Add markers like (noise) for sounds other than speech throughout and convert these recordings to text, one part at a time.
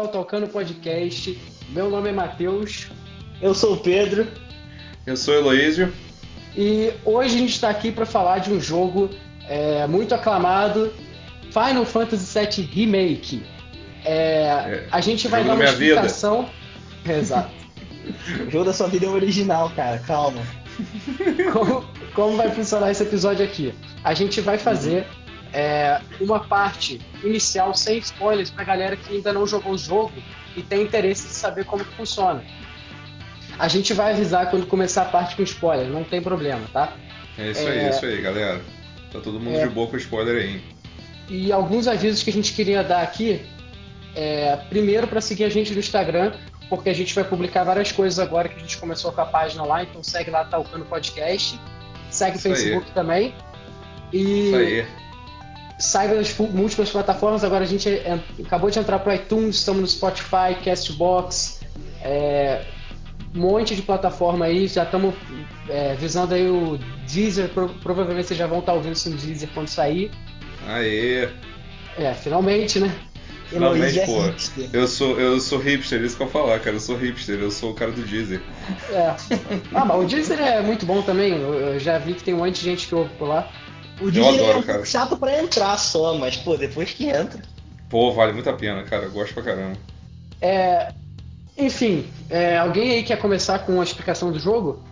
ao Tocando Podcast. Meu nome é Matheus. Eu sou o Pedro. Eu sou o Heloísio. E hoje a gente está aqui para falar de um jogo é, muito aclamado, Final Fantasy VII Remake. É, é, a gente vai dar uma explicação. Exato. (laughs) o jogo da sua vida é o original, cara. Calma. (laughs) Como, como vai funcionar esse episódio aqui? A gente vai fazer é, uma parte inicial sem spoilers pra galera que ainda não jogou o jogo e tem interesse de saber como que funciona. A gente vai avisar quando começar a parte com spoiler, não tem problema, tá? É isso é... aí, é isso aí, galera. Tá todo mundo é... de boa com spoiler aí. E alguns avisos que a gente queria dar aqui. É, primeiro, para seguir a gente no Instagram, porque a gente vai publicar várias coisas agora que a gente começou com a página lá, então segue lá, Talcando Podcast. Segue o Facebook também. E Isso aí saiba nas múltiplas plataformas. Agora a gente é, acabou de entrar para iTunes, estamos no Spotify, Castbox, é, um monte de plataforma aí. Já estamos é, visando aí o Deezer. Pro, provavelmente vocês já vão estar ouvindo isso no Deezer quando sair. Aê! É, finalmente, né? Finalmente, é pô. Eu sou, eu sou hipster, isso que eu falar, cara. Eu sou hipster, eu sou o cara do Deezer. É. Ah, mas o Deezer é muito bom também. Eu já vi que tem um monte de gente que ouve por lá. O Disney adoro, é um pouco chato pra entrar só, mas, pô, depois que entra. Pô, vale muito a pena, cara. Eu gosto pra caramba. É. Enfim, é, alguém aí quer começar com a explicação do jogo?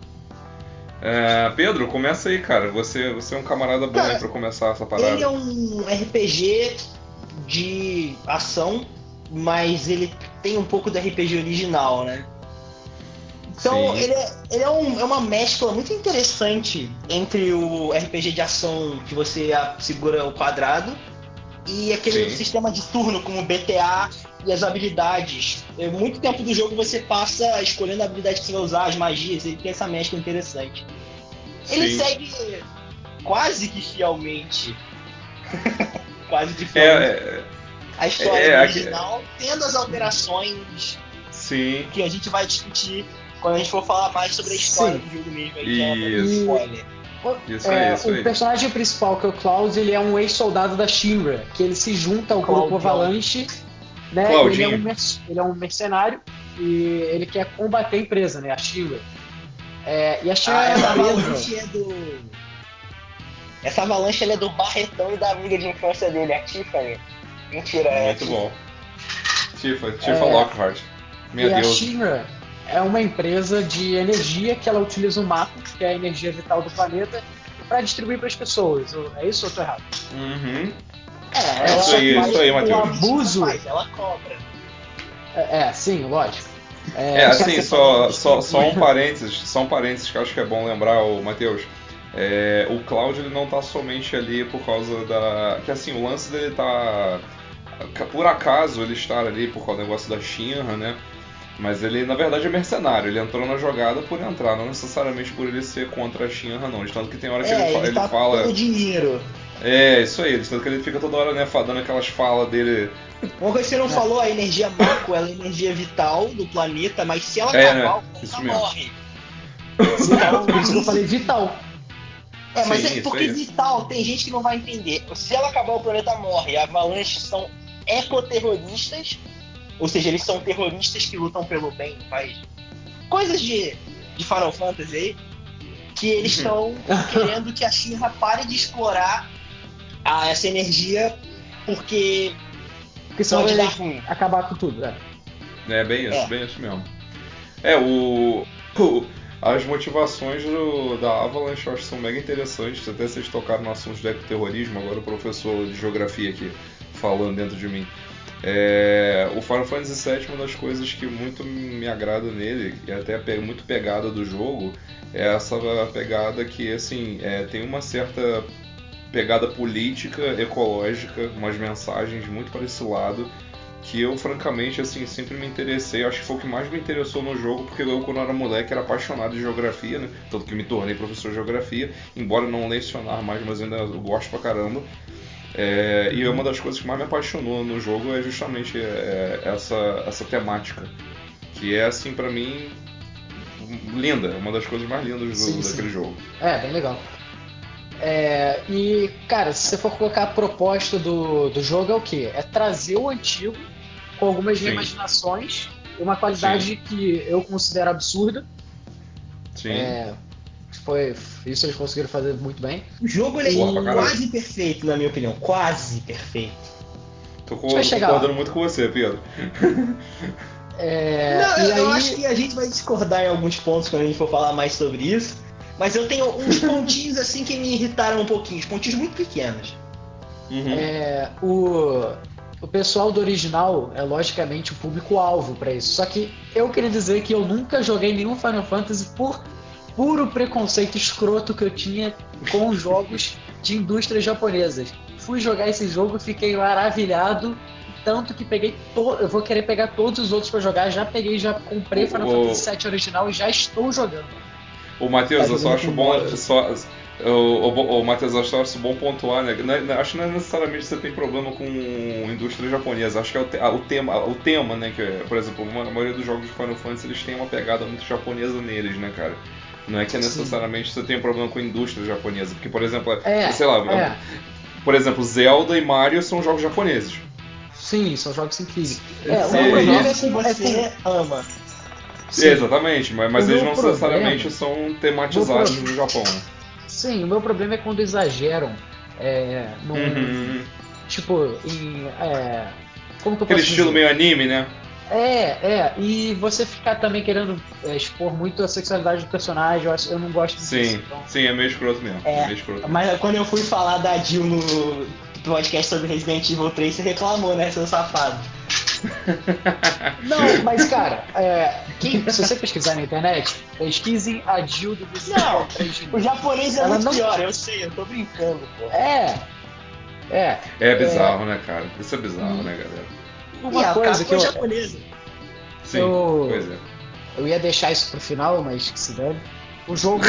É, Pedro, começa aí, cara. Você, você é um camarada bom cara, aí pra começar essa parada. Ele é um RPG de ação, mas ele tem um pouco do RPG original, né? Então, ele, é, ele é, um, é, uma mescla muito interessante entre o RPG de ação que você segura o quadrado e aquele Sim. sistema de turno como o BTA e as habilidades. É, muito tempo do jogo você passa escolhendo a habilidade que você vai usar, as magias, ele tem essa mescla interessante. Ele Sim. segue quase que fielmente. (laughs) quase que fielmente. É, é, a história é, original, tendo as alterações Sim. que a gente vai discutir quando a gente for falar mais sobre a história Sim. do jogo mesmo, aí é isso. spoiler. Isso é, isso o personagem principal, que é o Klaus, ele é um ex-soldado da Shinra, que ele se junta ao grupo Avalanche, né? Ele é, um ele é, um mercenário e ele quer combater a empresa, né? A Shinra. É, e a Shinra ah, é essa avalanche é do. Essa avalanche é do Barretão e da amiga de infância dele, a Tiffany. Mentira, é. Muito bom. Tifa, Tifa é, Lockhart. Meu e Deus. A Shinra, é uma empresa de energia que ela utiliza o mato, que é a energia vital do planeta, para distribuir para as pessoas. É isso ou eu tô errado? Uhum. É, é isso aí, isso aí, Matheus. O abuso. ela cobra. É, é sim, lógico. É, é assim, só, só, só um parênteses, só um parênteses que eu acho que é bom lembrar, o Matheus. É, o Cláudio ele não tá somente ali por causa da. Que assim, o lance dele tá. Por acaso ele estar ali por causa do negócio da Shinra, né? Mas ele, na verdade, é mercenário. Ele entrou na jogada por entrar, não necessariamente por ele ser contra a Shinra, não. De tanto que tem hora que é, ele, ele, ele tá fala. Pelo dinheiro. É, isso aí. De tanto que ele fica toda hora, né, dando aquelas falas dele. Uma coisa que você não é. falou, a energia Mako, ela é energia vital do planeta, mas se ela é, acabar, né? ela morre. Então, por isso que eu falei vital. É, mas Sim, é porque vital, tem gente que não vai entender. Se ela acabar, o planeta morre. Avalanches são ecoterroristas ou seja, eles são terroristas que lutam pelo bem no país. Coisas de, de Final Fantasy aí, que eles estão uhum. querendo que a Shinra pare de explorar a, essa energia, porque. Porque senão pode dar ruim. acabar com tudo, né? É bem isso, é. bem isso mesmo. É, o, (laughs) o as motivações do, da Avalanche eu acho que são mega interessantes. Até vocês tocaram no assunto do terrorismo, agora o professor de geografia aqui falando dentro de mim. É, o Final Fantasy VII, uma das coisas que muito me agrada nele, e até muito pegada do jogo, é essa pegada que assim é, tem uma certa pegada política, ecológica, umas mensagens muito para esse lado que eu francamente assim sempre me interessei, acho que foi o que mais me interessou no jogo, porque eu quando era moleque era apaixonado de geografia, né? Tanto que me tornei professor de geografia, embora não lecionar mais, mas ainda gosto pra caramba. É, e uma das coisas que mais me apaixonou no jogo é justamente é, essa, essa temática. Que é, assim, para mim, linda. É uma das coisas mais lindas sim, daquele sim. jogo. É, bem legal. É, e, cara, se você for colocar a proposta do, do jogo, é o quê? É trazer o antigo com algumas Sim. reimaginações, uma qualidade Sim. que eu considero absurda. Sim. É, foi, isso eles conseguiram fazer muito bem. O jogo ele é quase perfeito, na minha opinião. Quase perfeito. Tô concordando muito com você, Pedro. É, Não, eu, aí... eu, acho que a gente vai discordar em alguns pontos quando a gente for falar mais sobre isso. Mas eu tenho uns (laughs) pontinhos assim que me irritaram um pouquinho, uns pontinhos muito pequenos. Uhum. É, o, o pessoal do original é logicamente o público-alvo para isso. Só que eu queria dizer que eu nunca joguei nenhum Final Fantasy por puro preconceito escroto que eu tinha com jogos de indústrias japonesas. Fui jogar esse jogo, fiquei maravilhado, tanto que peguei to... eu vou querer pegar todos os outros para jogar, já peguei, já comprei Final o... Fantasy VII original e já estou jogando. O Matheus, tá eu só acho bom, só, o, o, o Matheus, eu acho bom pontuar, né? Não, é, acho que não é necessariamente você tem problema com indústria japonesa. Acho que é o, o tema, o tema, né? Que, é, por exemplo, a maioria dos jogos de Final Fantasy eles têm uma pegada muito japonesa neles, né, cara? Não é que necessariamente Sim. você tem problema com a indústria japonesa. Porque, por exemplo, é, sei lá, é. por exemplo, Zelda e Mario são jogos japoneses. Sim, são jogos incríveis. É, o problema é que você ama. Sim. Exatamente, mas, mas eles não problema, necessariamente são tematizados no Japão. Sim, o meu problema é quando exageram. É, num, uhum. Tipo, em. É, como que eu Aquele estilo dizer? meio anime, né? É, é, e você ficar também querendo é, expor muito a sexualidade do personagem, eu, eu não gosto disso. Sim, então... sim, é meio escroto mesmo. É, é meio escroto mas quando eu fui falar da Jill no podcast sobre Resident Evil 3, você reclamou, né, seu safado? (laughs) Não, mas cara, é, quem, se você pesquisar na internet, pesquisem a Jill do Resident Evil 3 O japonês é Ela muito não... pior, eu sei, eu tô brincando, pô. É. É. É bizarro, é... né, cara? Isso é bizarro, né, galera? Uma e coisa que eu... japonesa. Sim, eu... pois é. Eu ia deixar isso pro final, mas que se dane. O jogo.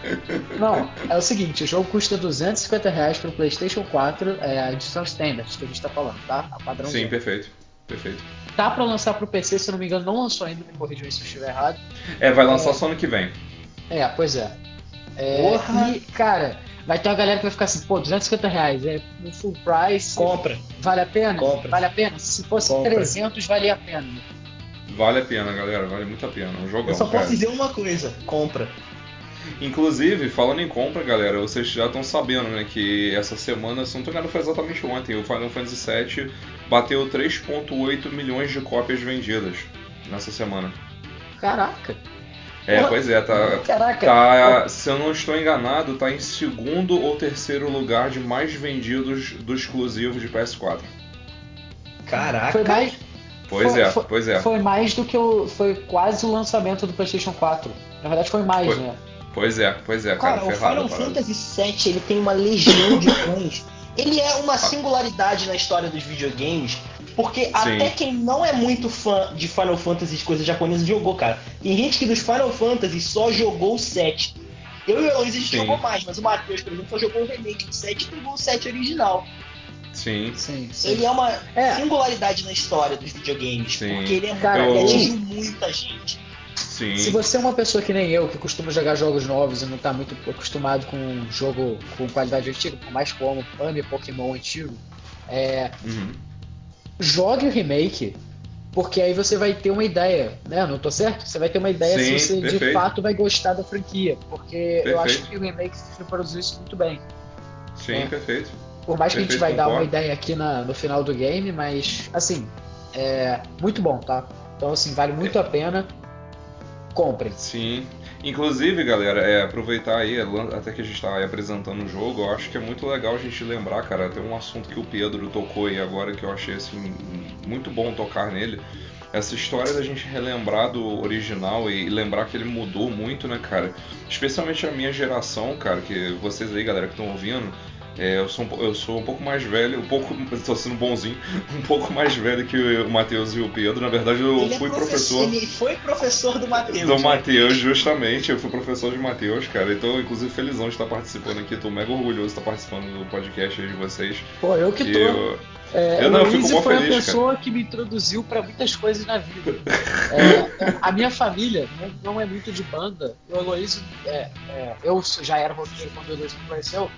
(laughs) Não, é o seguinte: o jogo custa 250 reais pro PlayStation 4, é a edição Standard que a gente tá falando, tá? A padrão. Sim, perfeito. Perfeito. Tá pra lançar pro PC, se eu não me engano, não lançou ainda, me corrijam se eu estiver errado. É, vai lançar é... só ano que vem. É, pois é. é e, cara, vai ter uma galera que vai ficar assim, pô, 250 reais, é no full price. Compra. Vale a pena? Compra. Vale a pena? Se fosse Compra. 300, valia a pena. Vale a pena, galera, vale muito a pena. Um jogão, Eu só posso dizer uma coisa, compra. Inclusive, falando em compra, galera, vocês já estão sabendo, né, que essa semana, se não tô engano, foi exatamente ontem, o Final Fantasy VII bateu 3.8 milhões de cópias vendidas nessa semana. Caraca! É, pois é, tá. Caraca! Tá, se eu não estou enganado, tá em segundo ou terceiro lugar de mais vendidos do exclusivo de PS4. Caraca! Foi mais. Pois foi, é, foi, pois é. Foi mais do que o. Foi quase o lançamento do PlayStation 4. Na verdade, foi mais, foi. né? Pois é, pois é, cara. Cara, o Final Fantasy VII ele tem uma legião de fãs. Ele é uma singularidade na história dos videogames, porque Sim. até quem não é muito fã de Final Fantasy de coisas japonesas jogou, cara. Tem gente que dos Final Fantasy só jogou o 7. Eu e o Luiz a gente Sim. jogou mais, mas o Matheus, por exemplo, só jogou o remake do 7 e pegou o 7 original. Sim. sim, sim. Ele é uma é. singularidade na história dos videogames, sim. porque ele é cara, ele atinge muita gente. Sim. Se você é uma pessoa que nem eu, que costuma jogar jogos novos e não está muito acostumado com um jogo com qualidade antiga, por mais como Pame Pokémon antigo, é, uhum. Jogue o remake, porque aí você vai ter uma ideia, né? Não tô certo? Você vai ter uma ideia Sim, se você perfeito. de fato vai gostar da franquia, porque perfeito. eu acho que o remake produziu isso muito bem. Sim, né? perfeito. Por mais que a gente vai concordo. dar uma ideia aqui na, no final do game, mas assim, é muito bom, tá? Então assim, vale muito a pena comprem. Sim. Inclusive, galera, é, aproveitar aí, até que a gente está apresentando o jogo, eu acho que é muito legal a gente lembrar, cara, tem um assunto que o Pedro tocou aí agora que eu achei assim, muito bom tocar nele. Essa história da gente relembrar do original e lembrar que ele mudou muito, né, cara? Especialmente a minha geração, cara, que vocês aí, galera, que estão ouvindo, é, eu, sou um, eu sou um pouco mais velho, um pouco. (laughs) Estou sendo bonzinho, (laughs) um pouco mais velho que o Matheus e o Pedro. Na verdade, eu ele é fui é professor, professor. Ele foi professor do Matheus. Do né? Matheus, justamente. Eu fui professor de Matheus, cara. Então, inclusive, felizão de estar participando aqui. Estou mega orgulhoso de estar participando do podcast aí de vocês. Pô, eu que tô. Eu... É, eu não, fico mó foi feliz, a pessoa cara. que me introduziu para muitas coisas na vida. (laughs) É, a minha família não, não, é muito de banda. O Heloísio, é, é, eu já era roqueiro quando o Heloísio me conheceu,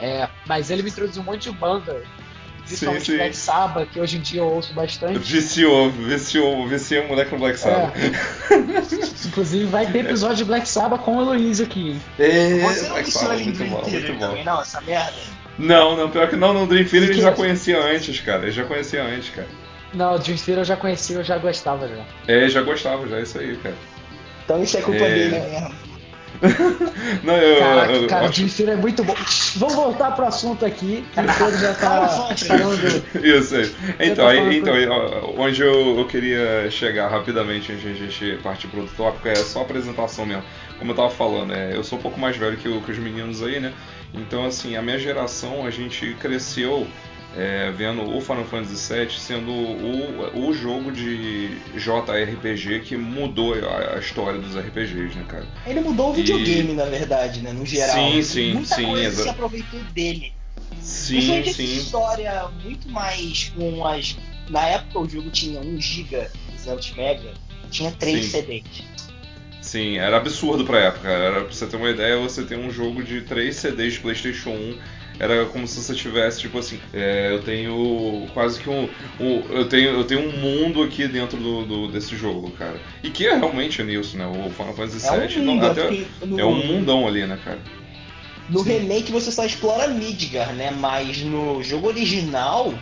é, mas ele me introduziu um monte de banda. Principalmente sim, sim. Black Sabbath, que hoje em dia eu ouço bastante. Viciou, viciou, viciou o moleque no Black Sabbath. É. (laughs) Inclusive vai ter episódio de Black Sabbath com o Heloísa aqui. É, Você não Black Sabbath, muito bom, muito bom. Também, não, essa merda? Não, não, pior que não, no Dream Theater ele já conhecia antes, cara. Ele já conhecia antes, cara. Não, o Dream Theater eu já conhecia, eu já gostava já. É, já gostava, já, é isso aí, cara. Então isso é culpa é... dele mesmo. (laughs) Não, eu, Caraca, eu, cara, acho... o é muito bom. Vamos voltar pro assunto aqui, que o Pedro já tá (laughs) falando. Isso aí. Então, tá aí, então onde eu, eu, queria chegar rapidamente antes de a gente partir pro outro tópico é só a apresentação mesmo. Como eu tava falando, é, eu sou um pouco mais velho que, que os meninos aí, né? Então, assim, a minha geração, a gente cresceu é, vendo o Final Fantasy VII sendo o, o jogo de JRPG que mudou a, a, história dos RPGs, né, cara? Ele mudou o videogame, e... na verdade, né, no geral. Sim, sim, Muita sim. Coisa se aproveitou dele. Sim, sim. história muito mais com as... Na época o jogo tinha 1 GB, 200 MB, tinha 3 sim. CDs. Sim, era absurdo pra época. Era, pra você ter uma ideia, você tem um jogo de 3 CDs de PlayStation 1 era como se você tivesse, tipo assim, é, eu tenho quase que um, um, eu tenho eu tenho um mundo aqui dentro do, do desse jogo, cara. E que é realmente nisso, né? O Final Fantasy VII é um, mundo, até, no, é um mundão ali, né, cara? No Sim. remake você só explora Midgar, né? Mas no jogo original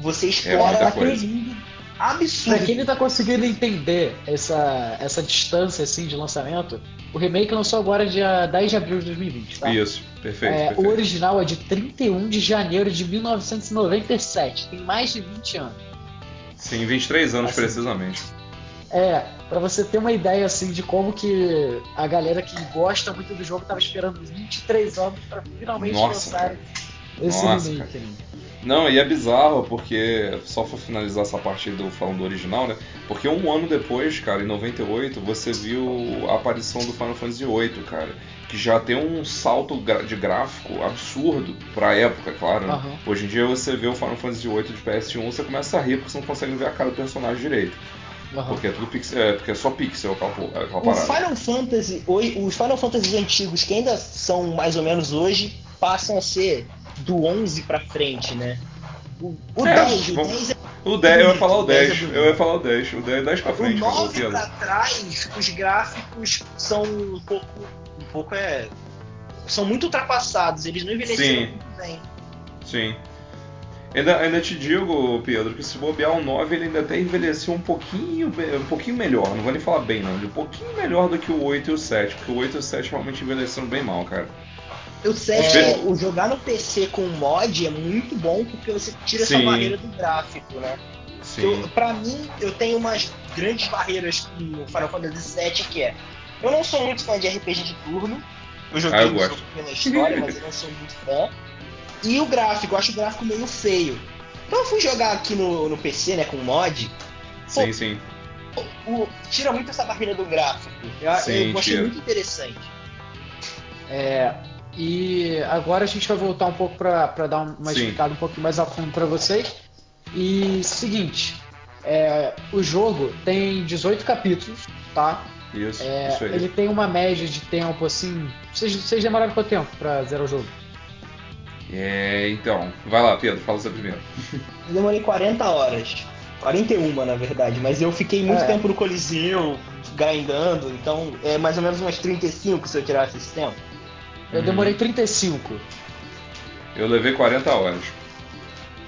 você é explora é aquele absurdo. Pra quem não tá conseguindo entender essa, essa distância assim de lançamento, o remake lançou agora dia 10 de abril de 2020, tá? Isso, perfeito, é, perfeito. O original é de 31 de janeiro de 1997, tem mais de 20 anos. Sim, 23 anos assim, precisamente. É, para você ter uma ideia assim de como que a galera que gosta muito do jogo tava esperando 23 anos para finalmente Nossa, lançar esse Nossa, remake. Cara. Não, e é bizarro porque, só pra finalizar essa parte do falando do original, né? Porque um ano depois, cara, em 98, você viu a aparição do Final Fantasy VIII, cara. Que já tem um salto de gráfico absurdo pra época, claro. Né? Uhum. Hoje em dia você vê o Final Fantasy VIII de PS1, você começa a rir porque você não consegue ver a cara do personagem direito. Uhum. Porque é tudo pixel, é, porque é só pixel aquela, aquela o Final Fantasy, os Final Fantasy antigos que ainda são mais ou menos hoje, passam a ser do 11 pra frente, né? O, o é, 10, o 10 é. O 10, eu ia falar o 10, é eu ia falar o 10, o 10, 10 pra frente. O 9 pra trás, os gráficos são um pouco. Pouco é. São muito ultrapassados, eles não envelheceram Sim. muito bem. Sim. Ainda, ainda te digo, Pedro, que se bobear o 9, ele ainda até envelheceu um pouquinho, um pouquinho melhor. Não vou nem falar bem, não. Um pouquinho melhor do que o 8 e o 7, porque o 8 e o 7 realmente envelheceram bem mal, cara. O 7, é, o jogar no PC com mod é muito bom porque você tira Sim. essa barreira do gráfico, né? Sim. Eu, pra mim, eu tenho umas grandes barreiras com o Final Fantasy VII que é. Eu não sou muito fã de RPG de turno. Eu joguei ah, eu gosto. pela história, mas eu não sou muito fã. E o gráfico, eu acho o gráfico meio feio. Então eu fui jogar aqui no, no PC, né, com mod. Sim, pô, sim. O, o, tira muito essa barreira do gráfico. Eu, sim, eu achei tira. muito interessante. É, e agora a gente vai voltar um pouco para dar uma Sim. explicada um pouquinho mais a fundo para vocês. E seguinte, é, o jogo tem 18 capítulos, tá? Isso, é, isso aí. Ele tem uma média de tempo assim. Vocês, vocês demoraram quanto tempo para zerar o jogo? É, então, vai lá, Pedro, fala você primeiro. (laughs) Eu demorei 40 horas. 41, na verdade, mas eu fiquei muito é. tempo no Coliseu, grindando, então é mais ou menos umas 35 se eu tirasse esse tempo. Eu demorei 35. Eu levei 40 horas.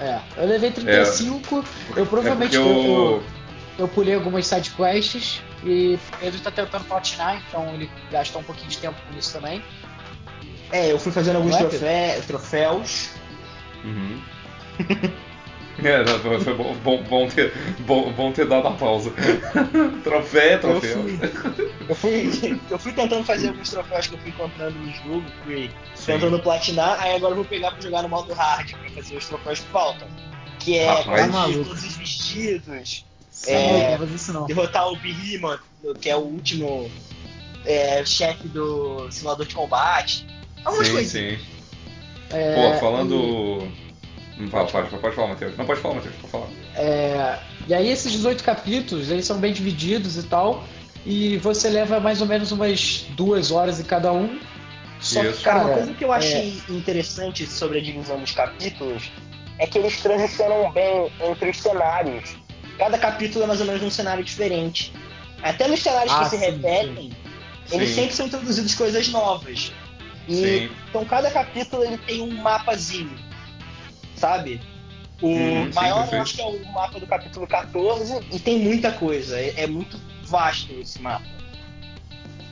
É, eu levei 35. É, eu provavelmente. É eu... Eu, eu, pulei algumas sidequests. E Pedro tá tentando platinar, então ele gastou um pouquinho de tempo com isso também. É, eu fui fazendo alguns trofé... troféus. Uhum. (laughs) É, não, foi bom, bom, bom, ter, bom, bom ter dado a pausa. (laughs) Troféu, troféu. Eu fui, eu fui, eu fui tentando fazer alguns troféus que eu fui encontrando no jogo, fui Sim. tentando platinar, aí agora eu vou pegar pra jogar no modo hard, pra fazer os troféus que faltam. Que é Rapaz, todos os vestidos, é, derrotar o Behemoth, que é o último é, chefe do simulador de combate. Algumas sim, coisas. Sim. É, Pô, falando. E não fala, pode, pode falar, Matheus. Não pode falar, Matheus, pode falar. É, e aí esses 18 capítulos, eles são bem divididos e tal. E você leva mais ou menos umas duas horas em cada um. Só Isso. que, cara, uma coisa que eu achei é... interessante sobre a divisão dos capítulos é que eles transicionam bem entre os cenários. Cada capítulo é mais ou menos um cenário diferente. Até nos cenários ah, que se sim, repetem, sim. eles sim. sempre são introduzidos coisas novas. E então cada capítulo ele tem um mapazinho, sabe? O hum, maior eu acho que é o mapa do capítulo 14 e tem muita coisa. É, é muito vasto esse mapa.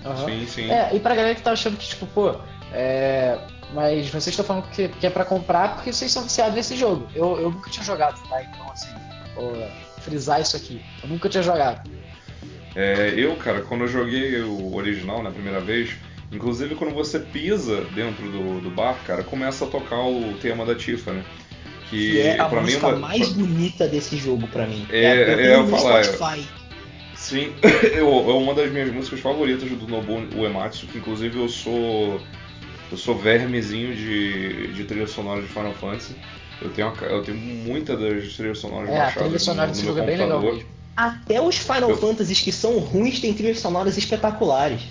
Uhum. Sim, sim. É, e pra galera que tá achando que, tipo, pô, é, mas vocês estão falando que, que é para comprar porque vocês são viciados nesse jogo. Eu, eu nunca tinha jogado, tá? Então, assim, vou frisar isso aqui. Eu nunca tinha jogado. É, eu, cara, quando eu joguei o original na primeira vez, inclusive quando você pisa dentro do, do bar, cara, começa a tocar o tema da Tifa, né? Que, que é a música mim, mais pra... bonita desse jogo para mim. É, é, é, eu falar. Spotify. Sim, (coughs) eu, é uma das minhas músicas favoritas do Nobu Uematsu, que inclusive eu sou eu sou vermezinho de, de trilha sonora de Final Fantasy. Eu tenho, eu tenho muita das trilhas sonoras é, baixadas a trilha sonora no, no meu computador. É bem legal mesmo. Até os Final eu... Fantasies que são ruins têm trilhas sonoras espetaculares.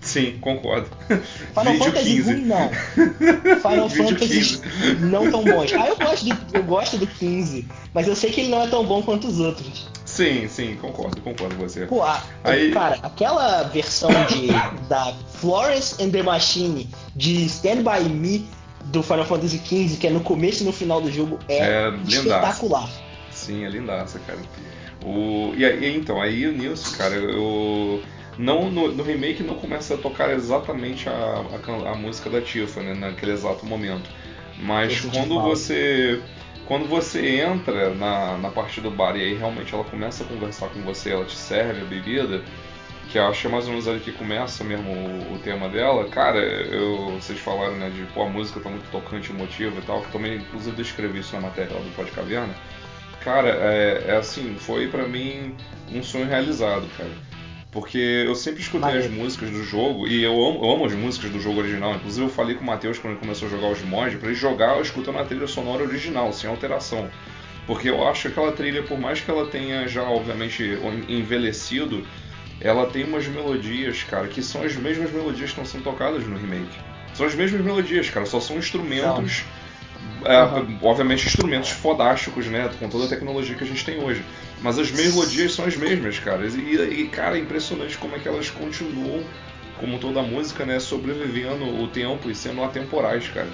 Sim, concordo. (laughs) Final Fantasy 15. ruim não. (laughs) Final Fantasy não tão bons. Ah, eu gosto, do, eu gosto do 15, mas eu sei que ele não é tão bom quanto os outros. Sim, sim, concordo, concordo com você. Pô, a, Aí... cara, aquela versão de (coughs) da Florence and the Machine de Stand By Me do Final Fantasy XV, que é no começo e no final do jogo, é, é espetacular. Sim, é lindaça, cara. O, e aí, então, aí nisso, cara, eu. Não, no, no, remake não começa a tocar exatamente a, a, a música da Tifa, né, naquele exato momento. Mas quando você quando você entra na, na parte do bar e aí realmente ela começa a conversar com você, ela te serve a bebida, que eu acho que é mais ou menos ali que começa mesmo o, o, tema dela, cara, eu, vocês falaram, né, de pô, a música tá muito tocante, emotiva e tal, que também, inclusive, descrevi isso na matéria do Pod Caverna. Cara, é, é assim, foi para mim um sonho realizado, cara. Porque eu sempre escutei as músicas do jogo e eu amo, eu amo, as músicas do jogo original. Inclusive eu falei com o Matheus quando ele começou a jogar os mods para ele jogar escutando a trilha sonora original, sem alteração. Porque eu acho que aquela trilha, por mais que ela tenha já obviamente envelhecido, ela tem umas melodias, cara, que são as mesmas melodias que estão sendo tocadas no remake. São as mesmas melodias, cara, só são instrumentos. É, uhum. Obviamente instrumentos fodásticos, né? Com toda a tecnologia que a gente tem hoje. Mas as melodias são as mesmas, cara. E, e, cara, é impressionante como é que elas continuam, como toda música, né? Sobrevivendo o tempo e sendo atemporais, cara.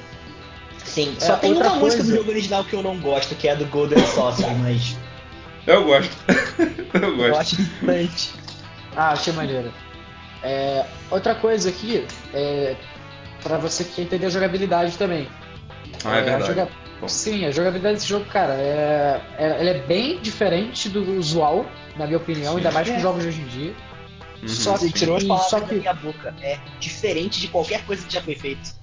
Sim, é, só tem uma coisa... música do jogo original que eu não gosto, que é a do Golden Saucer, (laughs) mas. Eu gosto. (laughs) eu gosto. Eu acho bastante. Ah, achei maneiro. É, outra coisa aqui, é, para você que entender a jogabilidade também. Ah, é, é verdade. Joga... Sim, a jogabilidade desse jogo, cara, é, é, ela é bem diferente do usual, na minha opinião, sim. ainda mais com os jogos de hoje em dia. Uhum, só que tirou as palavras só que... da minha boca. É diferente de qualquer coisa que já foi feita.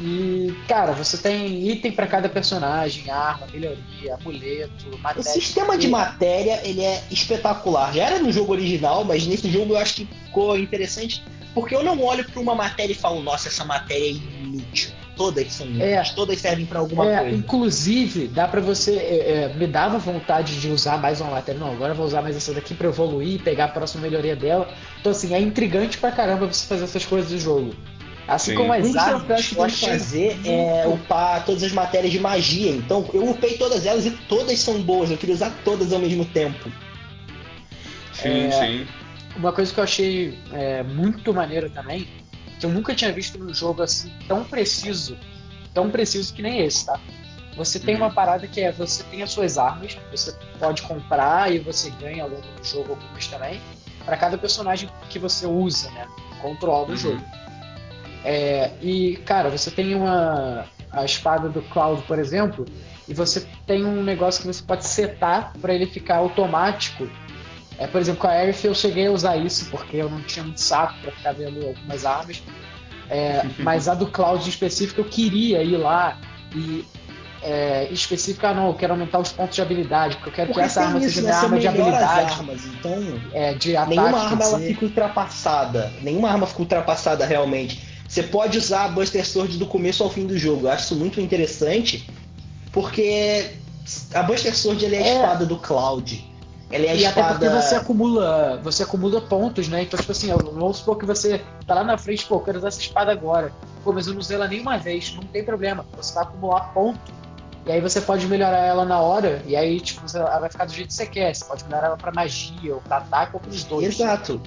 E, cara, você tem item para cada personagem, arma, melhoria, amuleto, matéria. O sistema de matéria, ele é espetacular. Já era no jogo original, mas nesse jogo eu acho que ficou interessante, porque eu não olho para uma matéria e falo, nossa, essa matéria é inútil. Todas são é, todas servem para alguma é, coisa. Inclusive, dá para você. É, é, me dava vontade de usar mais uma matéria. Não, agora eu vou usar mais essa daqui para evoluir, pegar a próxima melhoria dela. Então, assim, é intrigante pra caramba você fazer essas coisas do jogo. Assim Sim. como as armas, que eu acho fazer é upar todas as matérias de magia. Então, eu upei todas elas e todas são boas. Eu queria usar todas ao mesmo tempo. Sim, é, sim. Uma coisa que eu achei é, muito maneiro também que eu nunca tinha visto num jogo assim tão preciso, tão preciso que nem esse, tá? Você tem uma uhum. parada que é você tem as suas armas, você pode comprar e você ganha ao longo do jogo algumas também, para cada personagem que você usa, né? Controla do uhum. jogo. É, e, cara, você tem uma a espada do Cloud, por exemplo, e você tem um negócio que você pode setar para ele ficar automático é, por exemplo, com a Aerith eu cheguei a usar isso porque eu não tinha muito saco para ficar vendo algumas armas. É, (laughs) mas a do Cloud em específico eu queria ir lá e é, específica não, eu quero aumentar os pontos de habilidade, porque eu quero porque que essa arma isso, seja minha arma de habilidade. Armas, então, é, de ataque, nenhuma arma ela fica ultrapassada. Nenhuma arma fica ultrapassada realmente. Você pode usar a Buster Sword do começo ao fim do jogo. Eu acho isso muito interessante, porque a Buster Sword é a é. espada do Cloud. Ela é a e espada... até porque você acumula, você acumula pontos, né? Então, tipo assim, vamos supor que você tá lá na frente, pô, eu quero usar essa espada agora. Pô, mas eu não usei ela nenhuma vez, não tem problema. Você vai acumular ponto E aí você pode melhorar ela na hora, e aí, tipo, ela vai ficar do jeito que você quer. Você pode melhorar ela pra magia, ou pra ataque, ou pros dois. Exato.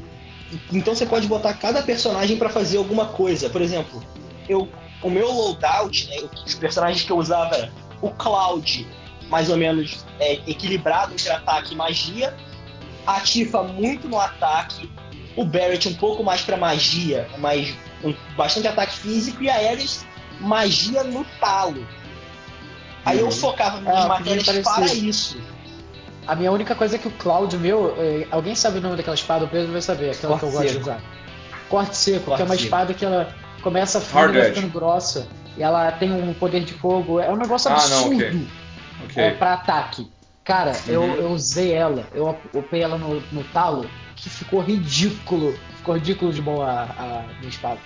Então você pode botar cada personagem para fazer alguma coisa. Por exemplo, eu, o meu loadout, né, os personagens que eu usava era o Cloud, mais ou menos é, equilibrado entre ataque e magia, a Tifa muito no ataque, o Barrett um pouco mais para magia, mas um, bastante ataque físico, e a Ares magia no talo. Aí uhum. eu focava minhas é, matérias para isso. A minha única coisa é que o Cloud meu. É, alguém sabe o nome daquela espada? O Pedro vai saber, aquela Corte que eu gosto seco. de usar. Corte seco, Corte que é uma seco. espada que ela começa fina e ficando grossa. E ela tem um poder de fogo. É um negócio absurdo. Ah, não, okay. Okay. É, pra ataque. Cara, uhum. eu, eu usei ela, eu upei ela no, no talo, que ficou ridículo. Ficou ridículo de boa a, a minha espada.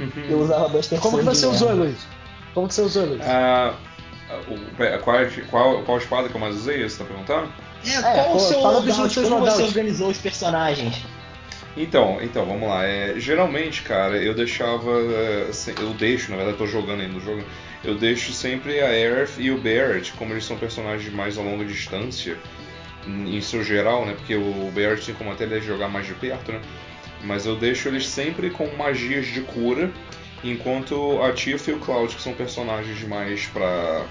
Uhum. Eu usava bastante Como que você usou, Luiz? Como que você usou, Luiz? Uh, qual, qual, qual espada que eu mais usei? Você tá perguntando? É, qual é, o seu loadout? Como você organizou os personagens? Então, então, vamos lá. É, geralmente, cara, eu deixava. É, eu deixo, na verdade, eu tô jogando ainda o jogo. Eu deixo sempre a Aerith e o Barrett, como eles são personagens mais a longa distância, em seu geral, né? Porque o Barrett tem como até ele jogar mais de perto, né? Mas eu deixo eles sempre com magias de cura, enquanto a Tifa e o Cloud, que são personagens mais pra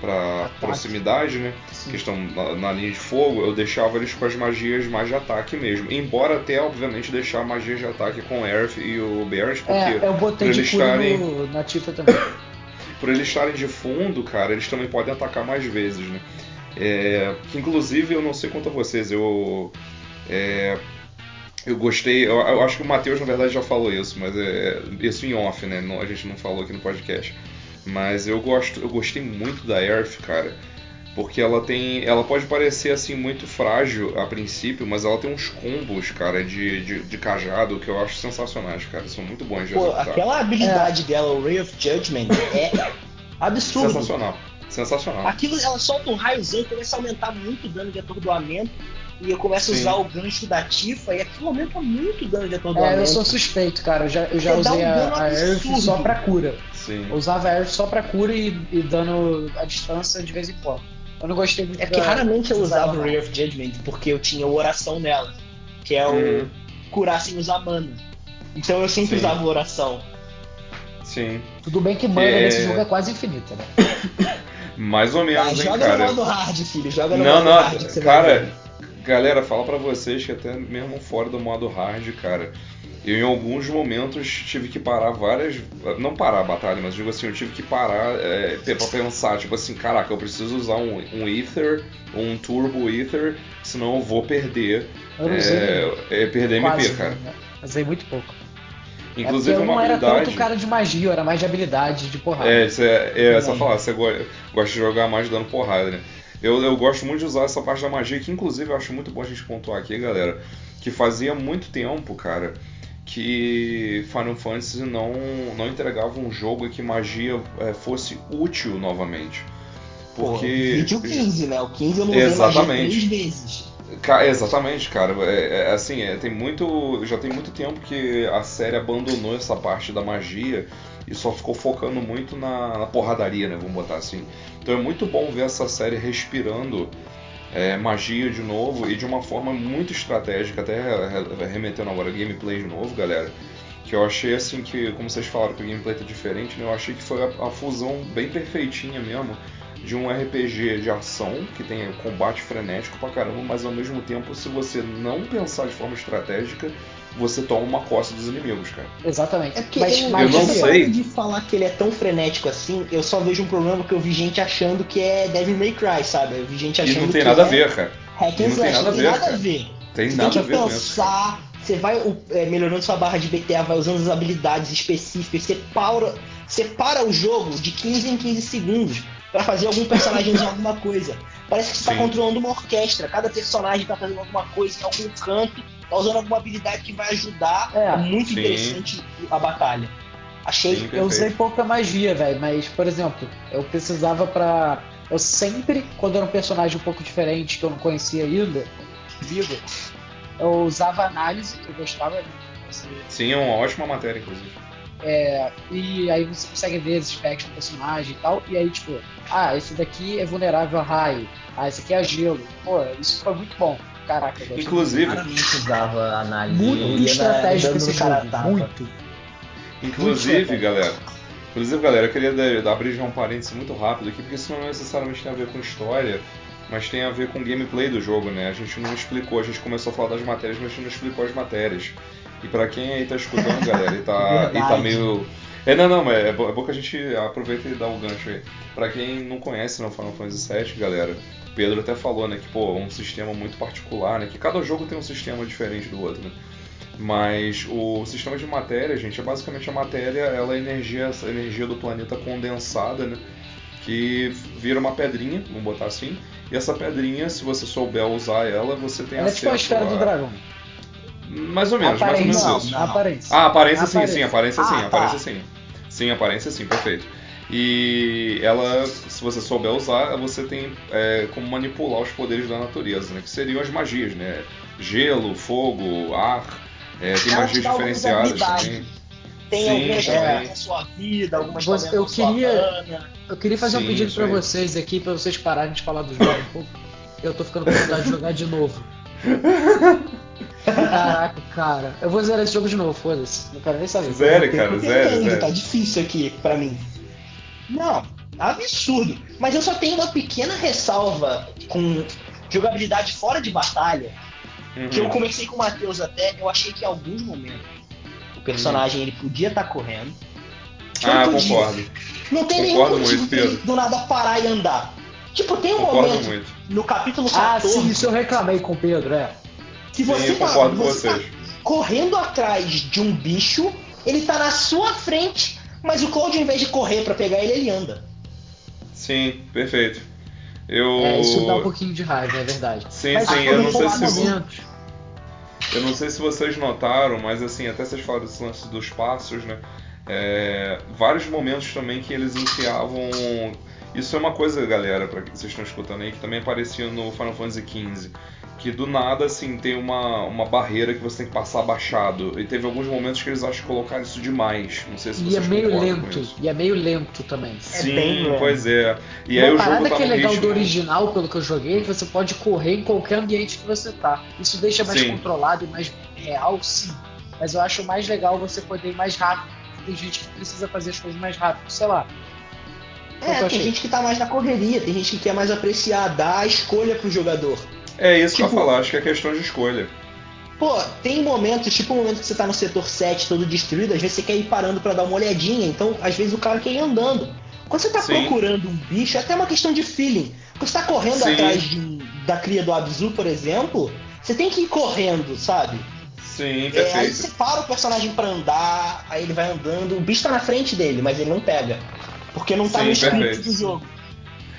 para proximidade, né? Sim. Que estão na, na, linha de fogo, eu deixava eles com as magias mais de ataque mesmo. Embora até, obviamente, deixar magias de ataque com o Aerith e o Barrett, porque é, eu botei de estarem... no, na Tifa também. (coughs) por eles estarem de fundo, cara, eles também podem atacar mais vezes, né? É, inclusive eu não sei quanto a vocês, eu é, eu gostei, eu, eu, acho que o Matheus na verdade já falou isso, mas é isso em off, né? Não, a gente não falou aqui no podcast. Mas eu gosto, eu gostei muito da Earth, cara. Porque ela tem. Ela pode parecer assim muito frágil a princípio, mas ela tem uns combos, cara, de, de, de cajado que eu acho sensacionais, cara. São muito bons de Pô, executar. Aquela habilidade é. dela, o Ray of Judgment, é absurdo. Sensacional. Sensacional. Aquilo, ela solta um raiozão, começa a aumentar muito o dano de atordoamento. E eu começo Sim. a usar o gancho da Tifa e aquilo aumenta muito o dano de atordoamento. É, eu sou suspeito, cara. Eu já, eu já usei um a, a Earth só pra cura. Sim. Eu usava a Earth só pra cura e, e dano à distância de vez em quando. Eu não gostei muito É que raramente eu usava o Ray of Judgment porque eu tinha oração nela, que é o uhum. curar sem usar mana. Então eu sempre Sim. usava oração. Sim. Tudo bem que mana é... nesse jogo é quase infinita, né? (laughs) Mais ou menos, ah, hein, joga cara. no modo hard, filho. Joga no não, modo não, hard. cara, galera, fala para vocês que até mesmo fora do modo hard, cara, eu em alguns momentos tive que parar várias. Não parar a batalha, mas digo assim, eu tive que parar é, pra pensar, tipo assim, caraca, eu preciso usar um, um Ether, um Turbo Ether, senão eu vou perder. Eu é, é, perder quase, MP, cara. Né? Usei muito pouco. Inclusive é uma não habilidade. era tanto cara de magia, era mais de habilidade, de porrada. É, isso é, é essa falar, você gosta de jogar mais dando porrada, né? Eu, eu gosto muito de usar essa parte da magia, que inclusive eu acho muito bom a gente pontuar aqui, galera, que fazia muito tempo, cara, que Final Fantasy não, não entregava um jogo em que magia é, fosse útil novamente. Porque. vídeo 15, né? O 15 eu não magia três vezes. Exatamente, cara. É, é assim, é, tem muito. Já tem muito tempo que a série abandonou essa parte da magia e só ficou focando muito na, na porradaria, né? Vamos botar assim. Então é muito bom ver essa série respirando é, magia de novo e de uma forma muito estratégica, até remetendo agora gameplay de novo, galera. Que eu achei assim que, como vocês falaram que o gameplay tá diferente, né? Eu achei que foi a, a fusão bem perfeitinha mesmo de um RPG de ação, que tem combate frenético pra caramba, mas ao mesmo tempo, se você não pensar de forma estratégica, você toma uma costa dos inimigos, cara. Exatamente. É porque mas, eu, eu não sei. de falar que ele é tão frenético assim, eu só vejo um problema que eu vi gente achando que é Devil May Cry, sabe? Eu vi gente achando que. Não tem que nada é a ver, cara. Hack and slash, não tem nada a ver. Tem você nada tem a ver pensar, você vai é, melhorando sua barra de BTA, vai usando as habilidades específicas, você para, você para o jogo de 15 em 15 segundos para fazer algum personagem usar alguma coisa. Parece que você está controlando uma orquestra, cada personagem está fazendo alguma coisa em algum canto tá usando alguma habilidade que vai ajudar. É, é muito sim. interessante a batalha. Achei. Sim, eu usei pouca magia, velho, mas, por exemplo, eu precisava pra. Eu sempre, quando era um personagem um pouco diferente, que eu não conhecia ainda, vivo, eu usava análise, eu gostava. Sim, é uma ótima matéria, inclusive. É, e aí você consegue ver as specs do personagem e tal. E aí, tipo, ah, esse daqui é vulnerável a raio. Ah, esse aqui é a gelo. Pô, isso foi muito bom. Caraca, eu Inclusive. Claramente usava análise. Muito estratégico esse jogo. Muito. Inclusive, muito galera. Inclusive, galera, eu queria abrir já um parênteses muito rápido aqui, porque isso não necessariamente tem a ver com história, mas tem a ver com o gameplay do jogo, né? A gente não explicou, a gente começou a falar das matérias, mas a gente não explicou as matérias. E para quem aí tá escutando, (laughs) galera, e tá, e tá meio. É, não, não, mas é bom, é bom que a gente aproveita e dá o um gancho aí. Pra quem não conhece no Final Fantasy VII, galera, Pedro até falou, né, que, pô, é um sistema muito particular, né, que cada jogo tem um sistema diferente do outro, né. Mas o sistema de matéria, gente, é basicamente a matéria, ela é energia, a energia do planeta condensada, né, que vira uma pedrinha, vamos botar assim, e essa pedrinha, se você souber usar ela, você tem ela acesso é tipo a esfera a... do dragão. Mais ou menos, mais ou menos não, isso. Não. Aparência. Ah, aparência sim, sim, aparência sim, ah, aparência tá. sim. Sim, aparência sim, perfeito. E ela, se você souber usar, você tem é, como manipular os poderes da natureza, né? Que seriam as magias, né? Gelo, fogo, ar, é, tem Ela magias diferenciadas habilidades. também. Tem Sim, algumas que também. aumentam a sua vida, algumas que Você- eu queria-. Eu queria fazer Sim, um pedido aí. vocês aqui, pra vocês pararem de falar do jogo um pouco. Eu tô ficando com vontade de jogar de novo. (laughs) Caraca, cara. Eu vou zerar esse jogo de novo, foda-se. Não quero nem saber. Zero, cara, zero, entendo, zero. Tá difícil aqui pra mim. Não, absurdo. Mas eu só tenho uma pequena ressalva com jogabilidade fora de batalha. Que eu Uhum. conversei com o Matheus até, eu achei que em alguns momentos o personagem ele podia estar correndo. Tipo, Ah, podia. concordo. Não tem nenhum Concordo motivo muito, do nada parar e andar. Tipo, tem um Concordo momento muito. no capítulo Ah, 14 sim, isso eu reclamei com o Pedro, é. Que Sim, você eu tá, você tá correndo atrás de um bicho, ele tá na sua frente, mas o Cloud, ao invés de correr pra pegar ele, ele anda. Sim, perfeito. Eu. É, isso dá um pouquinho de raiva, é verdade. Sim, Mas sim, eu não sei se. momentos, Eu não sei se vocês notaram, mas assim, até vocês falaram desse lance dos passos, né? É, vários momentos também que eles enfiavam. Isso é uma coisa, galera, para que vocês estão escutando aí, que também aparecia no Final Fantasy XV. Que do nada, assim, tem uma, uma barreira que você tem que passar abaixado. E teve alguns momentos que eles acham que colocaram isso demais. Não sei se e é vocês meio concordam com lento. isso. E é meio lento também. Sim, bem lento. pois é. E Uma aí o parada jogo tá que é legal do ritmo- original, pelo que eu joguei, é que você pode correr em qualquer ambiente que você tá. Isso deixa mais Sim. controlado e mais real, sim. Mas eu acho mais legal você poder ir mais rápido. Tem gente que precisa fazer as coisas mais rápido, sei lá. É, tem achei. gente que tá mais na correria, tem gente que quer mais apreciar, dar a escolha pro jogador. É isso que eu Tipo- falar, acho que é questão de escolha. Pô, tem momentos, tipo o momento que você tá no setor 7 todo destruído, às vezes você quer ir parando pra dar uma olhadinha, então às vezes o cara quer ir andando. Quando você tá Sim. procurando um bicho, é até uma questão de feeling. Quando você tá correndo Sim. atrás de um- da cria do Abzu, por exemplo, você tem que ir correndo, sabe? Sim, É, aí perfeito. você para o personagem pra andar, aí ele vai andando, o bicho tá na frente dele, mas ele não pega. Porque não tá Sim, no script perfeito. do jogo.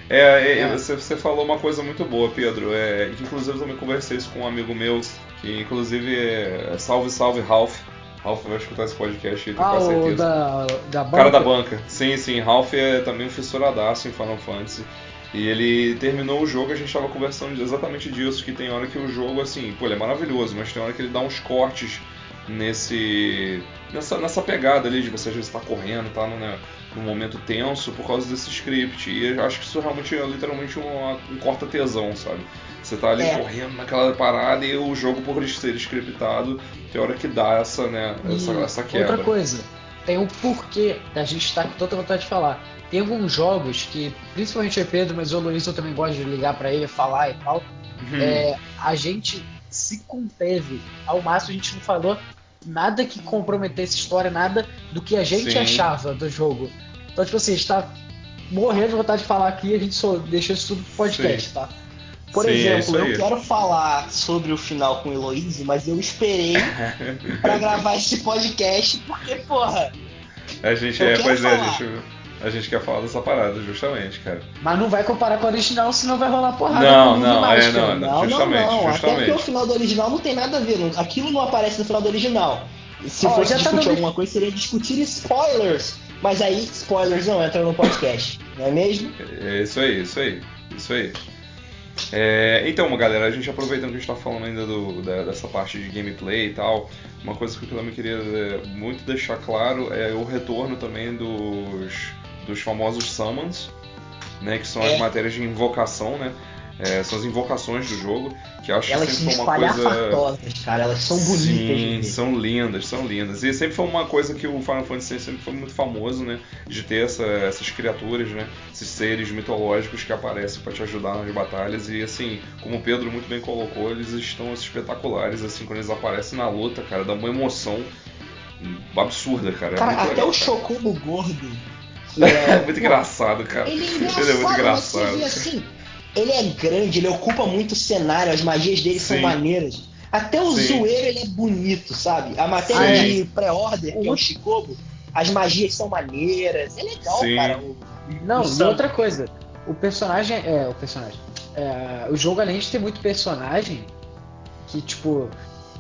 É, é, É. Você, você falou uma coisa muito boa, Pedro. É, que inclusive eu também conversei isso com um amigo meu, que inclusive é salve, salve, Ralph. Ralph vai escutar esse podcast aí, Ah, o certeza. da, da O cara da banca. banca. Sim, sim. Ralph é também um fissuradaço em Final Fantasy. E ele terminou o jogo, a gente tava conversando exatamente disso, que tem hora que o jogo, assim, pô, ele é maravilhoso, mas tem hora que ele dá uns cortes nesse. nessa, nessa pegada ali de você às vezes tá correndo, tá no, né, num momento tenso por causa desse script. E eu acho que isso realmente é literalmente uma- um corta-tesão, sabe? Você tá ali É. correndo naquela parada e o jogo, por ser scriptado, tem hora que dá essa, né, essa, E essa quebra. Outra coisa, tem um porquê da gente estar com tanta vontade de falar. Tem alguns jogos que, principalmente o Pedro, mas o Luiz eu também gosto de ligar pra ele, falar e tal. Uhum. É, a gente se conteve ao máximo, a gente não falou nada que comprometesse história, nada do que a gente Sim. achava do jogo. Então, tipo assim, a gente tá morrendo de vontade de falar aqui, a gente só deixa isso tudo pro podcast, tá? Por Sim, é exemplo, aí. eu quero falar sobre o final com Heloise, mas eu esperei (laughs) pra gravar esse podcast, porque, porra, A gente, Eu é, pois é, a falar. gente, a gente quer falar dessa parada, justamente, cara. Mas não vai comparar com o original, senão vai rolar porrada. Não, não, é, não, não, não, justamente, não. Até justamente. porque o final do original não tem nada a ver. não- Aquilo não aparece no final do original. Se Ó, fosse já tá discutir dando- alguma coisa, seria discutir spoilers. Mas aí, spoilers não entram no podcast, não é mesmo? É isso aí, isso aí, isso aí. É, então, galera, a gente aproveitando que a gente tá falando ainda do, da, dessa parte de gameplay e tal, uma coisa que eu também queria é, muito deixar claro é o retorno também dos, dos famosos summons, né, que são é. as matérias de invocação, né? É, são as invocações do jogo, que eu acho elas que sempre foi uma coisa. cara, elas são bonitas. Sim, são lindas, são lindas. E sempre foi uma coisa que o Final Fantasy sempre foi muito famoso, né? De ter essa, essas criaturas, né? Esses seres mitológicos que aparecem para te ajudar nas batalhas. E assim, como o Pedro muito bem colocou, eles estão espetaculares, assim, quando eles aparecem na luta, cara, dá uma emoção absurda, cara. É cara até legal, o Chocobo gordo. (laughs) É, muito engraçado, cara. Ele é, engraçado, ele é muito engraçado. Mas você vê assim, ele é grande, ele ocupa muito cenário, as magias dele Sim. são maneiras. Até o Sim. zoeiro ele é bonito, sabe? A matéria Sim. de pré-order, que é o Chicobo, as magias são maneiras. É legal, Sim. cara. O, Não, e outra coisa, o personagem. É, o personagem. É, o jogo, além de ter muito personagem, que tipo.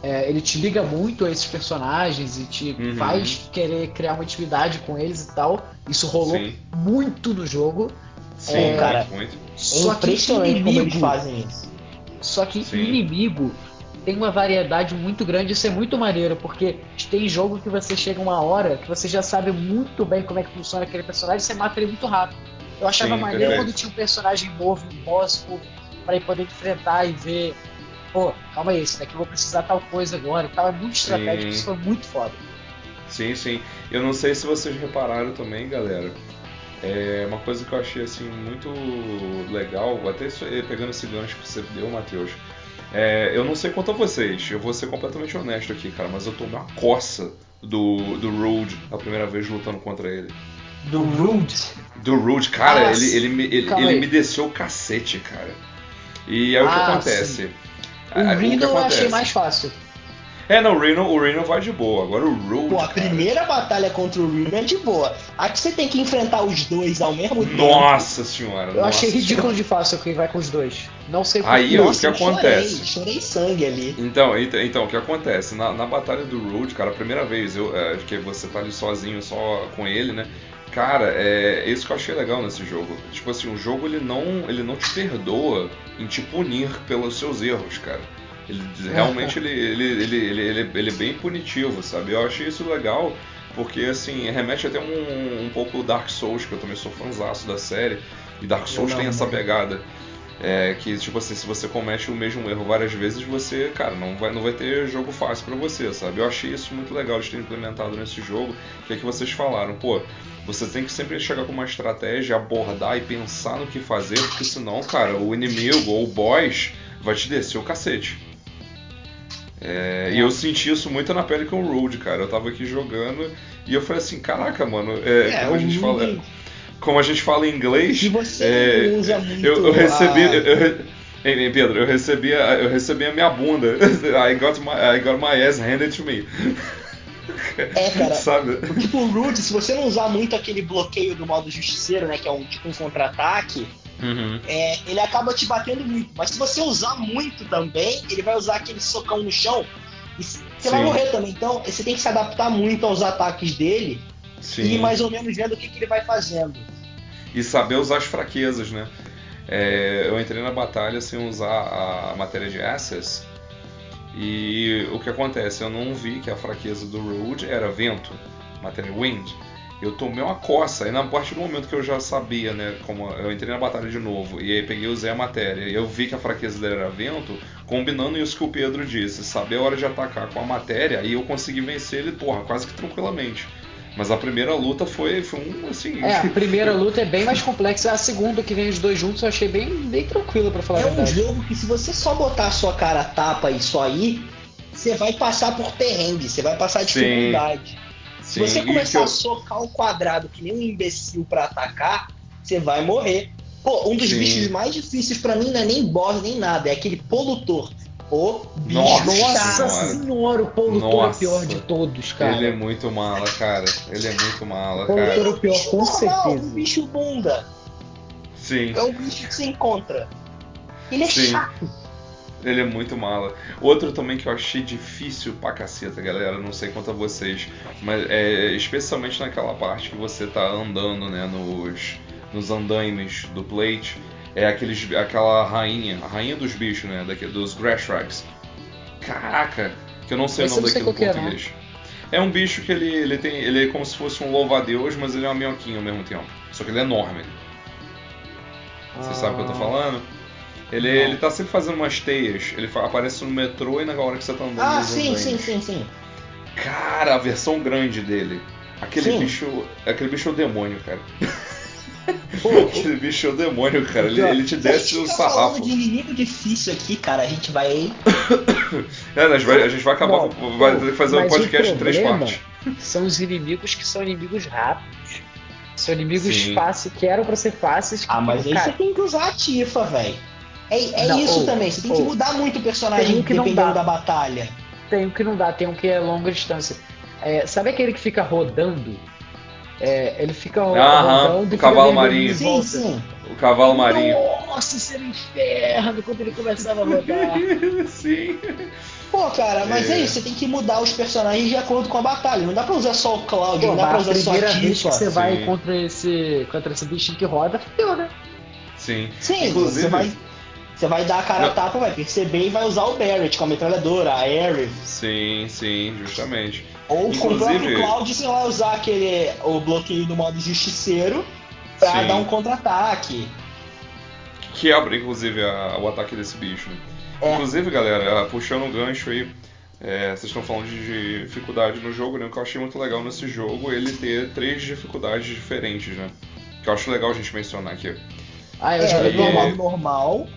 É, ele te liga muito a esses personagens e te uhum. faz querer criar uma intimidade com eles e tal. Isso rolou muito no jogo. Sim, é, cara. Muito. Só que inimigo, como eles fazem isso. Só que Sim. inimigo tem uma variedade muito grande, isso é muito maneiro, porque tem jogo que você chega uma hora que você já sabe muito bem como é que funciona aquele personagem e você mata ele muito rápido. Eu achava Sim, maneiro perfeito. quando tinha um personagem novo, um boss ir poder enfrentar e ver, pô, calma aí, esse daqui eu vou precisar tal coisa agora. Tava muito estratégico, isso foi muito foda. Sim, sim. Eu não sei se vocês repararam também, galera, é uma coisa que eu achei assim muito legal, até eh, pegando esse gancho que você deu, Matheus. É, eu não sei quanto a vocês, eu vou ser completamente honesto aqui, cara, mas eu tomei uma coça do, do Rude a primeira vez lutando contra ele. Do Rude? Do Rude, cara, ah, ele, ele, me, ele, ele me desceu o cacete, cara. E aí ah, o que ah, acontece? Sim. O Rino eu achei mais fácil. É, não, o Reno, o Reno vai de boa. Agora o Road. Pô, a cara... primeira batalha contra o Reno é de boa. A que você tem que enfrentar os dois ao mesmo tempo. Nossa senhora. Eu nossa achei ridículo de fácil quem vai com os dois. Não sei por Aí nossa, o que acontece? Chorei, chorei sangue ali. Então, então, então, o que acontece? Na, na batalha do Road, cara, a primeira vez eu, é, que você tá ali sozinho, só com ele, né? Cara, é isso que eu achei legal nesse jogo. Tipo assim, o jogo ele não, ele não te perdoa em te punir pelos seus erros, cara. Ele realmente ele, ele, ele, ele, ele, é bem punitivo, sabe? Eu achei isso legal porque assim remete até um, um pouco Dark Souls que eu também sou fãzaço da série e Dark Souls não, tem essa pegada é, que tipo assim se você comete o mesmo erro várias vezes você cara não vai não vai ter jogo fácil para você sabe eu achei isso muito legal de ter implementado nesse jogo que é que vocês falaram pô você tem que sempre chegar com uma estratégia abordar e pensar no que fazer porque senão cara o inimigo ou o boss vai te descer o cacete é, e eu senti isso muito na pele com o Road, cara. Eu tava aqui jogando e eu falei assim, caraca, mano, é, é como a gente fala. Como a gente fala em inglês. E você é, usa muito. Eu, eu recebi. A... Eu, Pedro, eu recebi, a, eu recebi a minha bunda. (laughs) I got my, I got my ass handed to me. É, cara. (laughs) Sabe? Tipo, o Rude, se você não usar muito aquele bloqueio do modo justiceiro, né? Que é um tipo um contra-ataque, Uhum. É, ele acaba te batendo muito. Mas se você usar muito também, ele vai usar aquele socão no chão e você Sim. vai morrer também. Então você tem que se adaptar muito aos ataques dele Sim. e mais ou menos vendo o que, que ele vai fazendo. E saber usar as fraquezas, né? É, eu entrei na batalha sem usar a matéria de Access. E o que acontece? Eu não vi que a fraqueza do Road era vento, matéria Wind eu tomei uma coça. E na partir do momento que eu já sabia, né? Como eu entrei na batalha de novo, e aí peguei usei a matéria, e eu vi que a fraqueza dele era vento, combinando isso que o Pedro disse, saber a hora de atacar com a matéria, aí eu consegui vencer ele, porra, quase que tranquilamente. Mas a primeira luta foi, foi um assim. É, a (laughs) primeira luta é bem mais complexa. A segunda, que vem os dois juntos, eu achei bem, bem tranquilo para falar é a verdade. É um jogo que se você só botar a sua cara a tapa e só ir, você vai passar por perrengue, você vai passar dificuldade. Sim. Se você começar eu... a socar o quadrado que nem um imbecil para atacar, você vai morrer. Pô, um dos Sim. bichos mais difíceis para mim não é nem boss nem nada, é aquele polutor. O bicho. Nossa, Nossa senhora, o polutor Nossa. é o pior de todos, cara. Ele é muito mala, cara. Ele é muito mala, o cara. Polutor é o pior, com certeza. Um bicho bunda. Sim. É um bicho que você encontra. Ele é Sim. chato. Ele é muito mala. Outro também que eu achei difícil pra caceta, galera. Não sei quanto a vocês. Mas é especialmente naquela parte que você tá andando, né? Nos, nos andaimes do Plate é aqueles, aquela rainha, a rainha dos bichos, né? Daqui, dos Grashrags. Caraca, que eu não sei Esse o nome daquilo em português. É, é um bicho que ele, ele tem. Ele é como se fosse um louva-a-Deus, mas ele é uma minhoquinha ao mesmo tempo. Só que ele é enorme. Você ah. sabe o que eu tô ah. falando? Ele, ele tá sempre fazendo umas teias. Ele aparece no metrô e na hora que você tá andando. Ah, sim, sim, sim, sim. Cara, a versão grande dele. Aquele sim. bicho. Aquele bicho é o demônio, cara. (laughs) Pô, Aquele bicho é o demônio, cara. Ele, ele te desce o sarrafo. falando de inimigo difícil aqui, cara. A gente vai. (coughs) é, a gente vai, a gente vai acabar. Bom, vai ter que fazer um podcast em três partes. São os inimigos que são inimigos rápidos. São inimigos fáceis, que eram pra ser fáceis. ah, mas aí você tem que usar a Tifa, velho. É, é não, isso ou, também. Você tem ou, que mudar muito o personagem que dependendo da batalha. Tem um que não dá, tem um que é longa distância. É, sabe aquele que fica rodando? É, ele fica Aham, o cavalo marinho. Sim, sim. O cavalo marinho. Nossa, isso era inferno quando ele começava a rodar. (laughs) sim. Pô, cara, mas é. é. isso, você tem que mudar os personagens de acordo com a batalha. Não dá pra usar só o Cloud, Pô, não dá pra usar só a primeira vez que você vai contra esse, contra esse bichinho que roda, fudeu, né? Sim. Sim, Inclusive, você vai você vai dar a cara a tapa, vai perceber e vai usar o Barrett com a metralhadora, a Aerith. Sim, sim, justamente. Ou Inclusive... com o próprio Cloud você vai usar aquele, o bloqueio do modo justiceiro pra sim. dar um contra-ataque. Que quebra, inclusive, a, o ataque desse bicho. É. Inclusive, galera, puxando um gancho aí, é, vocês estão falando de dificuldade no jogo, né? O que eu achei muito legal nesse jogo ele ter três dificuldades diferentes, né? Que eu acho legal a gente mencionar aqui. Ah, eu é, já vi normal, normal,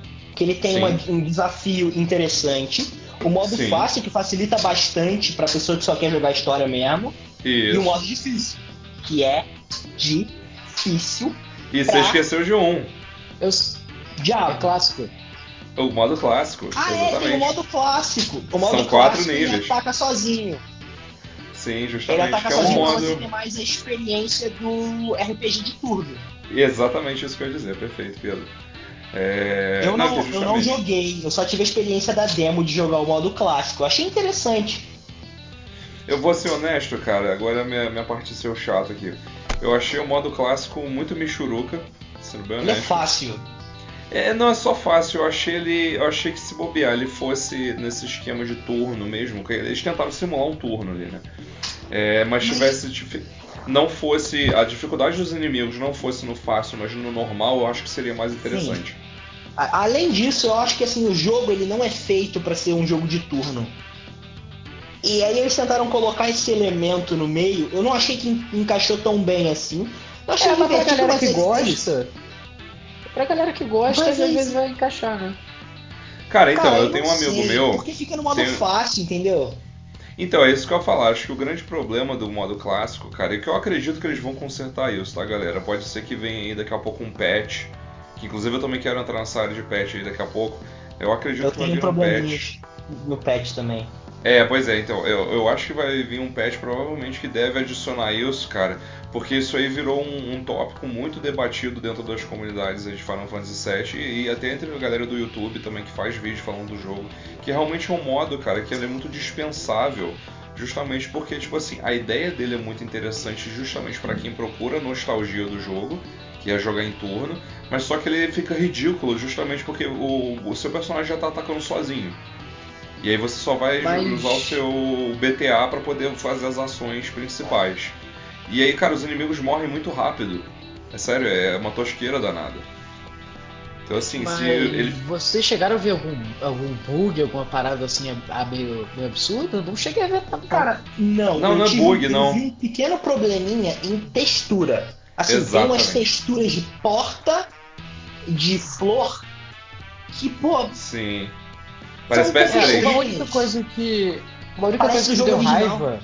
que ele tem uma, um desafio interessante. O modo Sim. fácil, que facilita bastante pra pessoa que só quer jogar história mesmo. Isso. E o modo difícil, que é difícil. E pra... você esqueceu de um. Eu... Diabo. É clássico. O modo clássico. Ah, exatamente. é, tem o modo clássico. O modo São quatro níveis. Ele ataca sozinho. Sim, justamente. Ele ataca que sozinho é um modo... você ter mais a experiência do RPG de turno. Exatamente isso que eu ia dizer, perfeito, Pedro. É... Eu, não, não eu não joguei, eu só tive a experiência da demo de jogar o modo clássico. Eu achei interessante. Eu vou ser honesto, cara, agora minha, minha parte de ser chato aqui. Eu achei o modo clássico muito michuruca, sendo bem honesto. Ele é fácil. É, não é só fácil, eu achei ele. Eu achei que se bobear ele fosse nesse esquema de turno mesmo, que eles tentaram simular um turno ali, né? É, mas, mas tivesse. Não fosse. A dificuldade dos inimigos não fosse no fácil, mas no normal, eu acho que seria mais interessante. Sim. Além disso, eu acho que assim, o jogo ele não é feito para ser um jogo de turno. E aí eles tentaram colocar esse elemento no meio. Eu não achei que encaixou tão bem assim. Eu achei é, mas pra galera que gosta. Pra galera que gosta, às vezes vai encaixar, né? Cara, então, Cara, eu, eu tenho um amigo sei, meu. Porque fica no modo tem... fácil, entendeu? Então, é isso que eu ia falar. Acho que o grande problema do modo clássico, cara, é que eu acredito que eles vão consertar isso, tá, galera? Pode ser que venha aí daqui a pouco um patch que inclusive eu também quero entrar nessa área de patch aí daqui a pouco. Eu acredito eu que vai vir um patch. No patch também. É, pois é, então, eu, eu acho que vai vir um patch provavelmente que deve adicionar isso, cara, porque isso aí virou um, um tópico muito debatido dentro das comunidades de Final Fantasy VII e, e até entre a galera do YouTube também que faz vídeo falando do jogo, que realmente é um modo, cara, que ele é muito dispensável justamente porque, tipo assim, a ideia dele é muito interessante justamente para quem procura nostalgia do jogo que é jogar em turno, mas só que ele fica ridículo justamente porque o, o seu personagem já tá atacando sozinho. E aí você só vai mas... usar o seu BTA para poder fazer as ações principais. E aí, cara, os inimigos morrem muito rápido. É sério, é uma tosqueira danada. Então assim, mas se ele... Vocês chegaram a ver algum, algum bug, alguma parada assim a, a meio, meio absurda? Não cheguei a ver tanto. Cara, não. Não, não é bug, não. um pequeno probleminha em textura. Assim, Exatamente. tem umas texturas de porta, de flor, que, pô. Sim. Parece PS3. Uma única coisa que. Uma única Parece coisa que me deu original. raiva.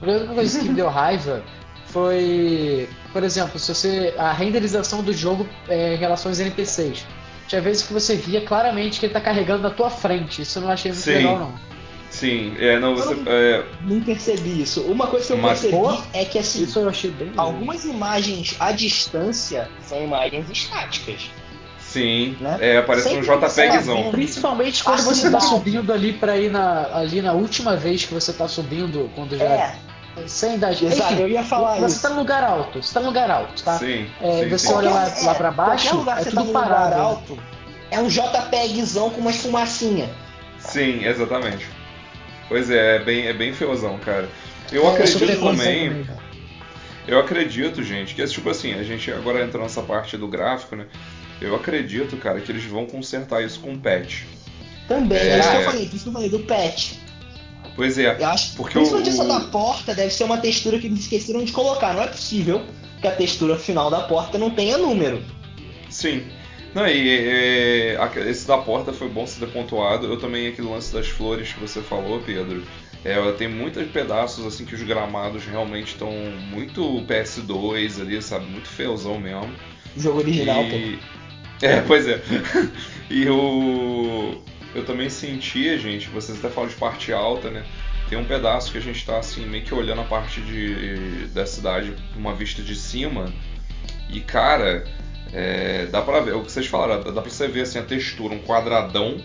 A única coisa que me deu raiva foi. Por exemplo, se você. A renderização do jogo é, em relação aos NPCs. Tinha vezes que você via claramente que ele tá carregando na tua frente. Isso eu não achei muito Sim. legal, não. Sim, é, não, você. Eu não, é... não percebi isso. Uma coisa que eu Mas, percebi pô, é que assim. Isso eu achei bem. Algumas imagens à distância são imagens estáticas. Sim, né? é, parece Sempre um JPEGzão. Principalmente quando você tá subindo ali para ir na, ali na última vez que você tá subindo, quando já. É. Sem idade. Exato, Enfim, eu ia falar você isso. Você tá no lugar alto, você tá no lugar alto, tá? Sim. É, sim você sim. olha lá, lá pra baixo, lugar é você tudo tá parado. lugar alto. É um JPEGzão com umas fumacinha. Sim, exatamente. Pois é, é bem, é bem feozão, cara. Eu É, acredito também. também. Eu acredito, gente, que tipo assim, a gente agora entra nessa parte do gráfico, né? Eu acredito, cara, que eles vão consertar isso com patch. Também, É. é isso que eu falei, por isso que eu falei, do patch. Pois é. Eu acho que Porque principalmente o- essa o- da porta deve ser uma textura que eles esqueceram de colocar. Não é possível que a textura final da porta não tenha número. Sim. Não, e, e, esse da porta foi bom ter pontuado. Eu também, aquele lance das flores que você falou, Pedro. É, tem muitos pedaços assim que os gramados realmente estão muito PS2 ali, sabe? Muito feuzão mesmo. O jogo original, pô. E... É, pois é. (laughs) e o. Eu também sentia, gente, vocês até falam de parte alta, né? Tem um pedaço que a gente tá assim, meio que olhando a parte de, da cidade, uma vista de cima. E cara, é, dá pra ver, é o que vocês falaram, dá pra você ver assim a textura, um quadradão,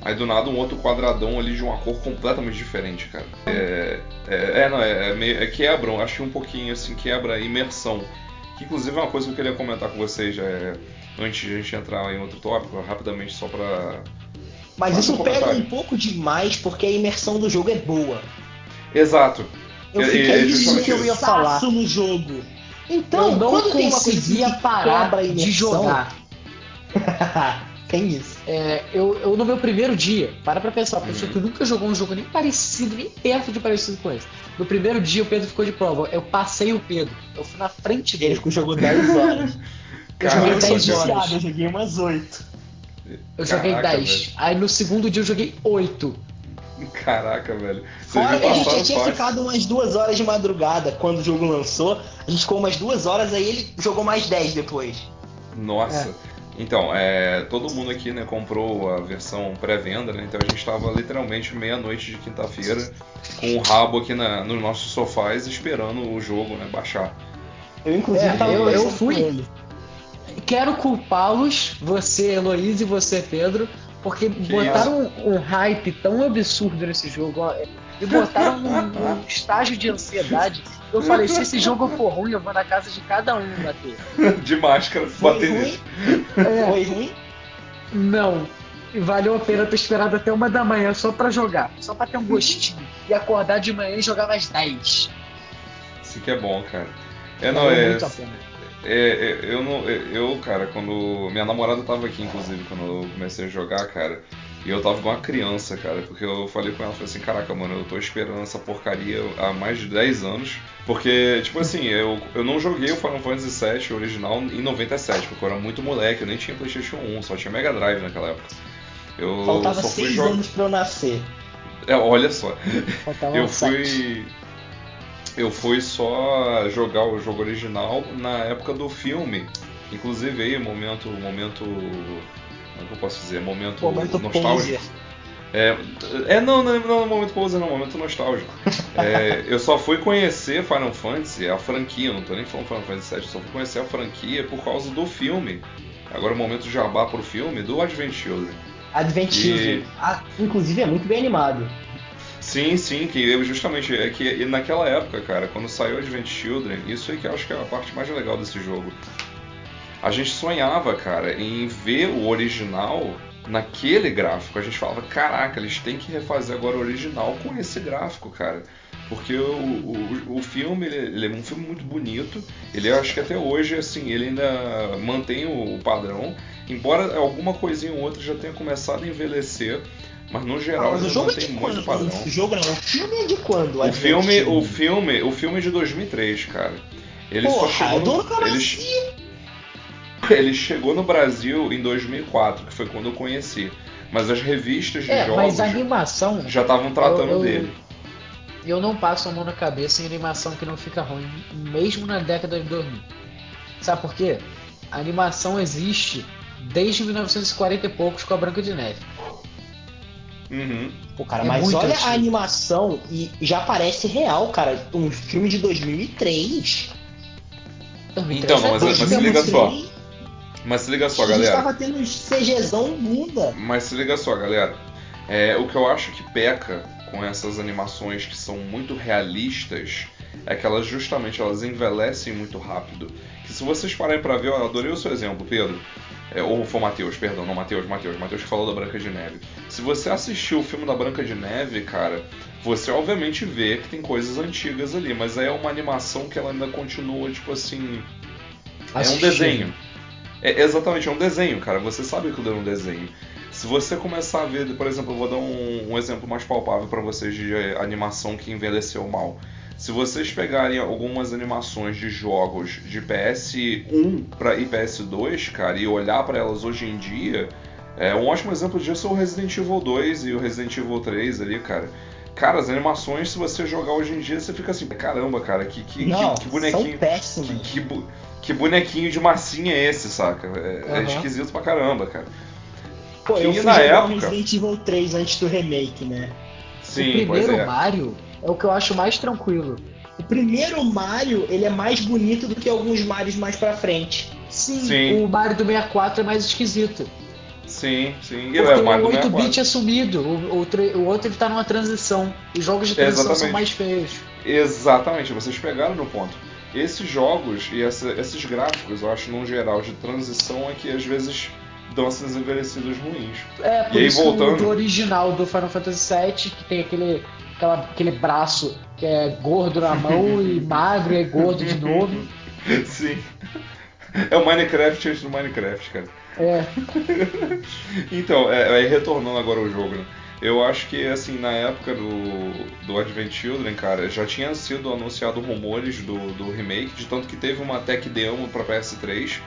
aí do nada um outro quadradão ali de uma cor completamente diferente, cara. É, é, é, não, é, é, meio, é quebra, acho que um pouquinho assim, quebra a imersão. Que inclusive é uma coisa que eu queria comentar com vocês, é, antes de a gente entrar em outro tópico, rapidamente só pra. Mas isso um pega um pouco demais porque a imersão do jogo é boa. Exato. Eu É- fiquei é isso que eu ia falar. no jogo. Então, eu não quando tem uma coisa conseguia que parar de imersão- jogar. (laughs) tem isso. É, eu, eu no meu primeiro dia, para pra pensar, uma pessoa Uhum. que nunca jogou um jogo nem parecido, nem perto de parecido com esse. No primeiro dia o Pedro ficou de prova. Eu passei o Pedro. Eu fui na frente Ele dele. ficou jogou (laughs) 10 horas. Eu Caraca, joguei 10 cara. horas, eu joguei umas 8. Eu joguei Caraca, 10. velho. Aí no segundo dia eu joguei 8. Caraca, velho. Vocês Fora que a gente já tinha fácil. ficado umas 2 horas de madrugada quando o jogo lançou. A gente ficou umas 2 horas, aí ele jogou mais 10 depois. Nossa. Então, é, todo mundo aqui né, comprou a versão pré-venda, né? Então a gente estava literalmente meia-noite de quinta-feira com o rabo aqui na, nos nossos sofás esperando o jogo né, baixar. Eu, inclusive, É, tava eu- eu fui. Quero culpá-los, você, Heloísa, e você, Pedro, porque botaram um, um hype tão absurdo nesse jogo, ó, e botaram num, num (laughs) estágio de ansiedade. Eu falei, se esse jogo for ruim, eu vou na casa de cada um bater. (laughs) de máscara, Foi bater ruim? nele. É, (laughs) Foi ruim? não. E valeu a pena ter esperado até uma da manhã só pra jogar. Só pra ter um gostinho. E acordar de manhã e jogar mais 10. Isso que é bom, cara. É, não, Valeu é, muito a pena. É, é, eu não, é, eu, cara, quando minha namorada tava aqui, inclusive, quando eu comecei a jogar, cara, e eu tava igual uma criança, cara, porque eu falei com ela, falei assim, caraca, mano, eu tô esperando essa porcaria há mais de 10 anos, porque, tipo assim, eu, eu não joguei o Final Fantasy VII original em 97, porque eu era muito moleque, eu nem tinha Playstation 1, só tinha Mega Drive naquela época. Eu Faltava só fui 6 jogar. anos pra eu nascer. É, olha só. Faltava Eu sete. Eu fui só jogar o jogo original na época do filme. Inclusive aí, momento. Momento. Como é que eu posso dizer? Momento, Momento nostálgico. poser. É, é não, não, não, momento poser, não, momento nostálgico. É, eu só fui conhecer Final Fantasy, a franquia, não tô nem falando Final Fantasy VII, só fui conhecer a franquia por causa do filme. Agora o momento jabá pro filme do Advent Children. Advent E- Children. Ah, inclusive é muito bem animado. Sim, sim, que eu justamente é que naquela época, cara, quando saiu Advent Children, isso aí que eu acho que é a parte mais legal desse jogo. A gente sonhava, cara, em ver o original naquele gráfico. A gente falava, caraca, eles têm que refazer agora o original com esse gráfico, cara. Porque o, o, o filme, ele é um filme muito bonito. Ele acho que até hoje, assim, ele ainda mantém o, o padrão. Embora alguma coisinha ou outra já tenha começado a envelhecer. Mas no geral mas o jogo é mantém de muito quando? padrão. O jogo não, o filme é de quando? O Advent filme, o filme, o filme é de 2003, cara. Ele Porra, só chegou no, ele, (laughs) ele chegou no Brasil em 2004, que foi quando eu conheci. Mas as revistas de É, jogos mas a animação. já estavam tratando eu, eu, dele. Eu não passo a mão na cabeça em animação que não fica ruim, mesmo na década de 2000. Sabe por quê? A animação existe desde 1940 e poucos com a Branca de Neve. Uhum. Pô, cara, É mas olha antigo. a animação e já parece real, cara. Um filme de 2003. Então, mas- mas se liga só. 2003, Mas se liga só, a gente galera. tava tendo CGzão bunda. Mas se liga só, galera. É, o que eu acho que peca com essas animações que são muito realistas é que elas justamente elas envelhecem muito rápido. Que se vocês pararem para ver, eu adorei o seu exemplo, Pedro. É, ou foi Matheus, perdão, não Matheus, Matheus, Matheus que falou da Branca de Neve. Se você assistiu o filme da Branca de Neve, cara, você obviamente vê que tem coisas antigas ali, mas aí é uma animação que ela ainda continua, tipo assim. É um desenho. É, exatamente, é um desenho, cara. Você sabe que é um desenho. Se você começar a ver, por exemplo, eu vou dar um, um exemplo mais palpável para vocês de animação que envelheceu mal. Se vocês pegarem algumas animações de jogos de PS1 pra, e PS2, cara, e olhar para elas hoje em dia, é, um ótimo exemplo disso é o Resident Evil 2 e o Resident Evil 3 ali, cara. Cara, as animações, se você jogar hoje em dia, você fica assim, caramba, cara, que, que, Não, que, que bonequinho. São que, que, que, bonequinho de massinha é esse, saca? É, uhum. é esquisito pra caramba, cara. Pô, eu fui na jogar época... Resident Evil 3 antes do remake, né? Sim, o primeiro é. Mario é o que eu acho mais tranquilo. O primeiro Mario, ele é mais bonito do que alguns Marios mais pra frente. Sim, sim. o Mario do 64 é mais esquisito. Sim, sim. Porque é, o, o 8-bit é sumido, o, o, o, outro ele tá numa transição. Os jogos de transição Exatamente. são mais feios. Exatamente, vocês pegaram no ponto. Esses jogos e essa, esses gráficos, eu acho, num geral, de transição é que às vezes dão essas envelhecidas ruins. É, por e aí, isso voltando... do original do Final Fantasy VII, que tem aquele, aquela, aquele braço que é gordo na mão e (laughs) magro e é gordo de novo. (laughs) Sim. É o Minecraft antes do Minecraft, cara. É. (laughs) então, é, é, retornando agora ao jogo, né? Eu acho que, assim, na época do, do Advent Children, cara, já tinha sido anunciado rumores do, do remake, de tanto que teve uma tech demo pra PS3,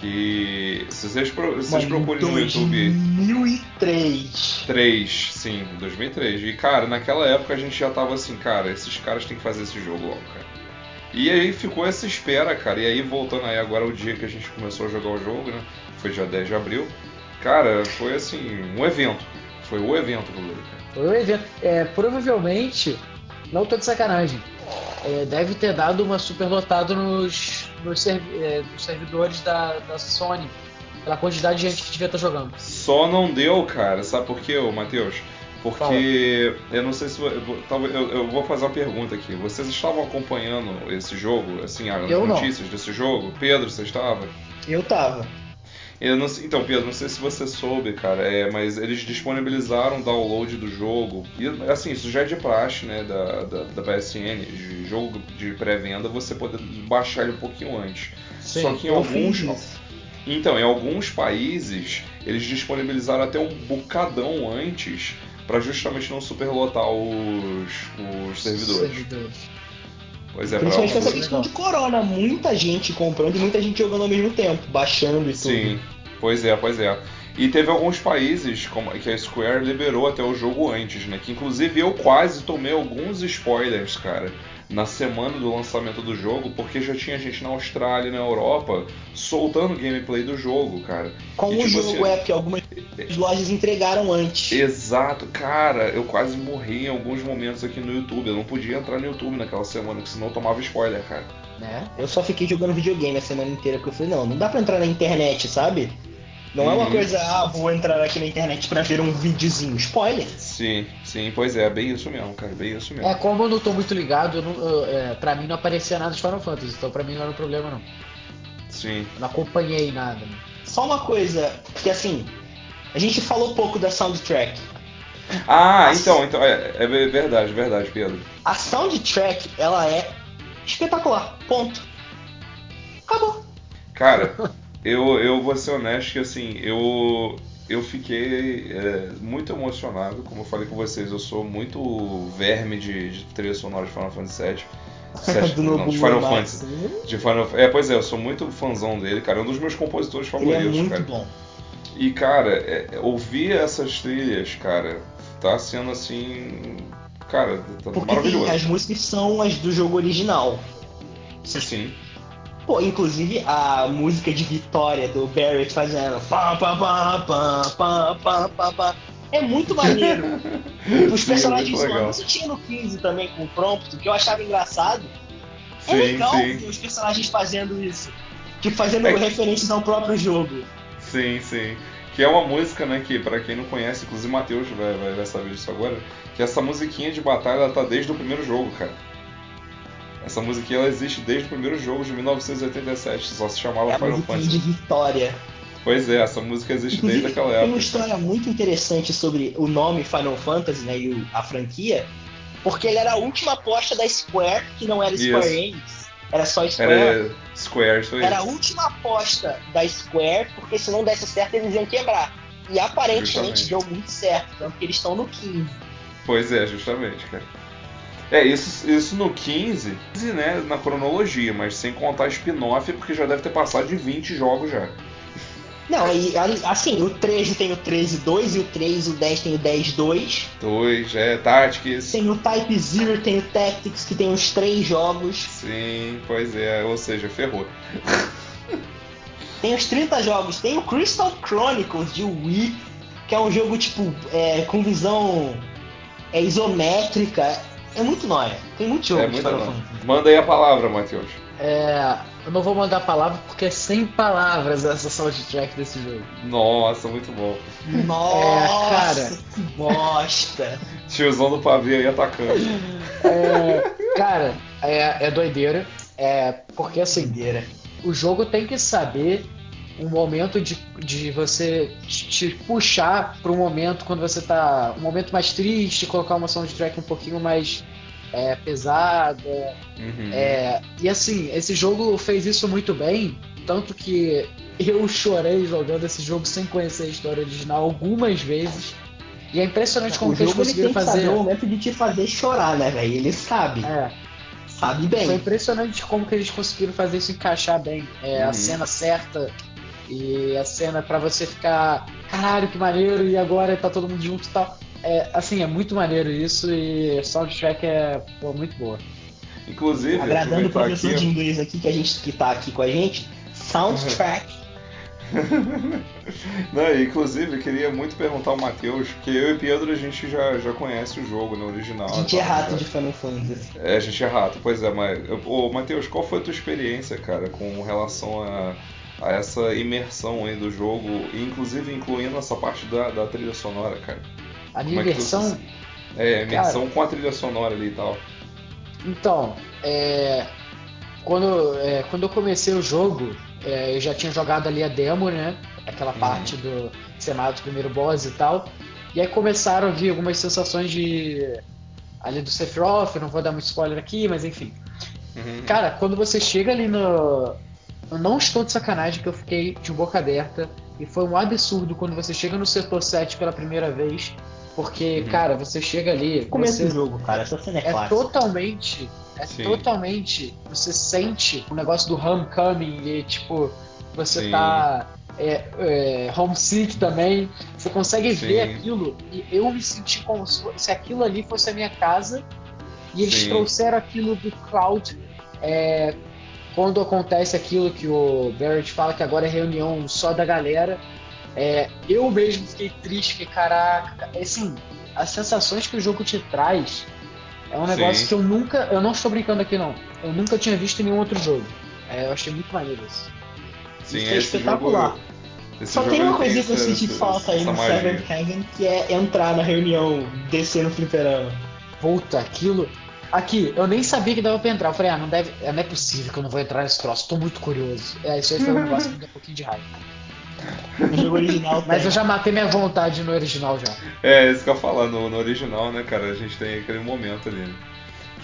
que se vocês, vocês procurem no YouTube... 2003. 3, sim, 2003. E, cara, naquela época a gente já tava assim, cara, esses caras têm que fazer esse jogo logo, cara. E aí ficou essa espera, cara. E aí, voltando aí agora o dia que a gente começou a jogar o jogo, né? Foi dia 10 de abril. Cara, foi assim, um evento. Foi o evento do Lei, cara. Foi o evento. É, provavelmente, não tô de sacanagem, é, deve ter dado uma superlotada nos, nos, serv é, nos servidores da, da Sony. Pela quantidade de gente que devia estar jogando. Só não deu, cara. Sabe por quê, Matheus? Porque Fala. eu não sei se eu, eu, eu, vou fazer uma pergunta aqui. Vocês estavam acompanhando esse jogo, assim, as eu notícias não. desse jogo? Pedro, você estava? Eu estava. Eu não, então, Pedro, não sei se você soube, cara, é, mas eles disponibilizaram o download do jogo. E assim, isso já é de praxe, né, da, da, da PSN, de jogo de pré-venda, você poder baixar ele um pouquinho antes. Sim, Só que em alguns. Então, em alguns países, eles disponibilizaram até um bocadão antes para justamente não superlotar os, os servidores. servidores. Pois é, Principalmente com essa questão de corona, muita gente comprando e muita gente jogando ao mesmo tempo, baixando e tudo. Sim, pois é, pois é. E teve alguns países como que a Square liberou até o jogo antes, né? Que inclusive eu quase tomei alguns spoilers, cara na semana do lançamento do jogo, porque já tinha gente na Austrália e na Europa soltando gameplay do jogo, cara. Como e, tipo, o jogo assim, é, porque algumas lojas entregaram antes. Exato, cara, eu quase morri em alguns momentos aqui no YouTube. Eu não podia entrar no YouTube naquela semana, porque senão eu tomava spoiler, cara. Né? Eu só fiquei jogando videogame a semana inteira, porque eu falei, não, não dá pra entrar na internet, sabe? Não uhum. é uma coisa, ah, vou entrar aqui na internet para ver um videozinho. Spoiler. Sim, sim, pois é, bem isso mesmo, cara, bem isso mesmo. É, como eu não tô muito ligado, eu não, eu, é, pra mim não aparecia nada de Final Fantasy, então pra mim não era um problema não. Sim. Eu não acompanhei nada. Né? Só uma coisa, que assim, a gente falou pouco da soundtrack. Ah, então, então é, é verdade, verdade, Pedro. A soundtrack, ela é espetacular. Ponto. Acabou. Cara, (laughs) eu, eu vou ser honesto que assim, eu, eu fiquei é, muito emocionado, como eu falei com vocês, eu sou muito verme de, de trilha sonora de Final Fantasy VII. Sete, (laughs) não, de Final Fantasy. De Final, é, pois é, eu sou muito fãzão dele, cara. É um dos meus compositores favoritos, Ele é muito cara. bom. E, cara, é, ouvir essas trilhas, cara, tá sendo assim. Cara, tá Porque maravilhoso. as músicas são as do jogo original. Sim. Pô, inclusive a música de vitória do Barrett fazendo pá, pá, pá, pá, pá, pá, pá, pá. É muito maneiro. (laughs) Os sim, personagens zoando. Isso tinha no 15 também com o Prompto, que eu achava engraçado. É sim, legal sim. ver os personagens fazendo isso. Tipo, fazendo é que... referências ao próprio jogo. Sim, sim. Que é uma música, né, que para quem não conhece, inclusive o Matheus vai, vai, vai, saber disso agora, que essa musiquinha de batalha tá desde o primeiro jogo, cara. Essa musiquinha ela existe desde o primeiro jogo de 1987, só se chamava é Final Fantasy. de Vitória. Pois é, essa música existe Inclusive, desde aquela época. Tem uma história muito interessante sobre o nome Final Fantasy né, e a franquia, porque ele era a última aposta da Square, que não era Square Enix, era só Square. Era Square, isso Era a última aposta da Square, porque se não desse certo eles iam quebrar. E aparentemente justamente. deu muito certo, tanto que eles estão no 15. Pois é, justamente, cara. É, isso, isso no 15, né, na cronologia, mas sem contar spin-off, porque já deve ter passado de 20 jogos já. Não, e assim, o 13 tem o 13-2 e o 3, o 10 tem o 10-2. 2, é, Tactics. Tem o Type Zero, tem o Tactics, que tem os três jogos. Sim, pois é, ou seja, ferrou. tem os 30 jogos, tem o Crystal Chronicles de Wii, que é um jogo tipo é, com visão é, isométrica. É muito nóia. Tem muito jogo é muito Manda aí a palavra, Matheus. É, eu não vou mandar a palavra porque é sem palavras essa soundtrack desse jogo. Nossa, muito bom. Nossa, é, cara. que bosta. Tiozão do pavê aí atacando. É, cara, é, é doideira. É, porque assim, doideira. o jogo tem que saber um momento de, de você te puxar para um momento quando você tá. Um momento mais triste, colocar uma soundtrack um pouquinho mais é, pesada. Uhum. É, e assim, esse jogo fez isso muito bem, tanto que eu chorei jogando esse jogo sem conhecer a história original algumas vezes. E é impressionante como o que eles conseguiram fazer. É o momento de te fazer chorar, né, velho? Ele sabe. É. Sabe bem. Foi impressionante como que eles conseguiram fazer isso encaixar bem. É, uhum. A cena certa e a cena para você ficar, caralho, que maneiro, e agora tá todo mundo junto e tal é, assim, é muito maneiro isso e soundtrack é pô, muito boa. Inclusive, agradando o professor aqui, de inglês aqui que a gente que tá aqui com a gente, soundtrack. (laughs) Não, inclusive, queria muito perguntar ao Matheus, que eu e Pedro a gente já, já conhece o jogo no original. A gente é rato já... de Final Fantasy. É, a gente é rato, pois é, mas. Ô, Matheus, qual foi a tua experiência, cara, com relação a, a essa imersão aí do jogo, inclusive incluindo essa parte da, da trilha sonora, cara? A minha versão. É, imersão cara, com a trilha sonora ali e tal. Então, é, quando, é, quando eu comecei o jogo, é, eu já tinha jogado ali a demo, né? Aquela uhum. parte do você mata o primeiro boss e tal. E aí começaram a vir algumas sensações de. ali do Sephiroth, não vou dar muito spoiler aqui, mas enfim. Uhum. Cara, quando você chega ali no. Eu não estou de sacanagem que eu fiquei de boca aberta. E foi um absurdo quando você chega no setor 7 pela primeira vez porque, uhum. cara, você chega ali. Começo do jogo, cara. Essa cena é, é totalmente. É Sim. totalmente. Você sente o negócio do homecoming e, tipo, você Sim. tá. É, é, homesick também. Você consegue Sim. ver aquilo. E eu me senti como se aquilo ali fosse a minha casa. E eles Sim. trouxeram aquilo do Cloud. É, quando acontece aquilo que o Barrett fala que agora é reunião só da galera é, eu mesmo fiquei triste, que caraca, assim, as sensações que o jogo te traz é um negócio Sim. que eu nunca, eu não estou brincando aqui não, eu nunca tinha visto em nenhum outro jogo. É, eu achei muito maneiro isso. Sim, isso é espetacular. Jogo, Só tem uma coisa que eu senti falta aí no Seven Heaven, que é entrar na reunião, descer no fliperama. Puta, aquilo. Aqui, eu nem sabia que dava pra entrar. Eu falei, ah, não deve. Não é possível que eu não vou entrar nesse troço, tô muito curioso. É, isso aí foi um negócio que me deu um pouquinho de raiva. No jogo original. Mas eu já matei minha vontade no original já. É, isso que eu ia falar. No, no original, né, cara, a gente tem aquele momento ali. Né?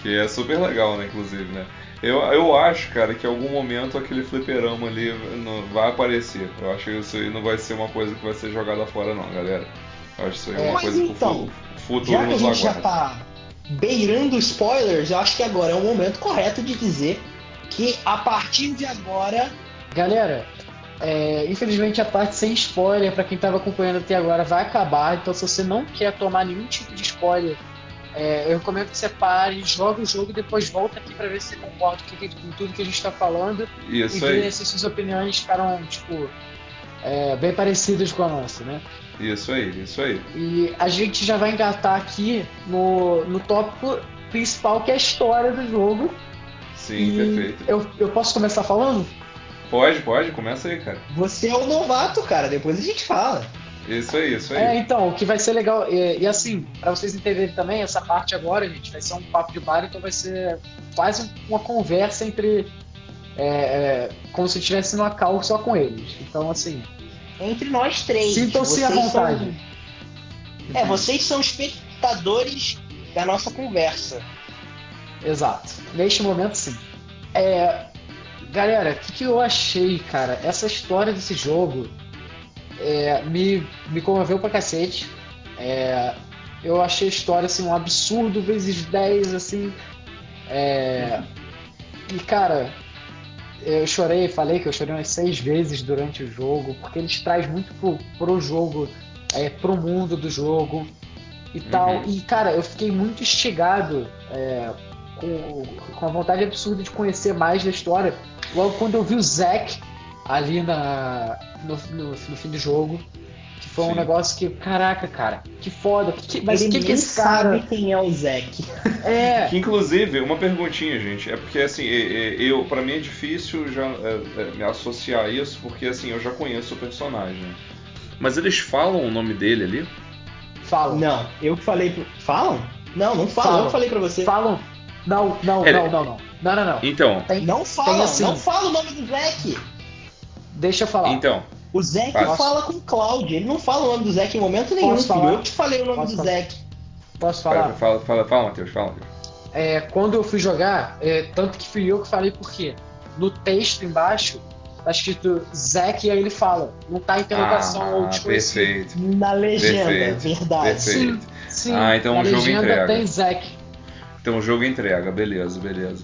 Que é super legal, né, inclusive, né? Eu, eu acho, cara, que em algum momento aquele fliperama ali não vai aparecer. Eu acho que isso aí não vai ser uma coisa que vai ser jogada fora, não, galera. Eu acho que isso aí é uma coisa então, que o futuro já que a gente já tá beirando spoilers, eu acho que agora é o momento correto de dizer que a partir de agora. Galera, é, infelizmente a parte sem spoiler para quem estava acompanhando até agora vai acabar, então se você não quer tomar nenhum tipo de spoiler, é, eu recomendo que você pare, jogue o jogo e depois volta aqui para ver se você concorda com, tudo que a gente está falando isso e ver se suas opiniões ficaram tipo é, bem parecidas com a nossa, né? Isso aí, isso aí. E a gente já vai engatar aqui no, no tópico principal que é a história do jogo. Sim, e perfeito. Eu, eu posso começar falando? Pode, pode, começa aí, cara. Você é o novato, cara, depois a gente fala. Isso aí, isso aí. É, então, o que vai ser legal, e, e assim, para vocês entenderem também, essa parte agora, gente, vai ser um papo de bar, então vai ser quase uma conversa entre. É, é, como se estivesse numa call só com eles. Então, assim. Entre nós três. Sintam-se à vontade. São... É, vocês são espectadores da nossa conversa. Exato. Neste momento, sim. É, galera, o que, que, eu achei, cara? Essa história desse jogo é, me, me comoveu pra cacete. É, eu achei a história assim, um absurdo vezes 10, assim. É, e cara, eu chorei, falei que eu chorei umas seis vezes durante o jogo, porque eles traz muito pro, pro jogo, é, pro mundo do jogo e uhum. tal. E cara, eu fiquei muito instigado é, com, com a vontade absurda de conhecer mais da história. Logo quando eu vi o Zack ali na, no, no, no fim do jogo. Foi Sim. um negócio que, caraca, cara, que foda. Que, mas o que, que esse cara. sabe quem é o Zack. (laughs) É. Que, inclusive, uma perguntinha, gente. É porque, assim, eu, para mim é difícil já é, é, me associar a isso, porque, assim, eu já conheço o personagem. Mas eles falam o nome dele ali? Falam. Não, eu que falei. Pro... Falam? Não, não falam. falam. Eu falei pra você. Falam. Não, não, não, não, não. Não, não, não. Então. Tem, não fala, assim, não fala o nome do Zack. Deixa eu falar. Então. O Zack fala com o Cloud. Ele não fala o nome do Zack em momento nenhum, Posso filho. Eu te falei o nome Posso do falar? Zack. Posso falar? Fala, fala, fala, Matheus, fala, Matheus. É, quando eu fui jogar, é, tanto que fui eu que falei porque no texto embaixo tá escrito Zack e aí ele fala, não tá interrogação ah, ou desconhecido. Perfeito. Na legenda, perfeito, verdade. Perfeito. Sim, sim. Ah, então o jogo entrega. tem Zack. Então o jogo entrega, beleza, beleza.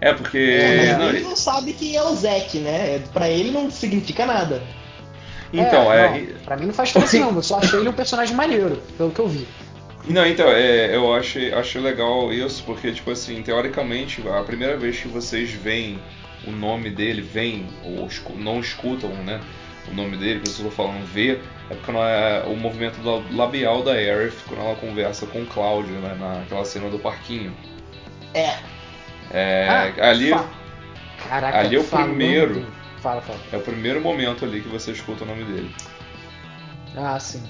É, porque. É, não, ele não sabe quem é o Zack, né? Pra ele não significa nada. Então, é. é... Não, pra mim não faz diferença, não. Eu só achei ele um personagem maneiro, pelo que eu vi. Não, então, é, eu achei, achei legal isso, porque, tipo assim, teoricamente, a primeira vez que vocês veem o nome dele, veem, ou não escutam, né? O nome dele, que eu estou falando ver, é porque não é o movimento labial da Aerith quando ela conversa com o Cláudio, né? Naquela cena do parquinho. É. É, ah, ali, Caraca, ali é o primeiro. Fala, fala. É o primeiro momento ali que você escuta o nome dele. Ah, sim.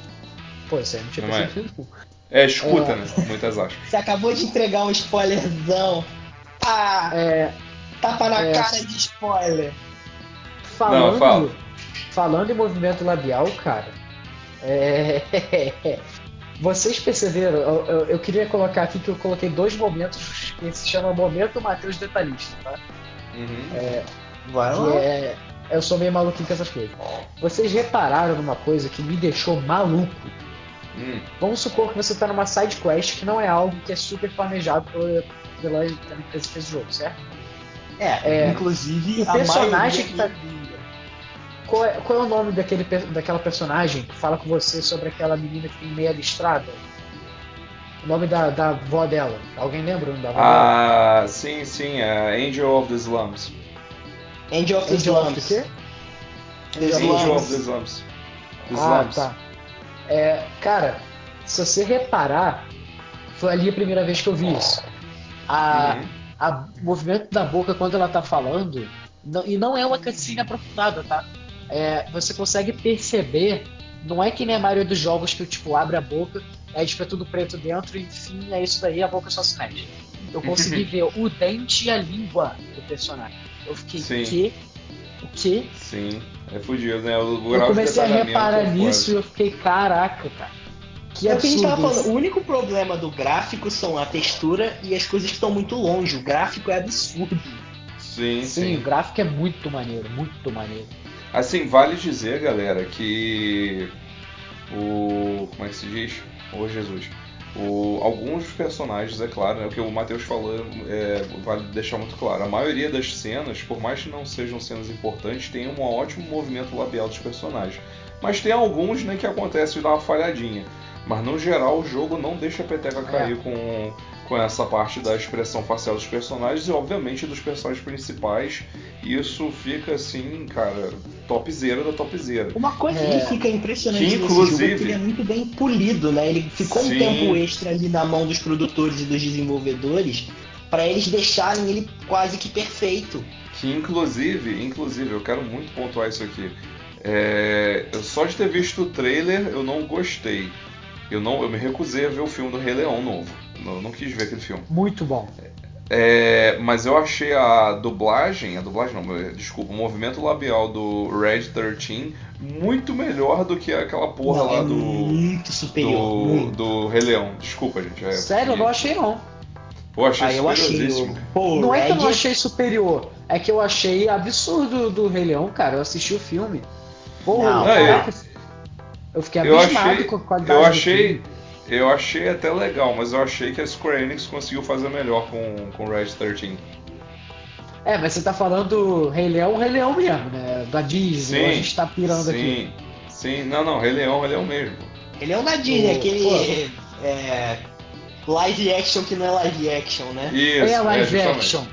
Pô, isso aí não tinha percebido. É, escuta, é... né? Muitas aspas. Você acabou de entregar um spoilerzão. Ah! É. Tapa na é... cara de spoiler. Falando, não, fala. falando em movimento labial, cara. É. (laughs) Vocês perceberam? Eu, eu, eu, queria colocar aqui que eu coloquei dois momentos que se chama Momento Matheus Detalhista, tá? Uhum. É, Vai lá. É, eu sou meio maluquinho com essas coisas. Vocês repararam numa coisa que me deixou maluco? Hum. Vamos supor que você está numa side quest que não é algo que é super planejado pela, pela empresa que fez o jogo, certo? É, é inclusive o personagem que tá. Qual é, qual é o nome daquele, daquela personagem que fala com você sobre aquela menina que tem meia listrada? O nome da, da avó dela. Alguém lembra o nome da avó ah, dela? sim, sim. É Angel of the Slums. Angel of the Slums. Angel, Angel of the Slums. Ah, tá. É, cara, se você reparar, foi ali a primeira vez que eu vi isso. A, uhum. a movimento da boca quando ela tá falando, não, e não é uma cutscene aprofundada, tá? é, você consegue perceber, não é que nem a maioria dos jogos que tipo abre a boca, é tipo é tudo preto dentro, enfim, é isso daí, a boca só se mexe. Eu consegui (laughs) ver o dente e a língua do personagem. Eu fiquei, Sim. o quê? O quê? Sim, é fudido, né? O eu comecei a reparar nisso e eu fiquei, caraca, cara. Que é o que a gente tava falando. O único problema do gráfico são a textura e as coisas que estão muito longe. O gráfico é absurdo. Sim, sim, sim. o gráfico é muito maneiro, muito maneiro. Assim, vale dizer, galera, que o. Como é que se diz? Ô Jesus. O, alguns personagens, é claro, né, o que o Matheus falou é, vale deixar muito claro. A maioria das cenas, por mais que não sejam cenas importantes, tem um ótimo movimento labial dos personagens. Mas tem alguns né, que acontece de dar uma falhadinha. Mas no geral o jogo não deixa a peteca cair é. com, com essa parte da expressão facial dos personagens e obviamente dos personagens principais. Isso fica assim, cara, topzera da topzera. Uma coisa é. que fica impressionante que, inclusive, nesse jogo é que ele é muito bem polido, né? Ele ficou sim. um tempo extra ali na mão dos produtores e dos desenvolvedores para eles deixarem ele quase que perfeito. Que inclusive, inclusive, eu quero muito pontuar isso aqui. É, só de ter visto o trailer eu não gostei. Eu não, eu me recusei a ver o filme do Rei Leão novo. Eu não quis ver aquele filme. Muito bom. É, mas eu achei a dublagem, a dublagem não, desculpa, o movimento labial do Red 13 muito melhor do que aquela porra não, lá é do. Muito superior. Do, muito. do Rei Leão. Desculpa, gente. É, Sério, eu não achei não. Eu achei ah, eu achei. Pô, não é que eu não achei superior, é que eu achei absurdo do Rei Leão, cara. Eu assisti o filme. Pô, não, caraca, eu fiquei abismado eu achei, com a qualidade eu achei, eu achei até legal, mas eu achei que a Square Enix conseguiu fazer melhor com, com Red 13. É, mas você tá falando do Rei Leão, Rei Leão mesmo, né? Da Disney, sim, a gente tá pirando sim, aqui. Sim, não, não, Rei Leão, Rei Leão mesmo. Rei Leão da Disney, aquele é, live action que não é live action, né? Isso, é live é, action.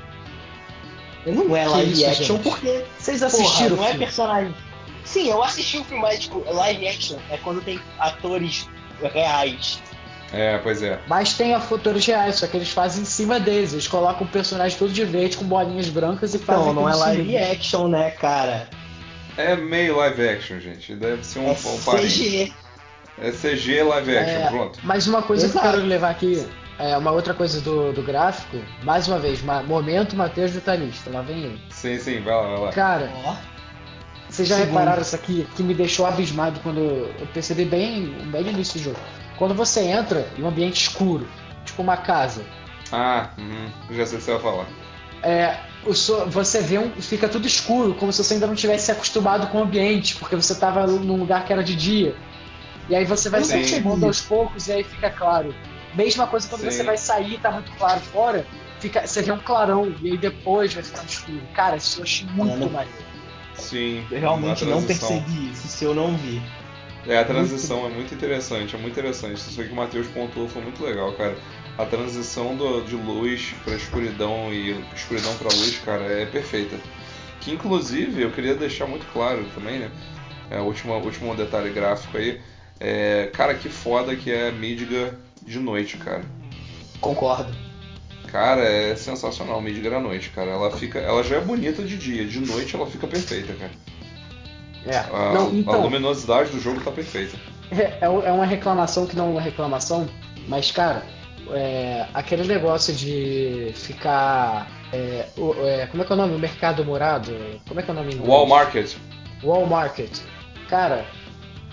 Não é live isso, action gente? porque vocês assistiram porra, não é personagem. Sim, eu assisti o filme, mas tipo, live action é quando tem atores reais. É, pois é. Mas tem atores reais, só que eles fazem em cima deles. Eles colocam o personagem todo de verde com bolinhas brancas e fazem. Não, não é live cima. action, né, cara? É meio live action, gente. Deve ser um, É um. CG. É CG live action, É, pronto. Mas uma coisa que eu Exato. quero levar aqui, é uma outra coisa do, do gráfico, mais uma vez, ma- momento Matheus Vitalista, lá vem ele. Sim, sim, vai lá, vai lá. Cara, Ó. vocês já Segundo. repararam isso aqui? Que me deixou abismado quando eu percebi bem, bem no início do jogo. Quando você entra em um ambiente escuro, tipo uma casa, Ah, uhum, já sei o que você vai falar. é, o so- você vê um, fica tudo escuro, como se você ainda não tivesse acostumado com o ambiente, porque você estava num lugar que era de dia. E aí você vai se percebi. aos poucos e aí fica claro. Mesma coisa quando Sim. você vai sair e tá muito claro fora, fica, você vê um clarão e aí depois vai ficando escuro. Cara, isso eu achei muito Mano, maneiro. Sim. Eu realmente não percebi isso, se eu não vi. É, a transição é muito interessante, é muito interessante. Isso aí que o Matheus pontuou foi muito legal, cara. A transição do- de luz pra escuridão e escuridão pra luz, cara, é perfeita. Que inclusive eu queria deixar muito claro também, né? É, o último, último detalhe gráfico aí. É, cara, que foda que é a Midgar de noite, cara. Concordo. Cara, é sensacional Midgar à noite, cara. Ela fica, ela já é bonita de dia, de noite ela fica perfeita, cara. É. A, não, a então, luminosidade do jogo tá perfeita. é, é uma reclamação que não é uma reclamação, mas, cara, é, aquele negócio de ficar. é, o- é, como é que é o nome? O mercado morado? Como é que é o nome? Wall Market. Wall Market. Cara,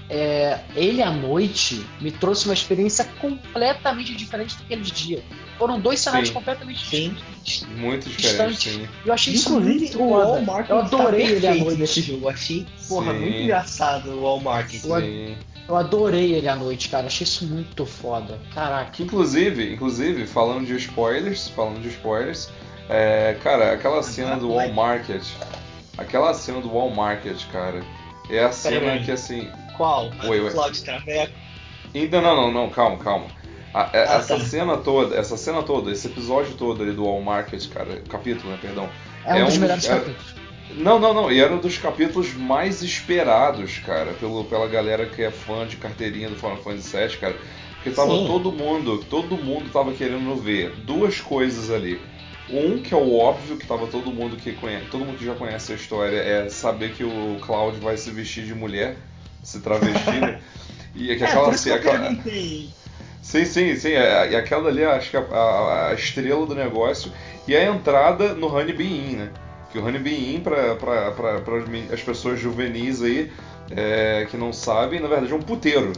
é, ele à noite me trouxe uma experiência completamente diferente daqueles dias. Foram dois cenários Sim. completamente Sim. diferentes. Muito diferente, Distante. sim. Eu achei isso Inclusive, muito o foda. Walmart Eu adorei tá ele à noite. nesse jogo. Achei, porra, Sim. muito engraçado o Walmart. Eu- Sim. Eu adorei ele à noite, cara. Achei isso muito foda. Caraca. Inclusive, inclusive, falando de spoilers, falando de spoilers, é, cara, aquela cena do Wall Market, aquela cena do Wall Market, cara, é a cena que assim, Qual? Oi, oi. Cláudio Traveco. ainda não, não, não, calma, calma. A- é- Ah, essa tá. cena toda, essa cena toda, esse episódio todo ali do Wall Market, cara, capítulo, né, perdão. É um É dos um- melhores é- capítulos. Não, não, não. E era um dos capítulos mais esperados, cara, pelo, pela galera que é fã de carteirinha do Final Fantasy VII, cara. Porque tava Sim. todo mundo, todo mundo tava querendo ver duas coisas ali. Um que é o óbvio que tava todo mundo que conhece, todo mundo que já conhece a história é saber que o Cloud vai se vestir de mulher, se travestir, né? E é que (laughs) É, aquela, por isso que eu aquela-. Sim, sim, sim. é- E aquela ali, acho que é a, a- a estrela do negócio. E a entrada no Honey Bee Inn, né? Que o Honey Bee Inn, pra as pessoas juvenis aí é, que não sabem, na verdade é um puteiro.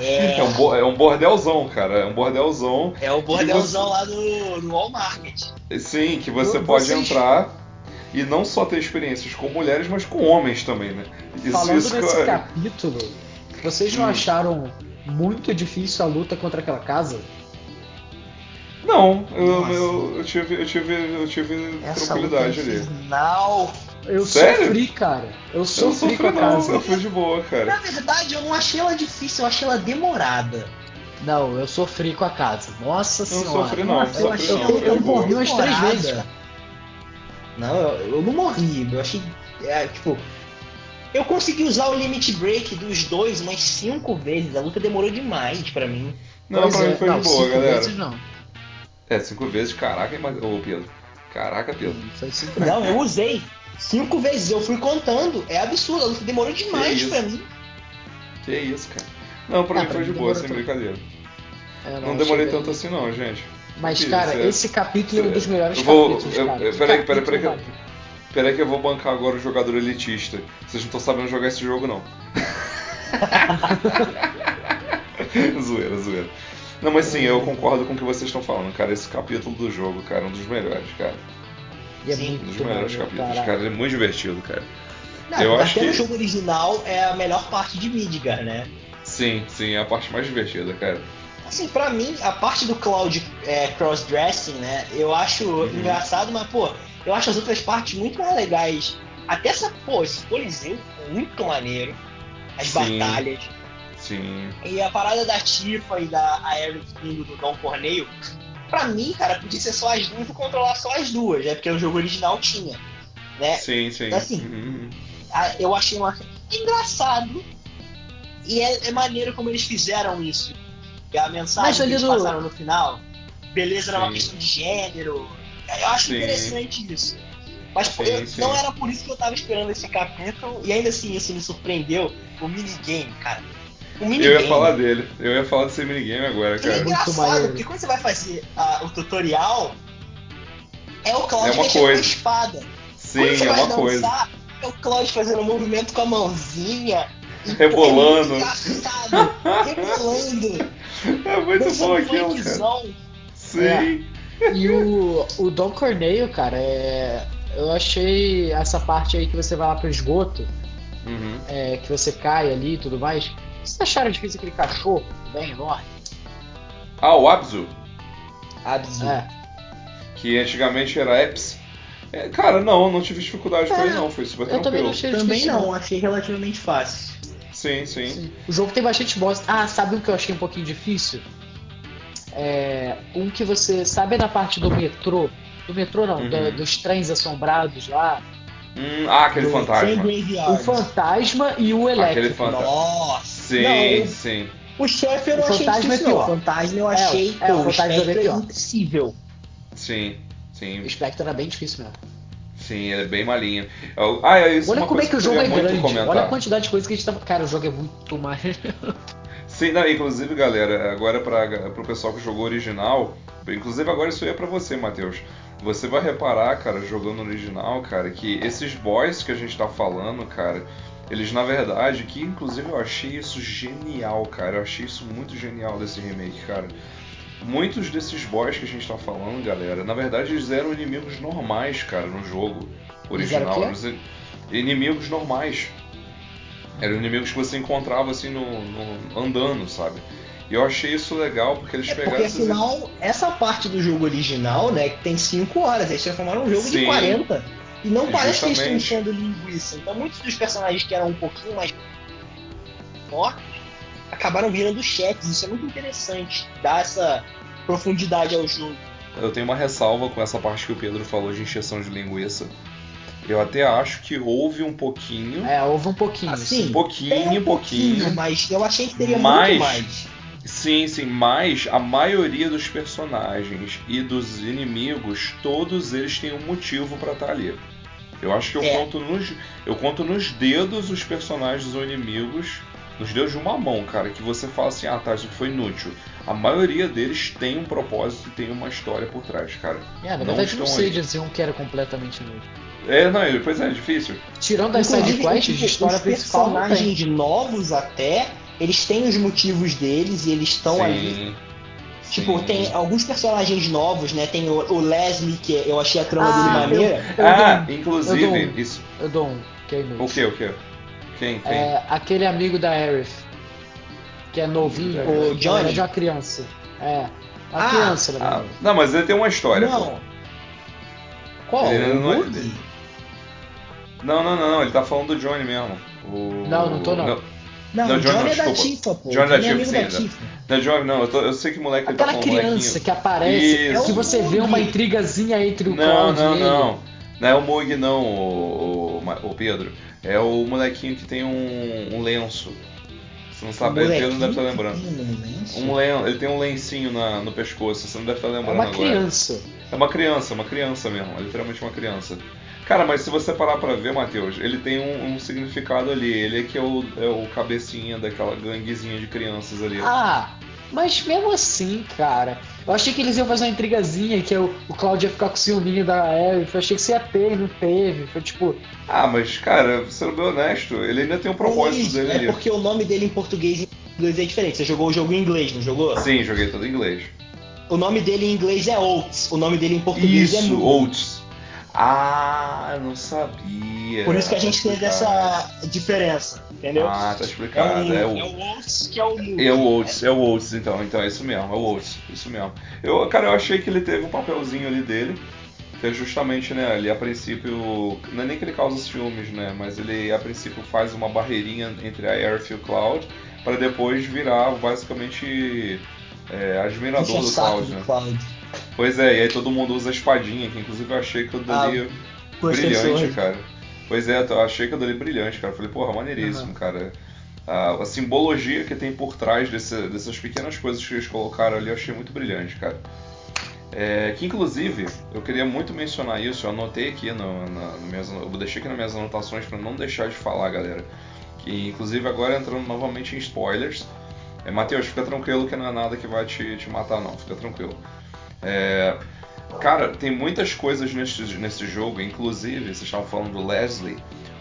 É, (laughs) É um, é um bordelzão, cara. É um bordelzão. é o bordelzão lá do, do Walmart. Sim, que você Eu- pode vocês- entrar e não só ter experiências com mulheres, mas com homens também, né? Isso, Falando isso nesse eu- capítulo, vocês não Hum. acharam muito difícil a luta contra aquela casa? Não, eu, eu, eu tive, eu tive, eu tive Essa luta tranquilidade no ali. final. Eu Sério? sofri, cara. Eu Eu não sofri sofri com a não, casa. eu fui de boa, cara. Na verdade, eu não achei ela difícil, eu achei ela demorada. Não, eu sofri com a casa. Nossa Eu não senhora. sofri não, eu eu, sofri eu, não, eu, de boa. morri umas três vezes, cara. Não, eu, eu não morri. Eu achei. é, tipo. Eu consegui usar o limit break dos dois umas cinco vezes. A luta demorou demais pra mim. Não, Pois pra é, mim foi não, de boa, cinco galera. vezes não. É, cinco vezes, caraca, mas... Ô, Pedro. Caraca, Pedro. Não, eu usei. Cinco vezes, eu fui contando. É absurdo, a luta demorou demais pra mim. Que isso, cara. Não, pra ah, mim foi de boa, sem brincadeira. É, não, não demorei tanto assim não, gente. Mas, cara, é... esse capítulo é um dos melhores eu vou, capítulos, eu, cara. Peraí, peraí, peraí. Peraí, peraí que eu vou bancar agora o jogador elitista. Vocês não estão sabendo jogar esse jogo, não. (laughs) zoeira, zoeira. Não, mas sim, eu concordo com o que vocês estão falando, cara. Esse capítulo do jogo, cara, é um dos melhores, cara. E é sim, um dos melhores capítulos, cara. Ele é muito divertido, cara. Não, eu acho que... no jogo original é a melhor parte de Midgar, né? Sim, sim, é a parte mais divertida, cara. Assim, pra mim, a parte do Cloud é, cross-dressing, né? Eu acho uhum. engraçado, mas, pô, eu acho as outras partes muito mais legais. Até essa, pô, esse Coliseu muito maneiro. As sim. batalhas. Sim. E a parada da Tifa e da Aerith vindo do Dom Corneio, pra mim, cara, podia ser só as duas e controlar só as duas, né? Porque o jogo original tinha. Né? Sim, sim. Então, assim, uhum. eu achei uma... engraçado. E é, é maneiro como eles fizeram isso. E a mensagem que eles do... passaram no final, beleza é uma questão de gênero. Eu acho sim. interessante isso. Mas sim, eu, sim. não era por isso que eu tava esperando esse capítulo, e ainda assim isso me surpreendeu. O minigame, cara. O minigame. Eu ia falar dele, eu ia falar desse minigame agora, cara. É engraçado, porque quando você vai fazer uh, o tutorial, é o Cloud é mexendo com a espada. Sim, quando você é vai uma dançar, coisa. É o Cloud fazendo um movimento com a mãozinha. Rebolando. É rebolando. (laughs) É muito bom aquilo, cara. Sim. É. E o, o Don Corneio, cara, é, eu achei essa parte aí que você vai lá pro esgoto, uhum. é, que você cai ali e tudo mais. Vocês acharam difícil aquele cachorro bem enorme? Ah, o Abzu. Abzu. É. Que antigamente era Eps. É, cara, não, não tive dificuldade é, com ele não, foi super tranquilo. Eu também não achei Também não, achei relativamente fácil. Sim, sim, sim. O jogo tem bastante boss. Ah, sabe o que eu achei um pouquinho difícil? É, um que você. Sabe na parte do metrô? Do metrô não, uhum. do, dos trens assombrados lá. Hum, ah, aquele do fantasma. O fantasma e o elétrico. Aquele fantasma. Nossa! Sim, não, sim. O chefe eu não o achei fantasma difícil, é. O fantasma eu é, achei. É, é o fantasma é, é impossível. Sim, sim. O Spectre era bem difícil mesmo. Sim, ele é bem malinho. Ah, é isso Olha como é que o jogo é grande. Comentar. Olha a quantidade de coisas que a gente tá. Cara, o jogo é muito mais. (laughs) Sim, não, inclusive, galera, agora para o pessoal que jogou original, inclusive agora isso aí é para você, Matheus. Você vai reparar, cara, jogando original, cara, que esses boys que a gente tá falando, cara, eles na verdade, que inclusive eu achei isso genial, cara. Eu achei isso muito genial desse remake, cara. Muitos desses boys que a gente tá falando, galera, na verdade eles eram inimigos normais, cara, no jogo original. inimigos normais. Eram inimigos que você encontrava assim no, no, andando, sabe? E eu achei isso legal porque eles é pegaram. Porque afinal, esses... essa parte do jogo original, né, que tem 5 horas, eles transformaram um jogo Sim, de 40. E não parece que eles estão enchendo linguiça. Então muitos dos personagens que eram um pouquinho mais fortes acabaram virando chefes. Isso é muito interessante, dá essa profundidade ao jogo. Eu tenho uma ressalva com essa parte que o Pedro falou de encheção de linguiça. Eu até acho que houve um pouquinho. É, houve um pouquinho. Assim, um pouquinho, um pouquinho, pouquinho. Mas eu achei que teria mas, muito mais. Sim, sim, mas a maioria dos personagens e dos inimigos, todos eles têm um motivo para estar tá ali. Eu acho que eu, é. conto nos, eu conto nos dedos os personagens ou inimigos nos dedos de uma mão, cara, que você fala assim, ah tá, isso foi inútil. A maioria deles tem um propósito e tem uma história por trás, cara. É, na verdade não, não sei dizer um que era completamente inútil. É, não, pois é, é difícil. Tirando as sidequests de história os principal. Personagens novos até, eles têm os motivos deles e eles estão ali. Tipo, Sim. tem alguns personagens novos, né? Tem o, o Leslie, que eu achei a trama ah, dele maneira. Eu, eu ah, dou, inclusive, eu um, isso. Eu dou um, que é inútil. O que, o que? Quem? Quem? É, aquele amigo da Aerith, que é novinho, o Johnny. É de uma criança. É. Uma ah, criança, né? Ah, não, mas ele tem uma história. Não. Pô. Qual? Ele não, é- não, não, não, não, ele tá falando do Johnny mesmo. O... Não, não tô não. Não, não, não Johnny, Johnny é da Tifa, pô. Johnny, é da Tifa, sim. Da Tifa. Não, Johnny, não, eu, tô, eu, sei que moleque Aquela ele tá falando. criança que aparece, Isso. que você vê uma intrigazinha entre o Não, não, não. Não é o Mug não, o, o, o Pedro. É o molequinho que tem um, um lenço. Você não sabe, ele não deve estar lembrando. Um, lenço, ele tem um lencinho na, no pescoço, você não deve estar lembrando agora. É uma criança. É uma criança, uma criança mesmo, é literalmente uma criança. Cara, mas se você parar pra ver, Matheus, ele tem um, um, significado ali. Ele é que é o, é o cabecinha daquela ganguezinha de crianças ali. Ah, mas mesmo assim, cara, eu achei que eles iam fazer uma intrigazinha, que é o, o Claudio ia ficar com o ciúminho da Eve. Eu achei que você ia ter, não teve. Foi tipo. Ah, mas, cara, sendo bem honesto, ele ainda tem um propósito dele é ali. É porque o nome dele em português e em inglês é diferente. Você jogou o jogo em inglês, não jogou? Sim, joguei todo em inglês. O nome dele em inglês é Oates, o nome dele em português Isso, é Isso, Oates. Ah, não sabia. Por isso que a gente teve essa diferença, entendeu? Ah, tá explicado. É o, é o Oates que é o Moody. É o Oates, é o Oates então, então é isso mesmo, é o Oates, isso mesmo. Eu, cara, eu achei que ele teve um papelzinho ali dele, que é justamente, né, ele a princípio, não é nem que ele causa os filmes, né, mas ele a princípio faz uma barreirinha entre a Earth e o Cloud, para depois virar basicamente é, admirador do Cloud, né? Cloud. Pois é, e aí todo mundo usa a espadinha, que inclusive eu achei que eu dali ah, brilhante, cara. Pois é, eu achei que eu dali brilhante, cara. Falei, porra, maneiríssimo, uhum. cara. A, a, simbologia que tem por trás desse, dessas pequenas coisas que eles colocaram ali, eu achei muito brilhante, cara. É, que inclusive, eu queria muito mencionar isso, eu anotei aqui, no, na, no minhas, eu deixei aqui nas minhas anotações para não deixar de falar, galera. Que inclusive agora entrando novamente em spoilers. É, Matheus, fica tranquilo que não é nada que vai te, te matar, não, fica tranquilo. É, cara, tem muitas coisas nesse, nesse jogo, inclusive, vocês estavam falando do Leslie.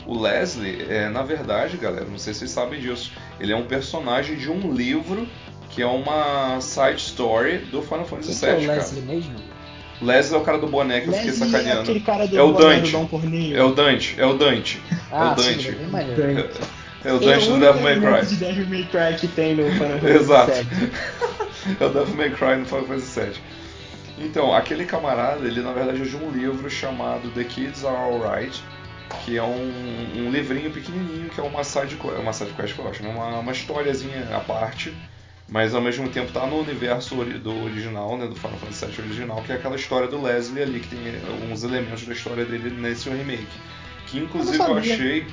O Leslie, é, na verdade, galera, não sei se vocês sabem disso, ele é um personagem de um livro que é uma side story do Final Fantasy VII. Que é o Leslie cara. mesmo? Leslie é o cara do boneco, eu fiquei sacaneando. É, aquele cara do é o Dante. Do é o Dante, é o Dante. Ah, é o Dante. Sim, é, (laughs) é o Dante do Devil May Cry. de Devil May Cry que tem no Final (laughs) Fantasy Exato. (laughs) é o Devil May Cry no Final Fantasy VII. Então, aquele camarada, ele na verdade é de um livro chamado The Kids Are Alright, que é um, um livrinho pequenininho que é uma side, uma side quest que eu acho, né? uma, uma historiazinha à parte, mas ao mesmo tempo tá no universo do original, né, do Final Fantasy VII original, que é aquela história do Leslie ali, que tem alguns elementos da história dele nesse remake. Que inclusive eu, eu achei.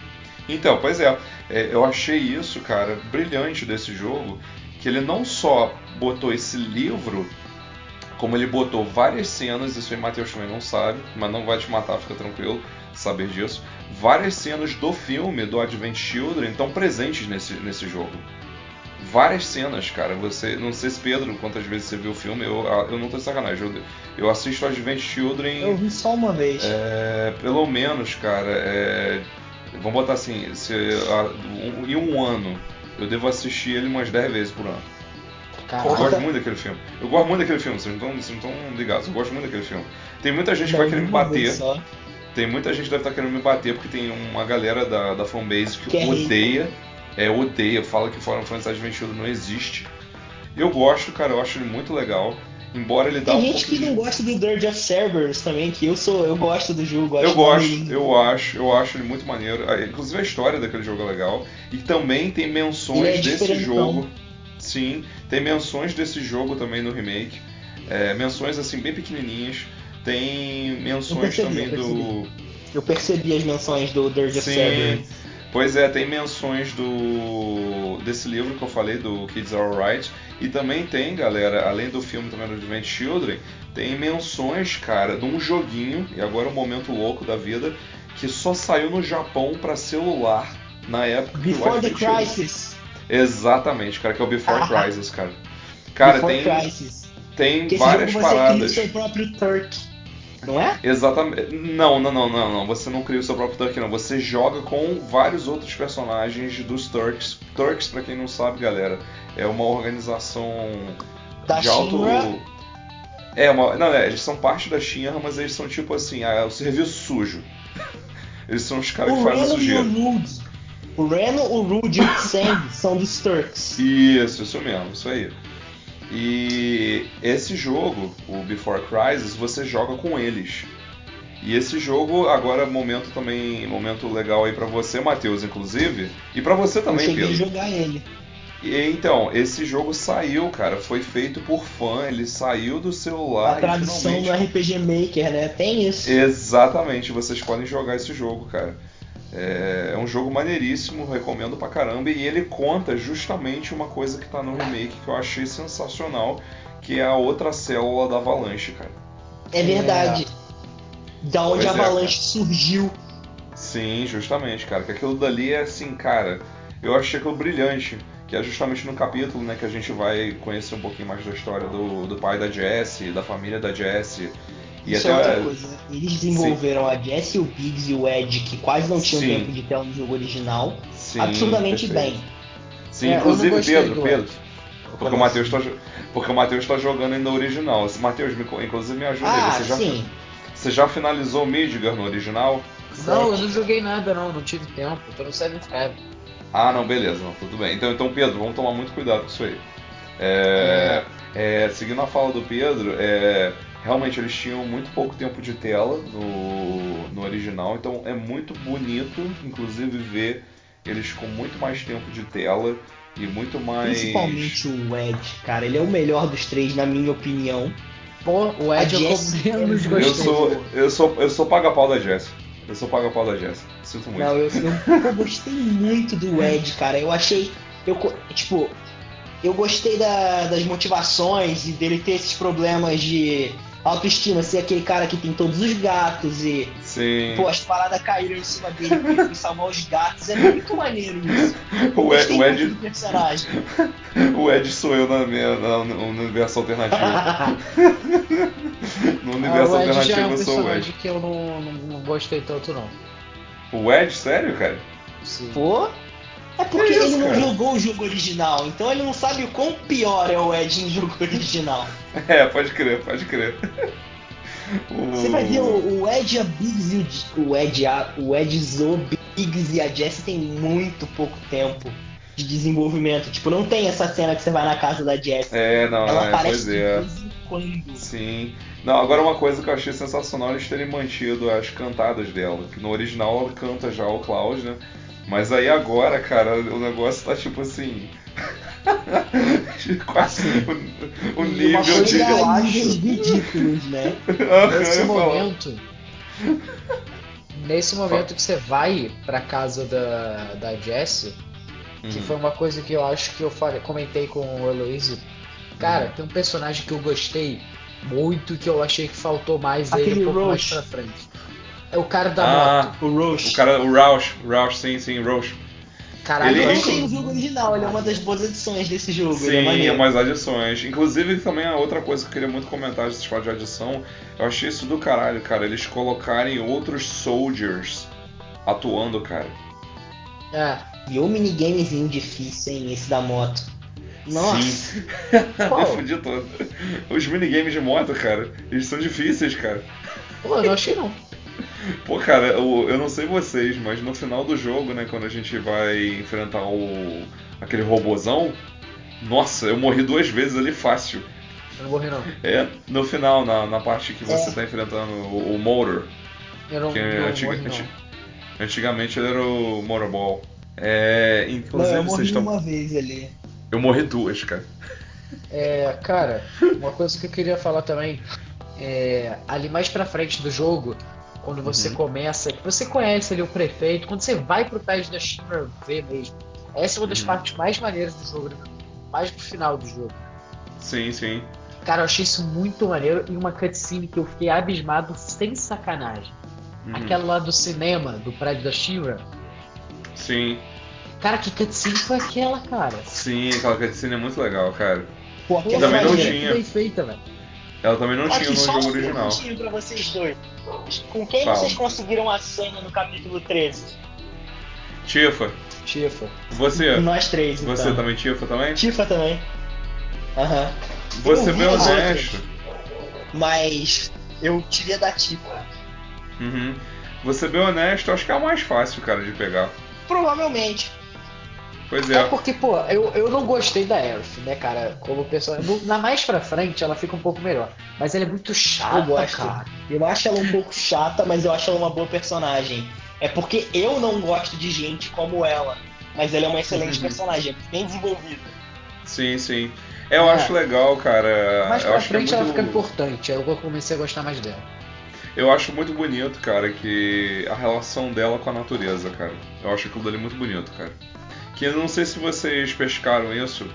Então, pois é, é, eu achei isso, cara, brilhante desse jogo, que ele não só botou esse livro como ele botou várias cenas, isso aí Matheus também não sabe, mas não vai te matar, fica tranquilo saber disso. Várias cenas do filme do Advent Children estão presentes nesse, nesse jogo. Várias cenas, cara. Você, não sei se Pedro, quantas vezes você viu o filme, eu, eu não tô de sacanagem. Eu, eu assisto Advent Children. Eu vi só uma vez. É, pelo menos, cara. É, vamos botar assim, se, um, em um ano eu devo assistir ele umas 10 vezes por ano. Caraca. Eu gosto muito daquele filme. Eu gosto muito daquele filme, vocês não estão ligados. Eu gosto muito daquele filme. Tem muita gente que vai querer me bater. Tem muita gente que deve estar querendo me bater porque tem uma galera da, da fanbase que, que odeia. É, odeia, fala que Final Fantasy Adventure não existe. Eu gosto, cara, eu acho ele muito legal. Embora ele dá Tem um gente que de... não gosta do Dirge of Cerberus também, que eu sou, eu gosto do jogo. Gosto eu gosto, eu acho, eu acho ele muito maneiro. Ah, inclusive a história daquele jogo é legal. E também tem menções é desse jogo. Sim, tem menções desse jogo também no remake. É, menções assim bem pequenininhas. Tem menções percebi, também eu do. Eu percebi as menções do Dirge Sim. Pois é, tem menções do desse livro que eu falei, do Kids Are Alright. E também tem, galera, além do filme também do Advent Children, tem menções, cara, de um joguinho, e agora é um momento louco da vida, que só saiu no Japão para celular na época Before que o the Crisis. Exatamente, cara, que é o Before ah. Crisis, cara. Cara, Before tem. Crisis. Tem que várias jogo paradas. Você cria o seu próprio Turk. Não é? Exatamente. Não, não, não, não, não. Você não cria o seu próprio Turk, não. Você joga com vários outros personagens dos Turks. Turks, para quem não sabe, galera, é uma organização da de alto. Shinra. É, uma... não, é, eles são parte da Shinra, mas eles são tipo assim, ah, o serviço sujo. (laughs) eles são os caras que fazem a sujeira. O Reno, o Rude e o Sang são dos Turks. Isso, isso mesmo, isso aí. E esse jogo, o Before Crisis, você joga com eles. E esse jogo, agora momento também, momento legal aí para você, Matheus, inclusive, e para você também, Eu cheguei Pedro. jogar ele. E, então, esse jogo saiu, cara, foi feito por fã, ele saiu do celular. A tradução finalmente... do RPG Maker, né? Tem isso. Exatamente, vocês podem jogar esse jogo, cara. É, é um jogo maneiríssimo, recomendo pra caramba. E ele conta justamente uma coisa que tá no remake que eu achei sensacional, que é a outra célula da Avalanche, cara. É verdade. da onde pois a é, Avalanche é, surgiu. Sim, justamente, cara. Que aquilo dali é assim, cara. Eu achei aquilo brilhante. Que é justamente no capítulo, né, que a gente vai conhecer um pouquinho mais da história do, do pai da Jessie, da família da Jessie. E Isso até, é outra coisa, né? Eles desenvolveram Sim. a Jessie, o Biggs e o Ed, que quase não tinham Sim. tempo de tela no jogo original, Sim, absurdamente perfeito. bem. Sim, é, inclusive, Pedro, Pedro. Porque o Matheus está porque o Matheus está jogando ainda original. Matheus, inclusive me ajuda ah, Você já, sim. você já finalizou o Midgar no original? Não, eu não joguei nada não, não tive tempo, tô no 7 Ah, não, beleza, não, tudo bem. Então, então, Pedro, vamos tomar muito cuidado com isso aí. É, é. É, seguindo a fala do Pedro, é, realmente eles tinham muito pouco tempo de tela no, no original, então é muito bonito, inclusive, ver eles com muito mais tempo de tela e muito mais. Principalmente o Ed, cara, ele é o melhor dos três, na minha opinião. Pô, o Ed é o menos gostei. Eu sou, eu sou, eu sou paga-pau da Jess. Eu sou paga-pau da Jess. Sinto muito. Não, eu, eu, eu gostei muito do Ed, cara. Eu achei. Eu, tipo, eu gostei da, das motivações e dele ter esses problemas de autoestima, ser aquele cara que tem todos os gatos e. Sim. Pô, as paradas caíram em cima dele pra ele salvar os gatos. É muito maneiro isso. o Ed. O Ed, personagem. (laughs) o Ed sou eu na minha, na, no universo alternativo. (laughs) no universo ah, alternativo é um eu sou o Ed. que eu não, não, não gostei tanto, não. O Ed, sério, cara? Sim. Pô. É porque isso, ele não cara? jogou o jogo original, então ele não sabe o quão pior é o Ed no jogo (laughs) original. É, pode crer, pode crer. Você vai ver o, o Ed, a Biggs e o, o Ed, a, o Ed Zo, Biggs e a Jessie tem muito pouco tempo de desenvolvimento. Tipo, não tem essa cena que você vai na casa da Jessie. É, não, Ela é, aparece pois é. de vez em quando. Sim. Não, agora uma coisa que eu achei sensacional eles terem mantido as cantadas dela. Que no original ela canta já o Cloud, né? Mas aí agora, cara, o negócio tá tipo assim. (laughs) Quase o, o nível de. níveis ridículos, né? Nesse momento. Nesse momento que você vai pra casa da, da Jessie, uhum. que foi uma coisa que eu acho que eu falei, comentei com o Eloise. Cara, uhum. tem um personagem que eu gostei muito que eu achei que faltou mais Aquele ele um pouco Roche. mais pra frente. É o cara da ah, moto. O Roche. O cara, o Roush, Roush, sim, sim, Roush. Caralho, ele não tem no jogo original, ele é uma das boas edições desse jogo. Sim, é, é umas adições. Inclusive, também a outra coisa que eu queria muito comentar desse falam de adição, eu achei isso do caralho, cara. Eles colocarem outros soldiers atuando, cara. É. E o minigamezinho difícil, hein, esse da moto. Nossa! Sim. (laughs) Me fudi todo. Os minigames de moto, cara, eles são difíceis, cara. Pô, eu não achei não. Pô, cara, eu, eu não sei vocês, mas no final do jogo, né, quando a gente vai enfrentar o aquele robozão, nossa, eu morri duas vezes ali fácil. Eu não morri não. É, no final, na, na parte que você é. tá enfrentando o, o Motor. Eu não, que não, antiga, morri, antiga, antigamente ele era o Motorball. É, inclusive não, eu morri vocês estão... uma vez ali. Eu morri duas, cara. É, cara, uma coisa que eu queria falar também é, ali mais pra frente do jogo, quando você uhum. começa, você conhece ali o prefeito, quando você vai pro pé da Shimmer ver mesmo. Essa é uma das uhum. partes mais maneiras do jogo, mais pro final do jogo. Sim, sim. Cara, eu achei isso muito maneiro e uma cutscene que eu fiquei abismado sem sacanagem. Uhum. Aquela lá do cinema, do prédio da Shira. Sim. Cara, que cutscene foi aquela, cara? Sim, aquela cutscene é muito legal, cara. Pô, que também não tinha. Bem feita, velho. Ela também não Aqui, tinha no jogo original. Um pra vocês dois. Com quem Fala. vocês conseguiram a cena no capítulo 13? Tifa. Tifa. Você? Nós três, então. Você também, Tifa também? Tifa também. Aham. Uhum. Você bem honesto. Mas eu tirei da Tifa. Uhum. Você bem honesto, acho que é o mais fácil, cara, de pegar. Provavelmente. Pois é. É porque, pô, eu, eu não gostei da Aerith, né, cara? Como pessoa. Na mais pra frente ela fica um pouco melhor. Mas ela é muito chata, eu gosto. cara. Eu acho ela um pouco chata, mas eu acho ela uma boa personagem. É porque eu não gosto de gente como ela. Mas ela é uma excelente uhum. personagem, bem desenvolvida. Sim, sim. Eu é. acho legal, cara. Mais eu pra acho frente é muito... ela fica importante. Aí eu comecei a gostar mais dela. Eu acho muito bonito, cara, que a relação dela com a natureza, cara. Eu acho aquilo dali muito bonito, cara que eu não sei se vocês pescaram isso.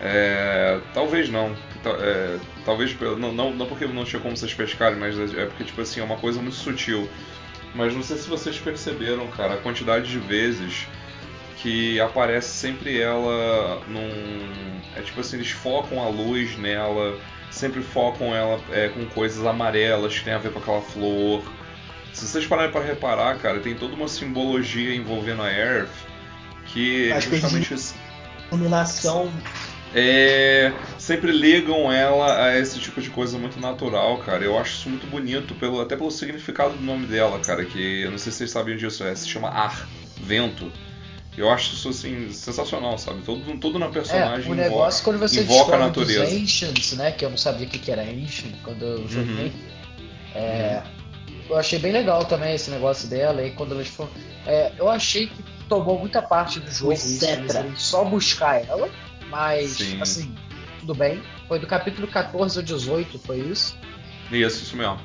É, talvez não. é, talvez não, não, não porque não tinha como vocês pescarem, mas é porque tipo assim é uma coisa muito sutil. Mas não sei se vocês perceberam, cara, a quantidade de vezes que aparece sempre ela num. É tipo assim, eles focam a luz nela, sempre focam ela é, com coisas amarelas que tem a ver com aquela flor. Se vocês pararem para reparar, cara, tem toda uma simbologia envolvendo a Earth que justamente. Que Iluminação. É, sempre ligam ela a esse tipo de coisa muito natural, cara. Eu acho isso muito bonito, pelo, até pelo significado do nome dela, cara. Que eu não sei se vocês sabiam disso, é, se chama ar, vento. Eu acho isso assim sensacional, sabe? Tudo, tudo na personagem é, o negócio invoca, quando você invoca a natureza. Dos Ancients, né? Que eu não sabia o que era Ancient quando eu joguei. Uhum. É, eu achei bem legal também esse negócio dela. E quando eles foram. É, eu achei que tomou muita parte do jogo isso, só buscar ela. Mas, Sim. assim, tudo bem. Foi do capítulo 14 ao 18, foi isso? Isso, isso mesmo.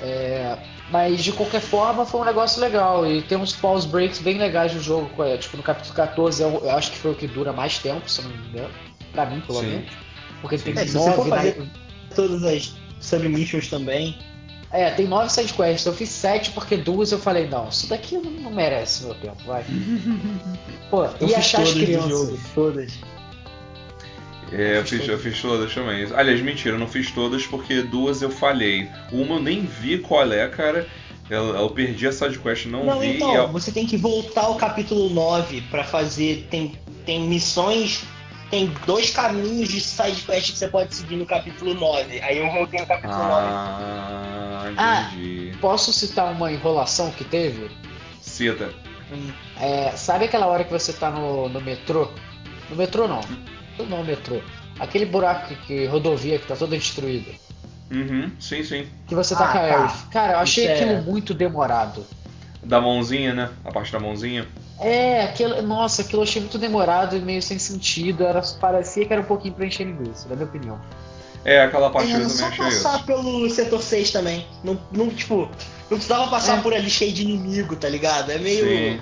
É, mas de qualquer forma foi um negócio legal. E tem uns pause breaks bem legais do jogo. Tipo, no capítulo 14 eu, eu acho que foi o que dura mais tempo, se não me engano. Pra mim, pelo menos. Porque Sim. tem é, nove. Fazer todas as submissions também. É, tem nove sidequests. Eu fiz sete porque duas eu falei, não, isso daqui não merece meu tempo, vai. (laughs) Pô, eu e achar as crianças. Jogo, todas. É, eu fiz, eu fiz todas também. Aliás, mentira, eu não fiz todas porque duas eu falhei. Uma eu nem vi qual é, cara. Eu, eu perdi a sidequest, não, não vi. Então, eu... você tem que voltar ao capítulo 9 para fazer. Tem, tem missões. Tem dois caminhos de sidequest que você pode seguir no capítulo 9. Aí eu voltei no capítulo ah, 9. Ah, entendi. Posso citar uma enrolação que teve? Cita. Hum, é, sabe aquela hora que você tá no, no metrô? No metrô não. Não metrô. Aquele buraco que rodovia que tá toda destruída. Uhum, sim, sim. Que você tá ah, com a tá. Cara, eu achei Isso aquilo é... muito demorado. Da mãozinha, né? A parte da mãozinha. É, aquilo, nossa, aquilo eu achei muito demorado e meio sem sentido. Era, parecia que era um pouquinho pra encher linguiça, na minha opinião. É, aquela parte é, eu também só achei passar isso. pelo setor 6 também. Não, não, tipo, não precisava passar é. por ali cheio de inimigo, tá ligado? É meio. Sim.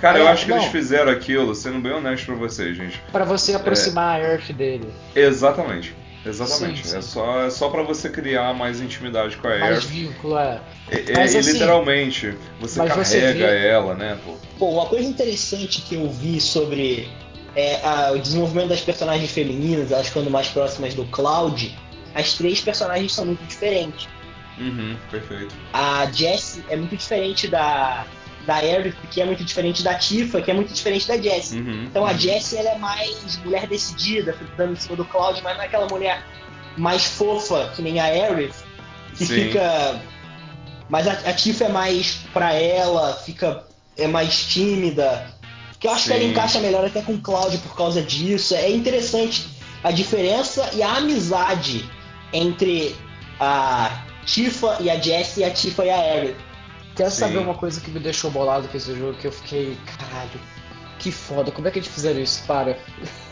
Cara, é, eu acho que não. eles fizeram aquilo, sendo bem honesto pra vocês, gente. Para você aproximar é... a Earth dele. Exatamente. Exatamente. Sim, sim. É só, é só para você criar mais intimidade com a mais Earth. vínculo, é. Mas, e assim, literalmente, você carrega você vê... ela, né? Pô. Pô, uma coisa interessante que eu vi sobre é, a, o desenvolvimento das personagens femininas, elas ficando mais próximas do Cloud, as três personagens são muito diferentes. Uhum, perfeito. A Jessie é muito diferente da, da Aerith, que é muito diferente da Tifa, que é muito diferente da Jessie. Uhum, então a uhum. Jessie ela é mais mulher decidida, dando em cima do Cloud, mas não é aquela mulher mais fofa que nem a Aerith, que Sim. fica. Mas a, a Tifa é mais pra ela, fica. é mais tímida. Que eu acho Sim. que ela encaixa melhor até com o Cloud por causa disso. É interessante a diferença e a amizade entre a Tifa e a Jessie e a Tifa e a Aerith Quer Sim. saber uma coisa que me deixou bolado com esse jogo? Que eu fiquei, caralho, que foda, como é que eles fizeram isso? Para. (laughs)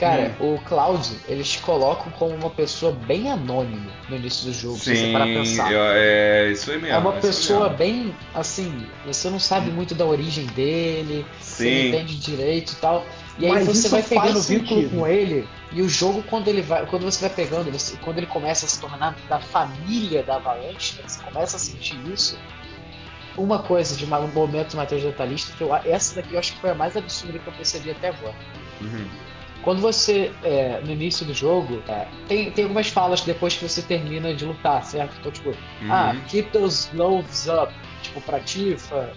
Cara, hum. o Cloud, eles te colocam como uma pessoa bem anônima no início do jogo, Sim, se você parar pensar. É, isso aí mesmo. É uma pessoa bem, assim, você não sabe hum. muito da origem dele, Sim. você não entende direito e tal. E aí Mas você vai pegando vínculo com ele, e o jogo, quando ele vai. Quando você vai pegando, você, quando ele começa a se tornar da família da Avalanche, né, você começa a sentir isso, uma coisa de um momento de matéria detalhista, que eu, essa daqui eu acho que foi a mais absurda que eu percebi até agora. Uhum. Quando você, é, no início do jogo, é, tem, tem algumas falas depois que você termina de lutar, certo? Então, tipo, uhum. ah, keep those gloves up, tipo, pra Tifa.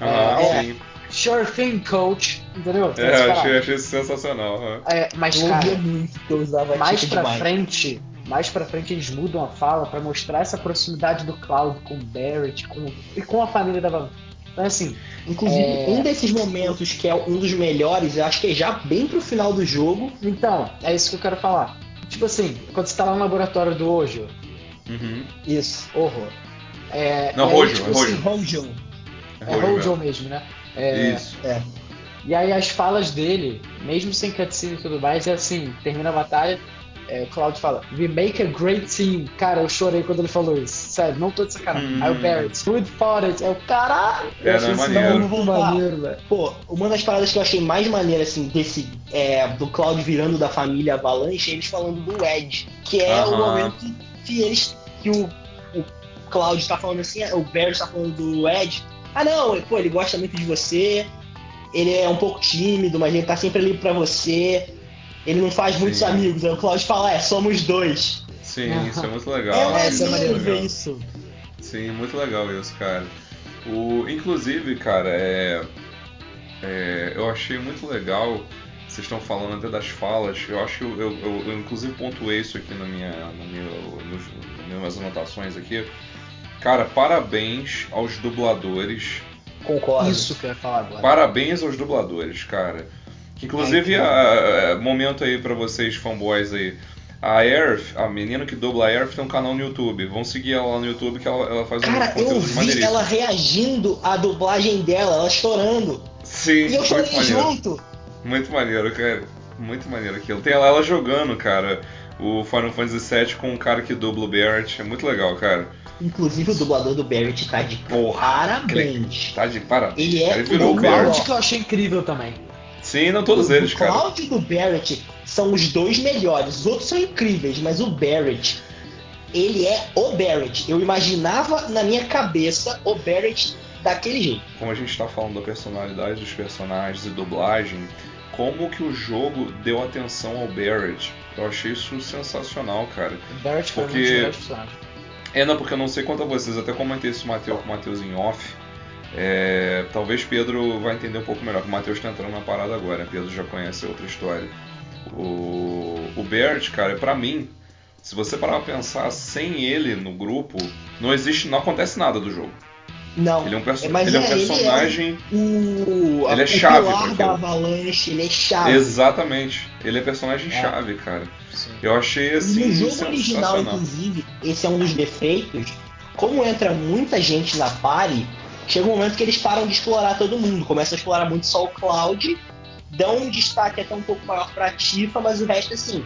Ah, é, sim. Sure thing, coach. Entendeu? É, achei, achei sensacional. É, mas, cara, muito que eu usava mais pra demais. frente, mais pra frente eles mudam a fala para mostrar essa proximidade do Cloud com o Barrett com, e com a família da Van. Então, assim. Inclusive, é... um desses momentos que é um dos melhores, eu acho que é já bem pro final do jogo. Então, é isso que eu quero falar. Tipo assim, quando você tá lá no laboratório do Ojo. Uhum. Isso, horror. É, Não, Rojo, tipo, Rojo. Assim, Rojo. É Rojo mesmo, né? É, isso. É. E aí as falas dele, mesmo sem cutscene e tudo mais, é assim, termina a batalha, é, o Claudio fala, we make a great team. Cara, eu chorei quando ele falou isso. Sério, não tô de sacanagem. Hum. Aí o Barrett, good for it. É o caralho. É, não é maneiro. Muito maneiro, velho. Pô, uma das paradas que eu achei mais maneira, assim, desse, é, do Claudio virando da família Avalanche, é eles falando do Ed. Que é uh -huh. o momento que eles, que o, o Claudio tá falando assim, o Barrett tá falando do Ed. Ah, não, pô, ele gosta muito de você. Ele é um pouco tímido, mas ele tá sempre ali pra você ele não faz muitos Sim. amigos. Aí o Claudio fala, é, somos dois. Sim, isso é muito legal. É, isso é maneiro ver isso. Sim, muito legal isso, cara. O, inclusive, cara, é, é, eu achei muito legal. Vocês estão falando até das falas. Eu acho que eu, eu, eu, eu inclusive pontuei isso aqui na minha, na minha, nos, nas minhas anotações aqui. Cara, parabéns aos dubladores. Concordo. Isso que eu ia falar agora. Parabéns aos dubladores, cara. Inclusive, a, a, momento aí para vocês, fanboys aí. A Earth, a menina que dubla a Earth, tem um canal no YouTube. Vão seguir ela lá no YouTube que ela, ela faz Cara, um eu vi ela reagindo à dublagem dela, ela chorando. Sim, E eu chorei maneiro. junto. Muito maneiro, cara. Muito maneiro aquilo. Tem ela, ela jogando, cara, o Final Fantasy VII com um cara que dubla o Barrett. É muito legal, cara. Inclusive o dublador do Barrett tá de Porra, parabéns. Tá de parabéns. Ele é ele virou o Barrett que eu achei incrível também. Sim, não todos o, eles, o cara. O Cloud e o Barrett são os dois melhores. Os outros são incríveis, mas o Barrett, ele é o Barrett. Eu imaginava na minha cabeça o Barrett daquele jeito. Como a gente está falando da personalidade dos personagens e dublagem, como que o jogo deu atenção ao Barrett? Eu achei isso sensacional, cara. O Barrett foi porque... É, não, porque eu não sei quanto a vocês, até comentei isso com o Matheus em off. É, talvez Pedro vai entender um pouco melhor, o Matheus está entrando na parada agora, Pedro já conhece outra história. O, o Bert, cara, para mim, se você parar pra pensar, sem ele no grupo, não existe, não acontece nada do jogo. Não. Ele é um, perso ele é um personagem. Ele é, o, ele é chave para da Avalanche, ele é chave. Exatamente. Ele é personagem é. chave, cara. Sim. Eu achei assim. No jogo original, inclusive, esse é um dos defeitos. Como entra muita gente na party, chega um momento que eles param de explorar todo mundo, começam a explorar muito só o Cloud, dão um destaque até um pouco maior pra Tifa, mas o resto assim.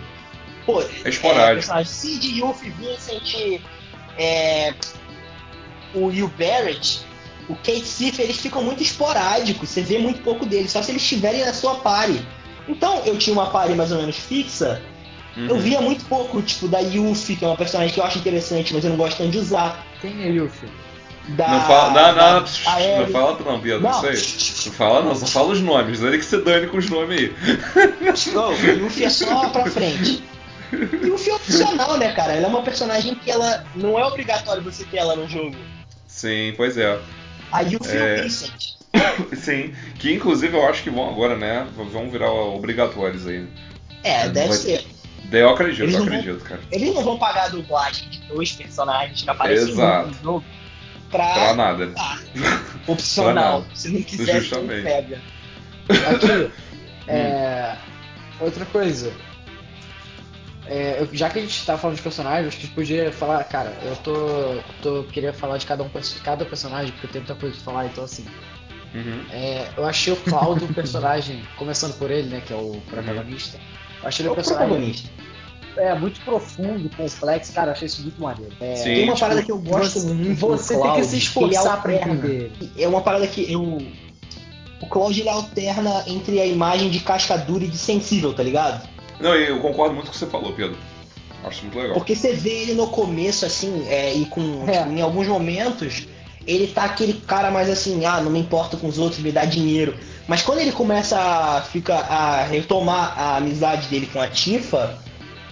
Pô, é esporádico. É, Sid, Yuffie, Vincent, é, o Will Barrett, o Kate Sif, eles ficam muito esporádicos, você vê muito pouco deles, só se eles estiverem na sua party. Então, eu tinha uma party mais ou menos fixa, uhum. eu via muito pouco, tipo, da Yuffie, que é uma personagem que eu acho interessante, mas eu não gosto tanto de usar. Quem é Yuffie? Da, não fala, não, não, não fala não, Pedro, não. não sei. Não fala não, só fala os nomes. Ele que se dane com os nomes aí. Não, o é só pra frente. E o é opcional, né, cara? Ela é uma personagem que ela não é obrigatório você ter ela no jogo. Sim, pois é. A Yuffie é... Vincent. (coughs) Sim, que inclusive eu acho que vão agora, né? Vão virar obrigatórios aí. É, deve Vai... ser. Eu acredito, eu acredito, vão, cara. Eles não vão pagar a dublagem de dois personagens que aparecem no jogo pra. Pra nada. Ah, (laughs) opcional. pra Se não quiser, Justamente. pega. Aqui, (laughs) é, outra coisa. É, já que a gente tá falando de personagens, acho que a gente podia falar, cara, eu tô, tô queria falar de cada um cada personagem, porque eu tenho muita coisa pra falar, então assim. Uhum. É, eu achei o Cláudio um personagem, começando por ele, né, que é o protagonista. Eu achei ele um personagem. É muito profundo, complexo. Cara, achei isso muito maneiro. É, Sim, tem uma tipo, parada que eu gosto você, muito. Você tem que se esforçar pra entender. É uma parada que eu. O Cloud ele alterna entre a imagem de casca dura e de sensível, tá ligado? Não, eu concordo muito com o que você falou, Pedro. Acho muito legal. Porque você vê ele no começo, assim, é, e com. É. Tipo, em alguns momentos, ele tá aquele cara mais assim, ah, não me importo com os outros, me dá dinheiro. Mas quando ele começa a, fica, a retomar a amizade dele com a Tifa,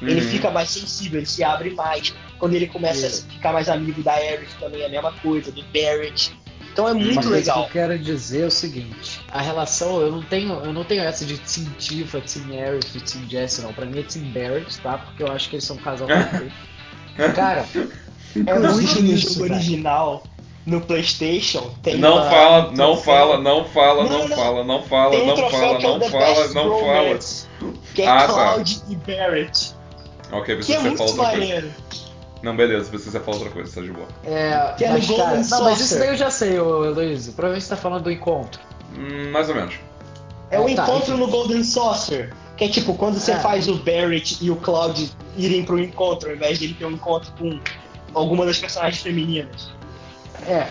Uhum. Ele fica mais sensível, ele se abre mais. Quando ele começa a ficar mais amigo da Aerith também é a mesma coisa, do Barrett. Então é muito Uma legal. que eu quero dizer é o seguinte: a relação, eu não tenho, eu não tenho essa de Team Tifa, Team Aerith, Team Jesse, não. Pra mim é Team Barrett, tá? Porque eu acho que eles são um casal (laughs) perfeito. Cara, é muito no jogo original no PlayStation tem não uma, fala, não fala, não fala, não, não, fala, não fala, não fala, não fala, não fala. Que é ah, Cloud tá. e Barrett. Ok, que é muito outra maneiro. Coisa. Não, beleza, precisa falar outra coisa, tá de boa. É, que é mas, cara, não, mas isso daí eu já sei, Luiz. Provavelmente você tá falando do encontro. Hum, mais ou menos. É o ah, tá, encontro no Golden Saucer. Que é tipo, quando você é. faz o Barrett e o Cloud irem pro encontro, ao invés de ele ter um encontro com alguma das personagens femininas. É.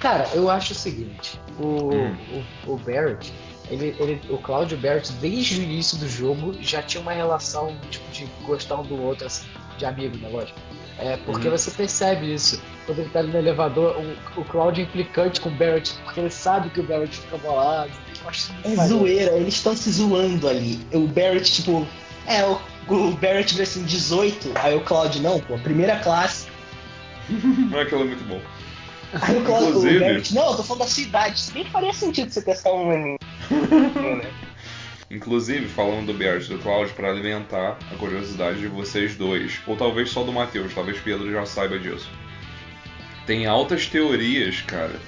Cara, eu acho o seguinte, o, hum. o, o Barrett, ele, ele, o Cloud e o Barrett, desde o início do jogo, já tinha uma relação tipo, de gostar um do outro, assim, de amigo, né, lógico. É, porque uhum. você percebe isso. Quando ele tá no elevador, o, o é implicante com o Barrett, porque ele sabe que o Barrett fica bolado. É zoeira, eles estão se zoando ali. O Barrett, tipo, é, o, o Barrett vê assim, 18, aí o Cloud, não, pô, primeira classe. Aquilo é muito bom. Aí o, Inclusive... o Barrett, não, eu tô falando da cidade. Nem faria sentido você testar um. Né? (laughs) Inclusive, falando do Bears do Cloud, para alimentar a curiosidade de vocês dois, ou talvez só do Matheus, talvez Pedro já saiba disso. Tem altas teorias, cara,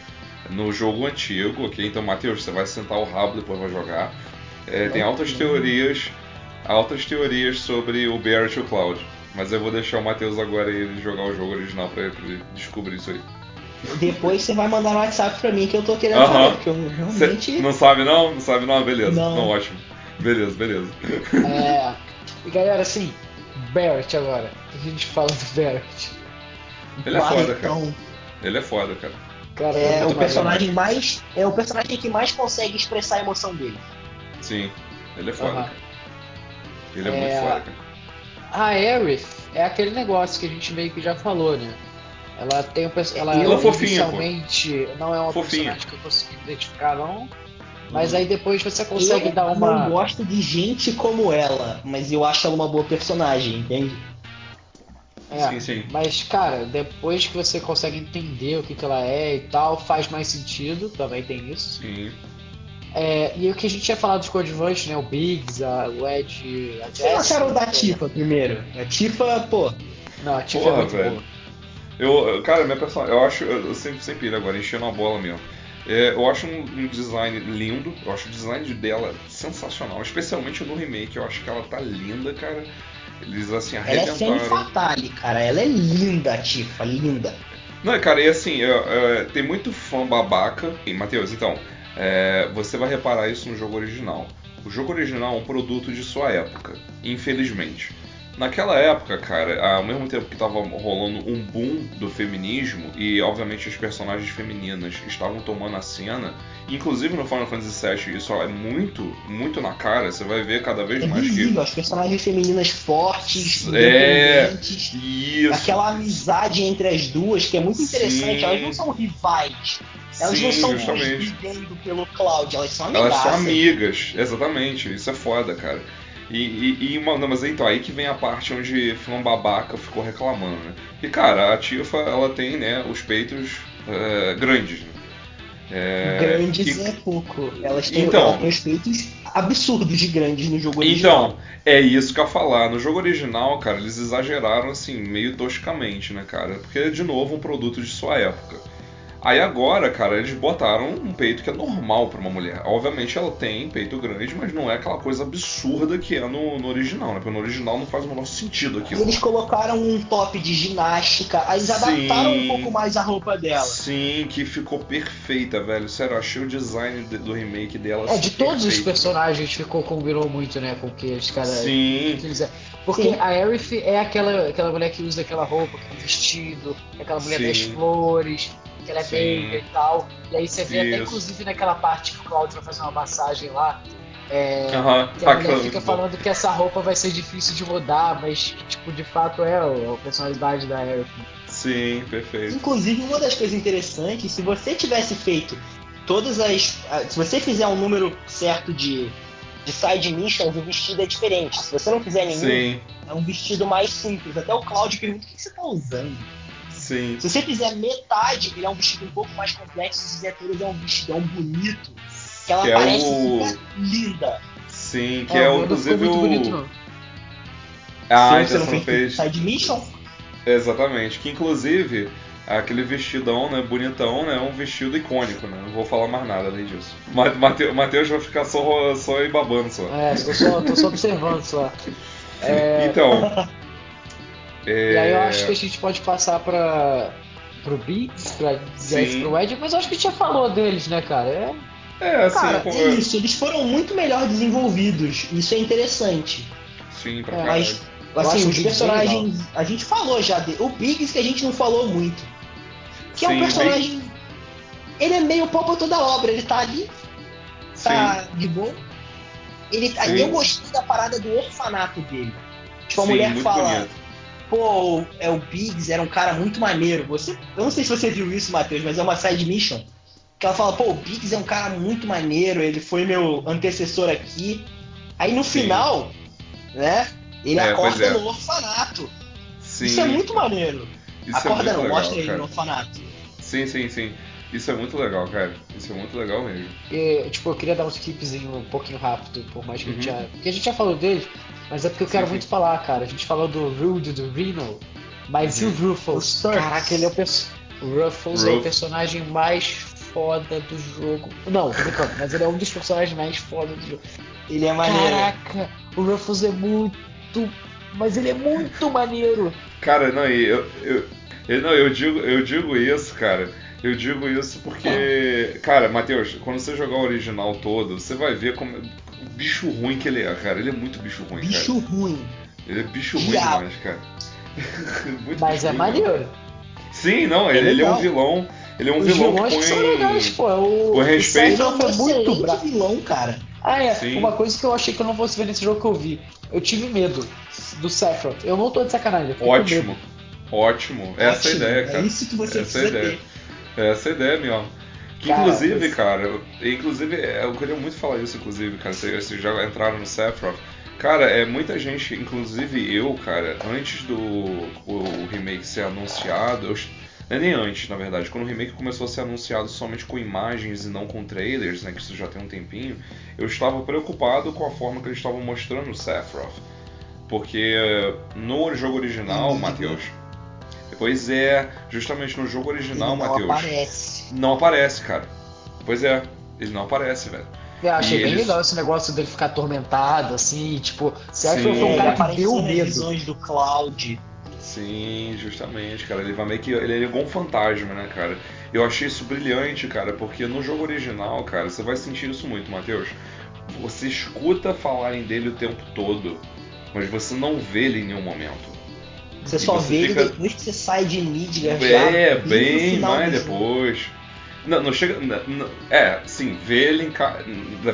no jogo antigo, ok? Então, Matheus, você vai sentar o rabo depois vai jogar. É, tem altas teorias, altas teorias sobre o Bears e o Cloud. Mas eu vou deixar o Matheus agora ele jogar o jogo original para ele descobrir isso aí. Depois você vai mandar no WhatsApp pra mim que eu tô querendo uh -huh. saber, porque eu realmente. Cê não sabe não? Não sabe não? Beleza. Não, não ótimo. Beleza, beleza. É. E galera, assim, Barrett agora. A gente fala do Barrett? Ele é foda, cara. Ele é foda, cara. cara é, é o personagem mais. É o personagem que mais consegue expressar a emoção dele. Sim, ele é foda, uh -huh. cara. Ele é, é, muito foda, cara. A Aerith é aquele negócio que a gente meio que já falou, né? Ela tem um ela, ela é fofinha, inicialmente pô. não é uma fofinha. personagem que eu consegui identificar, não. Mas aí depois você consegue eu dar uma. Eu não gosto de gente como ela, mas eu acho ela uma boa personagem, entende? É, sim, sim. Mas, cara, depois que você consegue entender o que, que ela é e tal, faz mais sentido, também tem isso. Sim. É, e o que a gente tinha falado de coadjuvante, né? O Biggs, a, o Ed, a Jess. Acharam da Tifa primeiro? A Tifa, pô. Não, a Tifa é Porra, é muito velho. boa. Eu, cara, minha personagem, eu acho, eu sempre, sempre ele agora, enchendo a bola mesmo. É, eu acho um, um, design lindo, eu acho o design dela sensacional, especialmente no remake, eu acho que ela tá linda, cara. Eles assim arrebentaram. Ela é fatale, cara, ela é linda, Tifa, linda. Não, cara, e assim, é, é, tem muito fã babaca. E, Matheus, então, é, você vai reparar isso no jogo original. O jogo original é um produto de sua época, infelizmente. Naquela época, cara, ao mesmo tempo que estava rolando um boom do feminismo e, obviamente, as personagens femininas estavam tomando a cena, inclusive no Final Fantasy VII isso é muito, muito na cara. Você vai ver cada vez é mais visível, que as personagens femininas fortes, é, isso. aquela amizade entre as duas que é muito interessante. Sim. Elas não são rivais. Elas Sim, não são vivendo pelo Cloud, elas são amigas. Elas são amigas, exatamente. Isso é foda, cara. E, e, e uma, não, mas então, aí que vem a parte onde fã babaca ficou reclamando, né? E cara, a Tifa, ela tem, né, os peitos uh, grandes, né? É, grandes e... é pouco. Elas têm, então, ela tem os peitos absurdos de grandes no jogo original. Então, é isso que eu ia falar. No jogo original, cara, eles exageraram assim, meio toscamente, né, cara? Porque é de novo um produto de sua época. Aí agora, cara, eles botaram um peito que é normal para uma mulher. Obviamente ela tem peito grande, mas não é aquela coisa absurda que é no, no original, né? Porque no original não faz o menor sentido aquilo. Eles colocaram um top de ginástica, aí eles Sim. adaptaram um pouco mais a roupa dela. Sim, que ficou perfeita, velho. Sério, eu achei o design do remake dela. É, de todos os personagens ficou, combinou muito, né? Com que os caras. Sim. Porque Sim. a Aerith é aquela, aquela mulher que usa aquela roupa, aquele vestido, aquela mulher Sim. das flores que ela é meiga e tal. E aí você vê Isso. até inclusive naquela parte que o Claudio vai fazer uma massagem lá. É, uhum, que a mulher fica falando que essa roupa vai ser difícil de rodar, mas tipo, de fato é a personalidade da Eric. Sim, perfeito. Inclusive, uma das coisas interessantes, se você tivesse feito todas as. Se você fizer um número certo de, de side missions, o vestido é diferente. Se você não fizer nenhum, Sim. é um vestido mais simples. Até o Claudio pergunta o que você está usando. Sim. Se você fizer metade, ele é um vestido um pouco mais complexo. Se fizer todos, é um vestidão bonito. Que ela que é parece o... linda. Sim, que é, é inclusive o. Bonito. Ah, Sim, você não fez, fez side mission? Exatamente. Que inclusive aquele vestidão, né, bonitão, né, é um vestido icônico, né? Não vou falar mais nada além disso. Mateus, Mateus vai ficar só, só aí babando só. É, tô só, tô só observando só. (laughs) É... Então, É... E aí eu acho que a gente pode passar para pro Biggs, pra Jess, pro Ed, mas eu acho que a gente já falou deles, né, cara? É... É, assim, Cara, como... é isso, eles foram muito melhor desenvolvidos. Isso é interessante. Sim, pra É. Mas, assim, os personagens. A gente falou já. De, o Biggs que a gente não falou muito. Que é Sim, um personagem. Ele é meio pau pra toda obra. Ele tá ali. Tá de boa. Ele, Sim. eu gostei da parada do orfanato dele. Tipo, a Sim, mulher fala. bonito. Pô, é o Biggs, era um cara muito maneiro. Você, eu não sei se você viu isso, Matheus, mas é uma side mission. Que ela fala, pô, o Biggs é um cara muito maneiro, ele foi meu antecessor aqui. Aí no Sim. final, né, ele É, acorda é. no orfanato. Sim, Isso é muito maneiro. isso é acorda muito não, legal, mostra ele no orfanato. Sim, sim, sim. Isso é muito legal, cara. Isso é muito legal mesmo. E, tipo, eu queria dar um skipzinho um pouquinho rápido, por mais que a gente Uhum. já. Porque a gente já falou dele, mas é porque eu Sim, quero sim. muito falar, cara. A gente falou do Rude, do Reno, mas Uhum. e o Ruffles? Caraca, ele é o, perso... o Ruffles é o Ruff. personagem mais foda do jogo. Não, tô brincando, mas ele é um dos personagens mais foda do jogo. Ele é maneiro. Caraca, o Ruffles é muito. Mas ele é muito maneiro. Cara, não, e eu, eu, eu, não, eu, digo, eu digo isso, cara. Eu digo isso porque, cara, Matheus, quando você jogar o original todo, você vai ver como o bicho ruim que ele é, cara. Ele é muito bicho ruim, Bicho ruim. cara. Ele é bicho ruim Diabo. demais, cara. (laughs) muito Mas bicho é ruim maneiro. Sim, não, ele, ele é um vilão. Ele é um Os vilão vilões que que são legais, põe. pô. O, com o respeito. É Sephiroth é muito bravo. vilão, cara. Ah, é. Sim. Uma coisa que eu achei que eu não fosse ver nesse jogo que eu vi. Eu tive medo do Sephiroth. Eu não tô de sacanagem. Ótimo. Ótimo. Essa é a Ótimo. ideia, cara. É isso que você Essa é a precisa ideia. ter. Essa é a ideia, meu. Que Cara, inclusive, cara, eu- inclusive, é, eu queria muito falar isso, inclusive, cara, vocês, vocês já entraram no Sephiroth. Cara, é muita gente, inclusive eu, cara, antes do o remake ser anunciado, eu, é nem antes, na verdade, quando o remake começou a ser anunciado somente com imagens e não com trailers, né, que isso já tem um tempinho, eu estava preocupado com a forma que eles estavam mostrando o Sephiroth. Porque no jogo original, Uhum. Matheus, pois é, justamente no jogo original, Ele não Matheus, aparece. não aparece, cara. Pois é, ele não aparece, velho. Eu achei E bem eles- legal esse negócio dele ficar atormentado, assim, tipo, Sim. Sephiroth foi um cara que apareceu deu medo. visões do Cloud. Sim, justamente, cara. Ele vai meio que. Ele é igual um fantasma, né, cara? Eu achei isso brilhante, cara, porque no jogo original, cara, você vai sentir isso muito, Matheus. Você escuta falarem dele o tempo todo, mas você não vê ele em nenhum momento. Você E só você vê ele fica- depois que você sai de Midgar. já É, no bem mais do depois. Não, não chega. n- n- é, sim, ver ele em casa.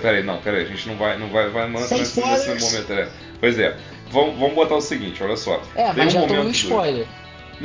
Peraí, não, peraí, a gente não vai, não vai, vai não nesse, nesse momento. É. Pois é, vamos, vamos botar o seguinte, olha só. É, Tem mas um já tô momento do- spoiler.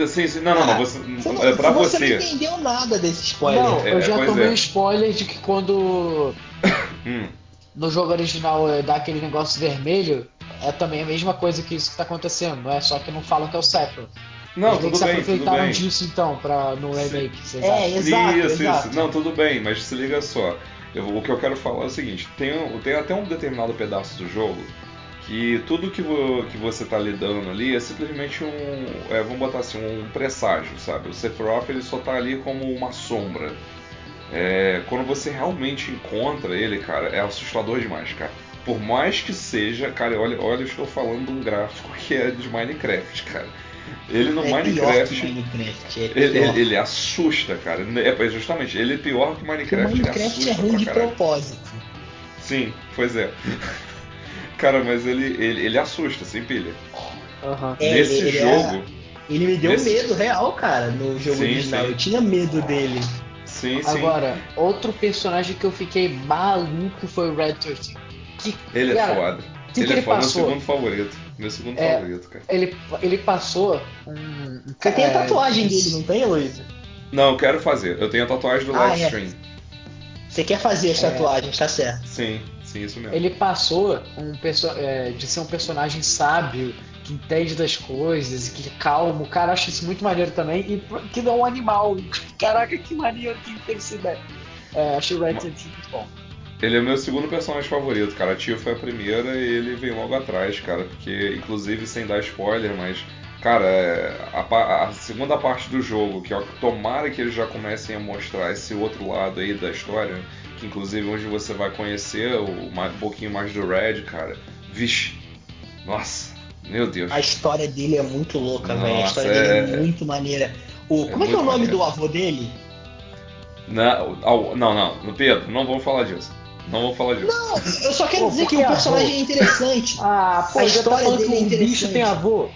Sim, sim, não, não, não, Ah, você, Você não, é pra você você. não entendeu nada desse spoiler. Não, É, eu já tomei é. um spoiler de que quando (coughs) Hum, no jogo original é, dá aquele negócio vermelho, é também a mesma coisa que isso que tá acontecendo, não é só que não falam que é o Sephiroth. não, Eles meio que tudo se bem, tudo aproveitaram bem. disso então, pra, no remake, vocês É, exato, isso, exato. isso. Não, tudo bem, mas se liga só. Eu- o que eu quero falar é o seguinte: tem, tem até um determinado pedaço do jogo que tudo que, vo- que você tá lidando ali é simplesmente um. é, vamos botar assim, um presságio, sabe? O Sephiroth ele só tá ali como uma sombra. É, quando você realmente encontra ele, cara, é assustador demais, cara. Por mais que seja, cara, olha, olha, eu estou falando de um gráfico que é de Minecraft, cara. Ele no é pior Minecraft. que Minecraft. É Ele, pior. ele- ele assusta, cara. É, justamente, ele é pior que o Minecraft. ele Minecraft é ruim de caralho. propósito. Sim, pois é. (laughs) Cara, mas ele, ele, ele assusta, sem pilha. Aham. É, Nesse ele- ele jogo. Ele me deu Nesse- medo real, cara, no jogo Sim, original. sim. Eu tinha medo dele. Sim, sim. Agora, outro personagem que eu fiquei maluco foi o Red 13. Que, ele é cara, foda. que ele que é foda, meu passou? segundo favorito. Meu segundo É. favorito, cara. Ele, ele passou um. Você tem a é, tatuagem dele, não tem, Luiz? Não, eu quero fazer. Eu tenho a tatuagem do Ah, live é. stream. Você quer fazer as É. tatuagens, tá certo. Sim, sim, isso mesmo. Ele passou um perso é, de ser um personagem sábio, que entende das coisas, que é calmo. Cara, eu acho isso muito maneiro também. E que não é um animal. Caraca, que maneiro que teve essa ideia. É, achei o Red 13 muito bom. Ele é meu segundo personagem favorito, cara. A Tia foi a primeira e ele vem logo atrás, cara. Porque, inclusive, sem dar spoiler, mas, cara, é, a, a segunda parte do jogo, que ó, tomara que eles já comecem a mostrar esse outro lado aí da história, que inclusive hoje você vai conhecer o, um pouquinho mais do Red, cara. Vixe, nossa, meu Deus. A história dele é muito louca, velho. A história dele é é- muito maneira. O, é como é que é o nome maneiro. do avô dele? Não, não, não, Pedro, não vamos falar disso. Não vou falar disso. Não, eu só quero Pô, dizer que o personagem avô? é interessante. Ah, pô, a história dele é interessante. bicho tem avô.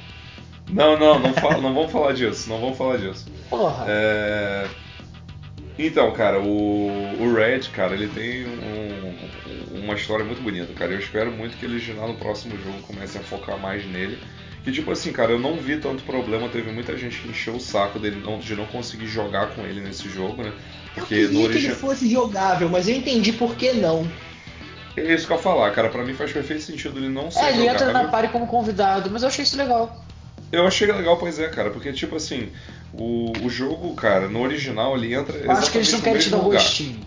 Não, não, não, fala, não vamos falar disso. Não vamos falar disso. Porra. É... Então, cara, o, o Red, cara, ele tem um, uma história muito bonita, cara. Eu espero muito que eles já no próximo jogo comecem a focar mais nele. Que tipo assim, cara, eu não vi tanto problema. Teve muita gente que encheu o saco dele não, de não conseguir jogar com ele nesse jogo, né? Porque eu queria origem... que ele fosse jogável, mas eu entendi por que não. É isso que eu ia falar, cara. Pra mim faz perfeito sentido ele não ser. É, ele entra na party como convidado, mas eu achei isso legal. Eu achei legal, pois é, cara, porque tipo assim, o, o jogo, cara, no original ele entra. Eu acho que eles não querem te dar um gostinho.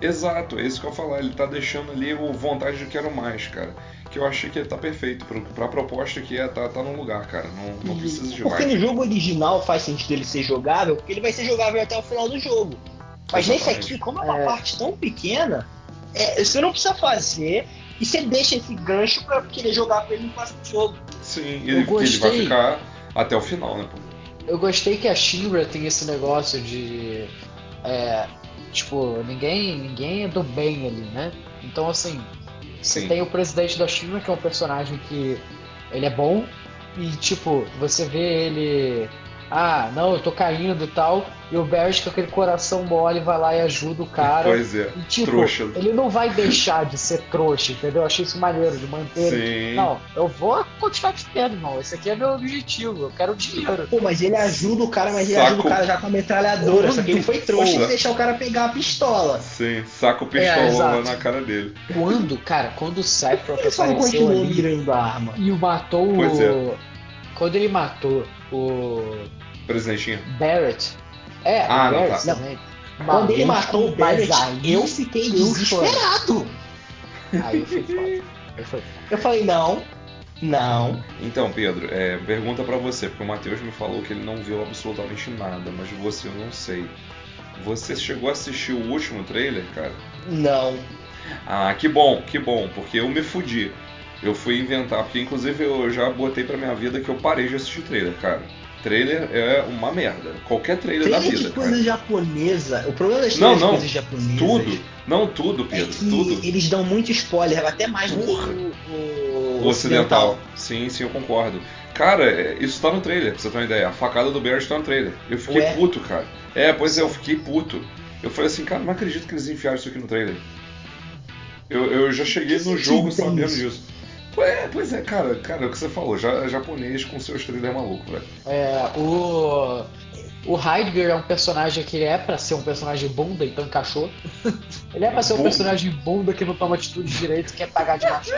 Exato, é isso que eu ia falar. Ele tá deixando ali o vontade de quero mais, cara. Que eu achei que ele tá perfeito pro, pra proposta que é, tá, tá no lugar, cara. Não, não precisa de porque mais. Porque no jogo original faz sentido ele ser jogável, porque ele vai ser jogável até o final do jogo. Mas Exatamente. nesse aqui, como é uma é... parte tão pequena, é, você não precisa fazer e você deixa esse gancho pra querer jogar com ele no próximo jogo. Sim, ele, ele vai ficar até o final, né? Pô? Eu gostei que a Shinra tem esse negócio de. É, tipo, ninguém, ninguém é do bem ali, né? Então, assim, você Sim. tem o presidente da Shinra, que é um personagem que ele é bom, e, tipo, você vê ele. Ah, não, eu tô caindo e tal. E o Barrett com aquele coração mole vai lá e ajuda o cara. Pois é, e, tipo, trouxa. Ele não vai deixar de ser trouxa, entendeu? Eu achei isso maneiro, de manter. Sim. Não, eu vou continuar te tendo, irmão. Esse aqui é meu objetivo, eu quero dinheiro. Pô, mas ele ajuda o cara, mas ele ajuda o cara já com a metralhadora. Só que ele foi trouxa de deixar o cara pegar a pistola. Sim, saca o pistolão é, lá na cara dele. Quando, cara, quando o Sephiroth apareceu ali mirando a arma. e o matou pois o... É. Quando ele matou o... Presidentinho. Barrett, é, ah, não, tá. Não. Quando ele matou o Barrett, eu fiquei desesperado. Aí foi foda. Eu falei, não, não. Então, Pedro, é, pergunta para você, porque o Matheus me falou que ele não viu absolutamente nada, mas você eu não sei. Você chegou a assistir o último trailer, cara? Não. Ah, que bom, que bom, porque eu me fudi. Eu fui inventar, porque inclusive eu já botei pra minha vida que eu parei de assistir trailer, cara. Trailer é uma merda. Qualquer trailer, trailer da vida. de coisa cara. japonesa. O problema das não, não, coisas japonesas. Tudo. Não, tudo, Pedro. É tudo. Eles dão muito spoiler, até mais do que o, o, ocidental. ocidental. Sim, sim, eu concordo. Cara, é, isso tá no trailer, pra você ter uma ideia. A facada do Barry tá no trailer. Eu fiquei Ué? puto, cara. É, pois é, eu fiquei puto. Eu falei assim, cara, não acredito que eles enfiaram isso aqui no trailer. Eu, eu já cheguei no jogo sabendo disso. É, pois é, cara, cara, é o que você falou, já, japonês com seus thriller maluco, velho. É, o. O Heidegger é um personagem que ele é pra ser um personagem bunda, então encaixou. (laughs) ele é pra ser um personagem bunda que não toma atitude direito, que é pagar de macho.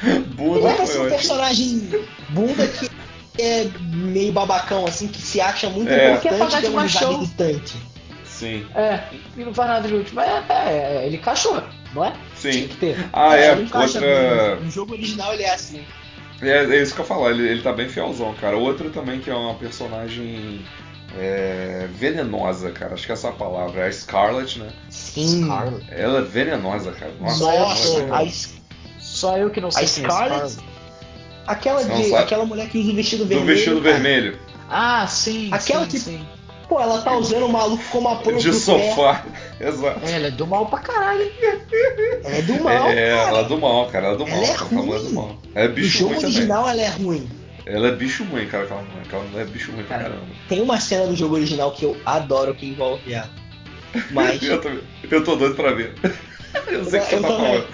(laughs) bunda ele é pra ser um personagem bunda que é meio babacão, assim, que se acha muito é. importante quer pagar de machão. distante. Sim. É, e não faz nada de último. Mas é, é, é, ele encaixou, não é? Sim. Tinha que ter. Ah, é, outra. No jogo original ele é assim. É, é isso que eu falo, ele, ele tá bem fielzão, cara. Outra também que é uma personagem é, venenosa, cara. Acho que é essa palavra. É a Scarlet, né? Sim. Scarlet. Ela é venenosa, cara. Nossa, Nossa é a, só eu que não sei a Scarlet. É Scarlet. Aquela, de, aquela mulher que usa o vestido vermelho. Do vestido cara. vermelho. Ah, sim. Aquela sim, que sim. Pô, ela tá usando o maluco como apoio De sofá. Pé. (laughs) Exato. É, ela é do mal pra caralho. Ela é do mal, é, cara. Ela é do mal, cara. Ela é do ela mal. É ruim. Ela é do mal. É bicho no jogo original também. ela é ruim. Ela é bicho ruim, cara. Aquela mulher. Aquela mulher é bicho ruim cara, pra caramba. Tem uma cena do jogo original que eu adoro que envolve ela. Mas. (laughs) eu, tô, eu tô doido pra ver. (laughs) eu sei que você tá falando.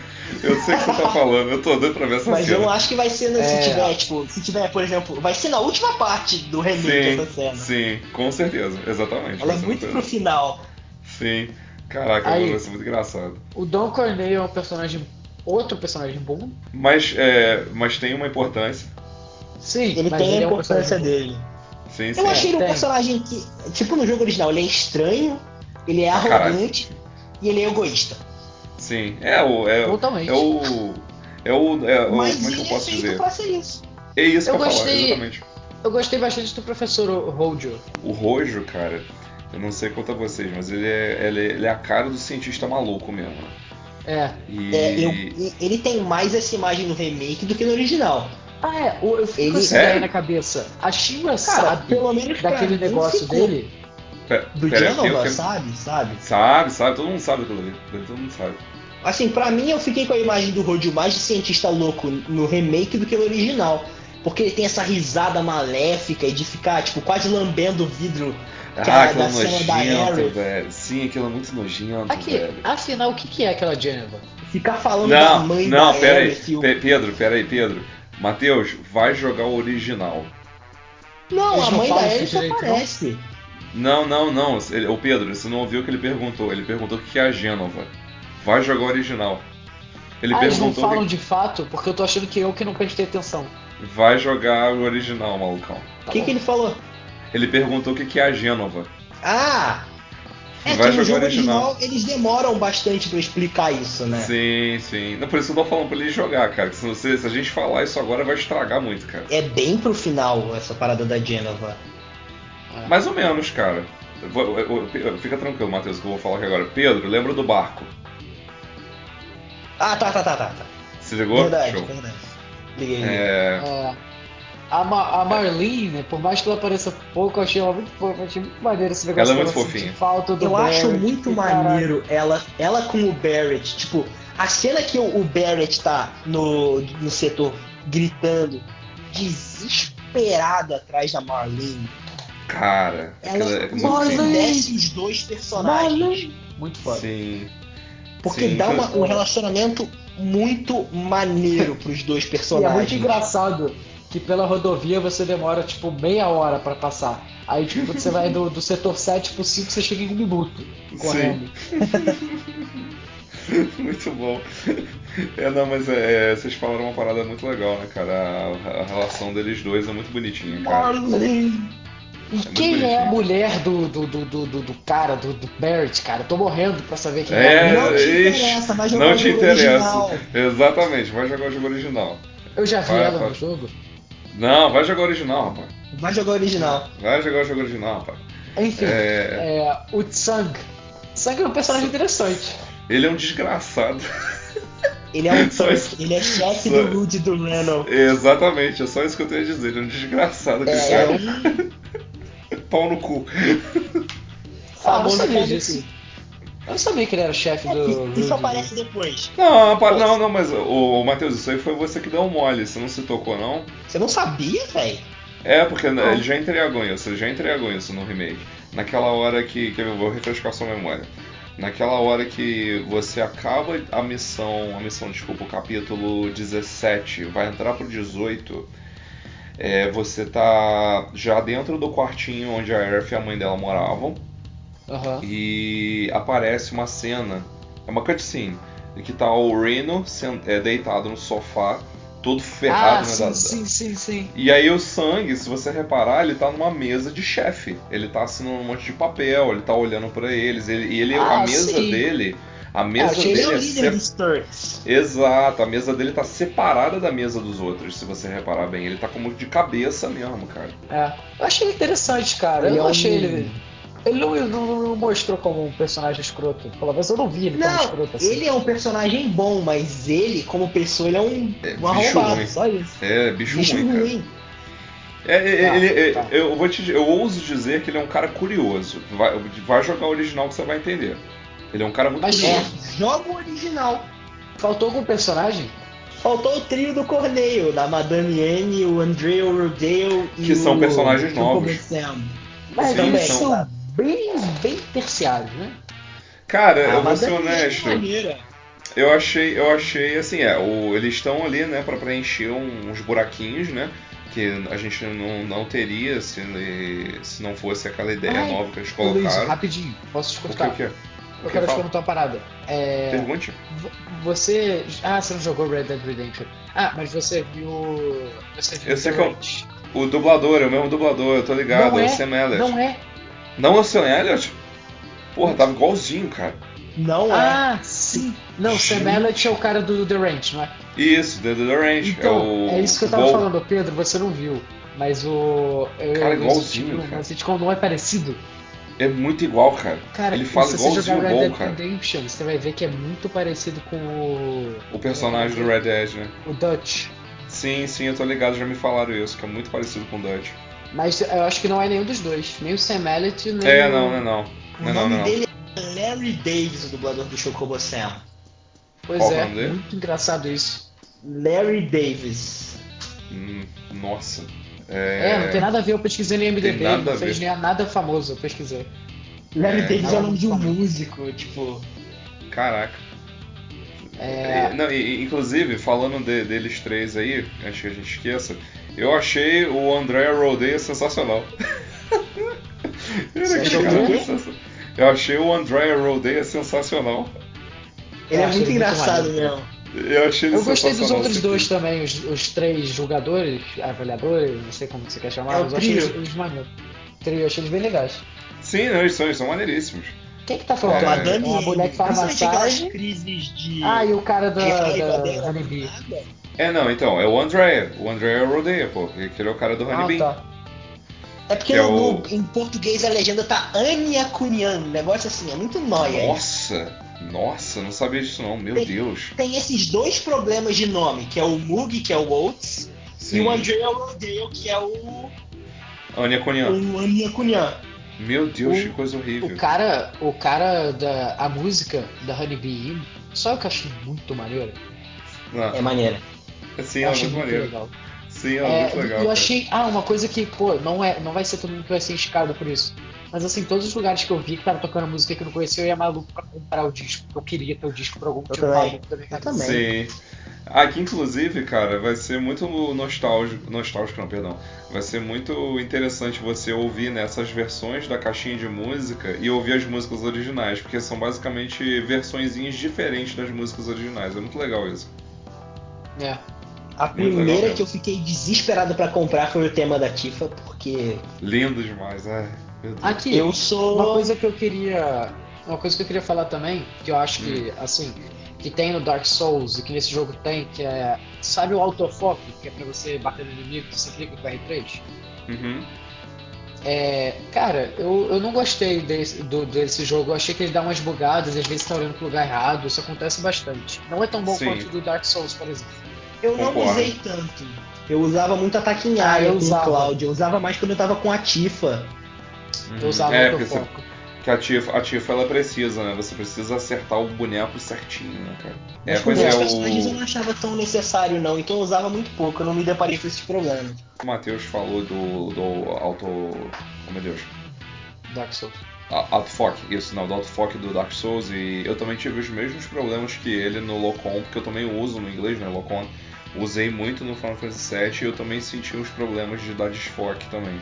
Eu sei o que você tá falando, eu tô doido pra ver essa Mas cena. eu não acho que vai ser no, é... se tiver, tipo, se tiver, por exemplo, vai ser na última parte do remake sim, essa cena. Sim, com certeza, exatamente. Ela é muito pro final. Sim. Caraca, Aí, vai ser muito engraçado. O Don Corneo é um personagem. outro personagem bom. Mas, é, mas tem uma importância. Sim, ele tem ele a importância é um dele. Sim, sim. Eu achei ele um personagem que, tipo no jogo original, ele é estranho, ele é ah, arrogante e ele é egoísta. Sim, é o. É, Totalmente. É o. É o. É, o Mas como é que eu posso é dizer? Pra ser isso. É isso eu que eu gostei, falar, exatamente. Eu gostei bastante do professor Rojo. O Rojo, cara, eu não sei quanto a vocês, mas ele é, ele é, ele é a cara do cientista maluco mesmo. É. E... é eu, ele tem mais essa imagem no remake do que no original. Ah, é. Eu fico ele... com essa ideia na cabeça. A Shima sabe pelo menos daquele negócio ficou. dele. pera, do Genova, sabe? Sabe? Sabe, sabe, todo mundo sabe aquilo ali. Todo mundo sabe. Assim, pra mim eu fiquei com a imagem do Rodio mais de cientista louco no remake do que no original. Porque ele tem essa risada maléfica e de ficar, tipo, quase lambendo o vidro ah, aquela nojento, velho. Sim, aquilo é muito nojento, Aqui, velho. Afinal, o que, é aquela Geneva? Ficar falando não, da mãe não, da pera aí, o... Pedro, pera aí, Pedro. Matheus, vai jogar o original. Não, Eles a mãe da Aerith aparece. Não, não, não. O Pedro, você não ouviu o que ele perguntou. Ele perguntou o que é a Gênova. Vai jogar o original. Ele ah, perguntou eles não falam que... de fato, porque eu tô achando que eu que não prestei atenção. Vai jogar o original, malucão. O tá que, que ele falou? Ele perguntou o que é a Gênova. Ah! É Vai que no jogo original. original eles demoram bastante para explicar isso, né? Sim, sim. Não, por isso eu tô falando pra ele jogar, cara. Se, você, se a gente falar isso agora vai estragar muito, cara. É bem pro final essa parada da Genova. É. Mais ou menos, cara. Fica tranquilo, Matheus, que eu vou falar aqui agora. Pedro, lembra do barco? Ah, tá, tá, tá, tá. tá. Se ligou? Verdade, Show. verdade. Liguei. É... é... A, Ma a Marlene, né, por mais que ela pareça pouco, eu achei ela muito fofa, achei muito maneiro esse negócio. Ela é muito fofinha. Falta do eu Barrett, acho muito maneiro ela, ela com o Barrett, tipo, a cena que o, o Barrett tá no, no setor gritando, desesperado atrás da Marlene. Cara, ela é desce os dois personagens. Marlene. Muito foda. Sim. Porque Sim, dá uma, um relacionamento muito maneiro pros dois personagens. E é muito engraçado que pela rodovia você demora tipo meia hora para passar. Aí tipo, você vai do, do setor 7 pro 5, você chega em um minuto correndo. (laughs) muito bom. É, não, mas é, é, vocês falaram uma parada muito legal, né, cara? A, a relação deles dois é muito bonitinha, cara. E é quem é a mulher do, do, do, do, do cara, do, do Barrett, cara? tô morrendo pra saber quem é. é. Não te interessa, vai jogar não o jogo original. Exatamente, vai jogar o jogo original. Eu já vi vai, ela vai. no jogo. Não, vai jogar original, rapaz. Vai jogar original. Vai jogar o jogo original, rapaz. Enfim, é... é o Tsang. Tsang é um personagem interessante. Ele é um desgraçado. Ele é um (laughs) isso... ele é chefe só... do Rude do Renault. Exatamente, é só isso que eu tenho a dizer. Ele é um desgraçado. É, é um... Pau no cu. Ah, não sabia disso. Eu não sabia que ele era o chefe é, do. Isso aparece depois. Não, não, não, mas o, o Matheus, isso aí foi você que deu um mole, você não se tocou, não? Você não sabia, velho? É, porque não. ele já entregou isso, ele já entregou isso no remake. Naquela hora que. que eu vou refrescar sua memória. Naquela hora que você acaba a missão, a missão, desculpa, o capítulo 17, vai entrar pro 18, é, você tá já dentro do quartinho onde a Earth e a mãe dela moravam. Uhum. E aparece uma cena, é uma cutscene, que tá o Reno é, deitado no sofá, todo ferrado, ah, né? Sim, da... sim, sim, sim. E aí o sangue, se você reparar, ele tá numa mesa de chefe. Ele tá assinando um monte de papel, ele tá olhando para eles, ele, e ele, ah, a mesa sim. dele. A mesa ah, dele é, é. Exato, a mesa dele tá separada da mesa dos outros, se você reparar bem. Ele tá como de cabeça mesmo, cara. É. Eu achei interessante, cara. Ele eu é achei ele ele não, não, não, mostrou como um personagem escroto. Pelo menos eu não vi ele não, como escroto assim. Ele é um personagem bom, mas ele, como pessoa, ele é um, é, um arrombado, ruim. só isso. É, bicho, bicho ruim, ruim. É, é, tá, ele, tá. eu vou te, eu ouso dizer que ele é um cara curioso. Vai, vai jogar o original que você vai entender. Ele é um cara muito Mas. É, joga o original. Faltou algum personagem? Faltou o trio do Corneio, da Madame Anne, o André Rodale e Que são personagens novos. Mas Sim, também são bem, bem terciários, né? Cara, ah, eu vou ser honesto. Eu achei, eu achei assim, é, o, eles estão ali, né, para preencher uns buraquinhos, né? Que a gente não, não teria se, se não fosse aquela ideia Ai, nova que eles colocaram. Luiz, rapidinho, posso te cortar? O que, que é? Eu quero te perguntar uma parada. É... Pergunte. Você. Ah, você não jogou Red Dead Redemption. Ah, mas você viu. Você viu eu sei que é o, o dublador, é o mesmo dublador, eu tô ligado, não é, é o Sam Elliott. Não é, não é o Sam Elliott? Porra, tava igualzinho, cara. Não é. Ah, sim. Não, o Sam Elliott é o cara do The Ranch, não é? Isso, do The Ranch. Então, é, o... é isso que eu tava falando, Pedro, você não viu. Mas o. Cara, igualzinho. Tipo, cara. sitcom não é parecido. É muito igual, cara. cara Ele fala se igualzinho você jogar Red Dead Redemption, você vai ver que é muito parecido com o. O personagem do Red Dead, né? O Dutch. Sim, sim, eu tô ligado, já me falaram isso, que é muito parecido com o Dutch. Mas eu acho que não é nenhum dos dois. Nem o Sam Elliott, nem É, o... não, não é não. O Não é nome não, não. dele é Larry Davis, o dublador do Chocobo Sam. Pois Qual o é, nome dele? muito engraçado isso. Larry Davis. Hum, nossa. É, É, não tem nada a ver, eu pesquisei no IMDB, não a fez nada famoso, eu pesquisei. Larry É, Davis é, o nome de um músico, tipo. Caraca. É, E- não, e- inclusive, falando de- deles três aí, antes que a gente esqueça, eu achei o André Rodeia sensacional. Ele Você é achou cara o quê? sensa- Eu achei o André Rodeia sensacional. Ele é muito engraçado mesmo. Eu achei eu gostei dos outros dois aqui. também, os, os três jogadores, avaliadores, não sei como que você quer chamar, É eu achei eles, eles maneiros. Trio, eu achei eles bem legais. Sim, não, eles são, eles são maneiríssimos. Quem que tá É, falando? a é Dani, É a mulher que faz massagem. crises de, Ah, e o cara da, da. Honeybee. nada. É, não, então, é o André. O André Rodeia, pô. que que ele é o cara do Ah, Honeybee. tá. É porque Que é no- o- em português a legenda tá Anya Cunyan. Um negócio assim, é muito nóia. Nossa, nossa, não sabia disso não, meu Tem- Deus. Tem esses dois problemas de nome, que é o Mug, que é o Oates, Sim. e o Andrea Rodale, que é o, Anya Cunha. o Anya Cunyan. Meu Deus, O- que coisa horrível. O cara, o cara da a música da Honeybee Inn, só eu que achei muito maneiro. Não, É maneira. sim, eu é achei muito maneiro. legal. Sim, é, É, muito legal. eu cara. achei, ah, uma coisa que, pô, não é, não vai ser todo mundo que vai ser escado por isso. Mas assim, todos os lugares que eu vi que tava tocando música que eu não conhecia, eu ia maluco pra comprar o disco. porque Eu queria ter o disco por algum motivo também. minha Eu cabeça. também. Sim. Aqui, inclusive, cara, vai ser muito nostálgico. Nostálgico, não, perdão. Vai ser muito interessante você ouvir nessas versões da caixinha de música e ouvir as músicas originais, porque são basicamente versõezinhas diferentes das músicas originais. É muito legal isso. É. A primeira que eu fiquei desesperado pra comprar foi o tema da Tifa, porque Lindo demais, é. Aqui, eu sou. uma coisa que eu queria. Uma coisa que eu queria falar também, que eu acho que, assim, que tem no Dark Souls e que nesse jogo tem, que é. Sabe o autofoco, que é pra você bater no inimigo, que você clica com o R3? Uhum. É, cara, eu, eu não gostei desse, do, desse jogo. Eu achei que ele dá umas bugadas, às vezes tá olhando pro lugar errado. Isso acontece bastante. Não é tão bom Sim. quanto o do Dark Souls, por exemplo. Eu não Concordo. usei tanto. Eu usava muito ataque em Ah, área eu com usava. o Cloud. Eu usava mais quando eu tava com a Tifa. Eu usava é, o porque você, que a Tifa, a Tifa ela precisa, né? Você precisa acertar o boneco certinho, né, cara? Mas É, pois os é, personagens eu não o, achava tão necessário, não. Então eu usava muito pouco. Eu não me deparei com esses problemas. o Matheus falou do, do auto. Oh meu Deus. Dark Souls. Autofoc, isso, não, do autofoc do Dark Souls. E eu também tive os mesmos problemas que ele no Locom, porque eu também uso no inglês, né? Locom. Usei muito no Final Fantasy VII e eu também senti uns problemas de dar desfoque também.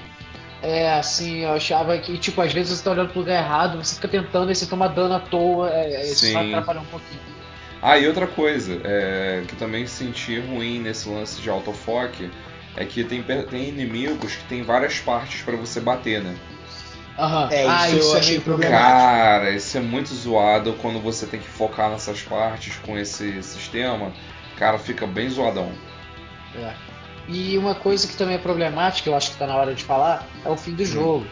É, assim, eu achava que, tipo, às vezes você tá olhando pro lugar errado, você fica tentando e você toma dano à toa, é, é, isso Sim. vai atrapalhar um pouquinho. Ah, e outra coisa, é, que também senti ruim nesse lance de autofoc é que tem, tem inimigos que tem várias partes pra você bater, né? Aham. É, ah, isso eu isso é achei problemático. Cara, isso é muito zoado quando você tem que focar nessas partes com esse sistema. Cara, fica bem zoadão. É. E uma coisa que também é problemática, eu acho que tá na hora de falar, é o fim do jogo.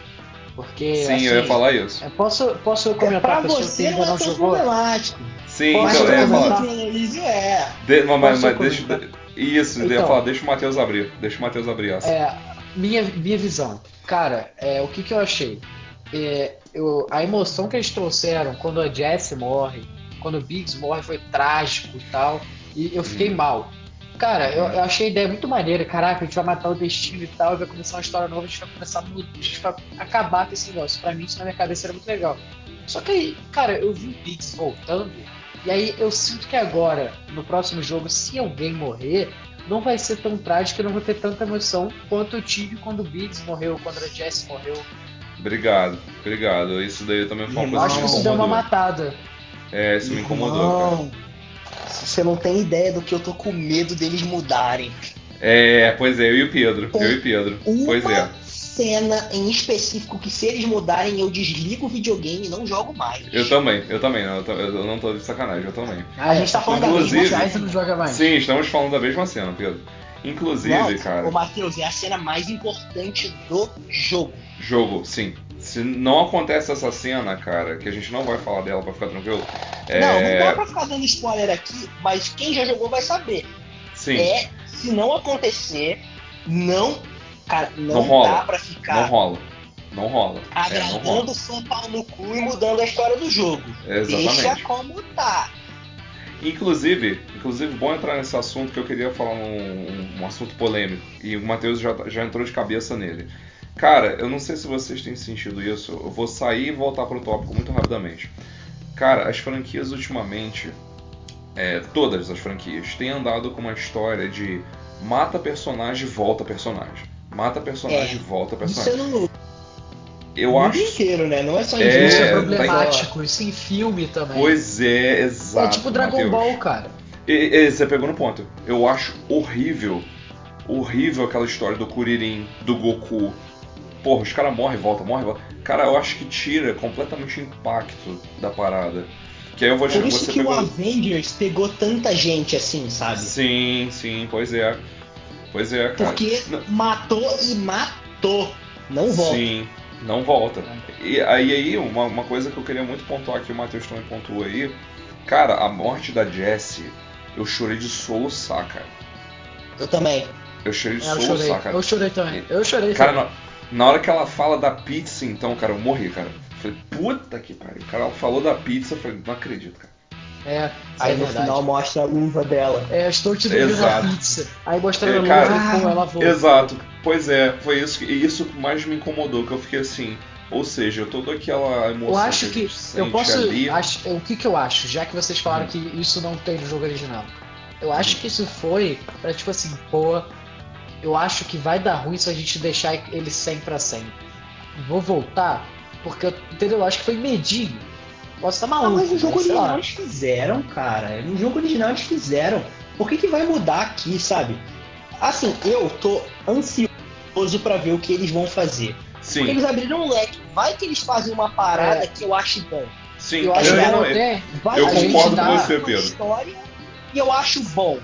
Porque, Sim, assim, eu ia falar isso. é, posso, posso É, comentar pra a pessoa que você ainda não é jogou? problemático. Sim, então, eu falar. Pro Aloysio é. De- mas, mas, Posso deixa, isso, eu ia Então. falar, deixa o Matheus abrir. Deixa o Matheus abrir essa. É, minha, minha visão. Cara, é, o que, que eu achei? É, eu, a emoção que eles trouxeram quando a Jessie morre, quando o Biggs morre, foi trágico e tal. E eu fiquei Hum. mal. Cara, eu, eu achei a ideia muito maneira. Caraca, a gente vai matar o destino e tal, e vai começar uma história nova, a gente vai começar a mudar, a gente vai acabar com esse negócio. Pra mim, isso na minha cabeça era muito legal. Só que aí, cara, eu vi o Biggs voltando, e aí eu sinto que agora, no próximo jogo, se alguém morrer, não vai ser tão trágico, eu não vou ter tanta emoção quanto eu tive quando o Biggs morreu, quando a Jess morreu. Obrigado, obrigado. Isso daí também foi uma Irmão, coisa Acho que isso deu uma matada. É, isso me incomodou, cara. Você não tem ideia do que eu tô com medo deles mudarem. É, pois é, eu e o Pedro. Eu e o Pedro. Uma Pois é. cena em específico que se eles mudarem eu desligo o videogame e não jogo mais. Eu também, eu também. Eu, eu não tô de sacanagem, eu também. A gente tá falando da Inclusive- mesma Aí cena. você não joga mais. Sim, estamos falando da mesma cena, Pedro. Inclusive, Não, cara, Ô, Matheus, é a cena mais importante do jogo. jogo, sim. Se não acontece essa cena, cara, que a gente não vai falar dela pra ficar tranquilo. É... Não, não dá pra ficar dando spoiler aqui, mas quem já jogou vai saber. Sim. É, se não acontecer, não Cara, não, não rola. dá pra ficar. Não rola. Não rola. Agradando é, São Paulo no cu e mudando a história do jogo. Exatamente. Deixa como tá. Inclusive, inclusive, bom entrar nesse assunto que eu queria falar um, um assunto polêmico. E o Matheus já, já entrou de cabeça nele. Cara, eu não sei se vocês têm sentido isso. Eu vou sair e voltar pro tópico muito rapidamente. Cara, as franquias ultimamente, é, todas as franquias, têm andado com uma história de mata personagem, volta personagem. Mata personagem, é, volta personagem. Isso eu não... Eu o acho. inteiro, né? Não é só em é, Isso é problemático, tá... isso em filme também. Pois é, exato. É tipo Dragon Mateus. Ball, cara. E, e, você pegou no ponto. Eu acho horrível, horrível aquela história do Kuririn, do Goku. Porra, os caras morrem e voltam, morrem e voltam. Cara, eu acho que tira completamente o impacto da parada. Que aí eu vou Por isso você que pegou... o Avengers pegou tanta gente assim, sabe? Sim, sim, pois é. Pois é, cara. Porque matou e matou. Não volta. Sim, não volta. E aí, aí uma, uma coisa que eu queria muito pontuar que o Matheus também pontuou aí. Cara, a morte da Jessie, eu chorei de soluçar, cara. Eu também. Eu chorei de é, soluçar, chorei. cara. Eu chorei também. Eu chorei cara, também. Na, hora que ela fala da pizza, então, cara, eu morri, cara. Falei, puta que pariu. O cara falou da pizza, eu falei, não acredito, cara. É, aí é no verdade. final mostra a luva dela. É, estou te devendo a pizza. Aí mostrando é, a luva e pô, ela volta. Exato. Pois é, foi isso que isso mais me incomodou, que eu fiquei assim, ou seja, toda aquela emoção. Eu acho que, que eu posso, ali... acho, o que que eu acho, já que vocês falaram hum. que isso não tem no jogo original. Eu acho que isso foi pra tipo assim, pô, eu acho que vai dar ruim se a gente deixar ele 100 para 100. Vou voltar, porque, entendeu? Eu acho que foi medinho. Posso estar maluco. Ah, mas no jogo original eles fizeram, cara. No jogo original eles fizeram. Por que, que vai mudar aqui, sabe? Assim, eu tô ansioso para ver o que eles vão fazer. Sim. Porque eles abriram um leque. Vai que eles fazem uma parada é. que eu acho bom. Sim, eu, acho eu, não, eu, vai eu concordo com você, Pedro. História e eu acho bom.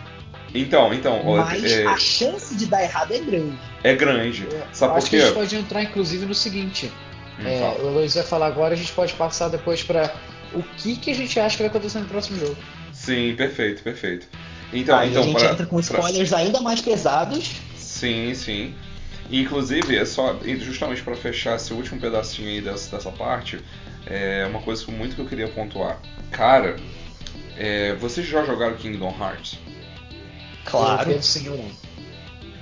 Então, então. Mas é... a chance de dar errado é grande. É grande. É, Sabe acho por quê? que a gente pode entrar, inclusive, no seguinte. Hum, é, o Luiz vai falar agora, a gente pode passar depois para o que, que a gente acha que vai acontecer no próximo jogo. Sim, perfeito, perfeito. Então, Aí então a gente pra, entra com spoilers pra... ainda mais pesados. Sim, sim. Inclusive, é só justamente para fechar esse último pedacinho aí dessa, dessa parte, é uma coisa muito que eu queria pontuar. Cara, é, vocês já jogaram Kingdom Hearts? Claro. Eu não.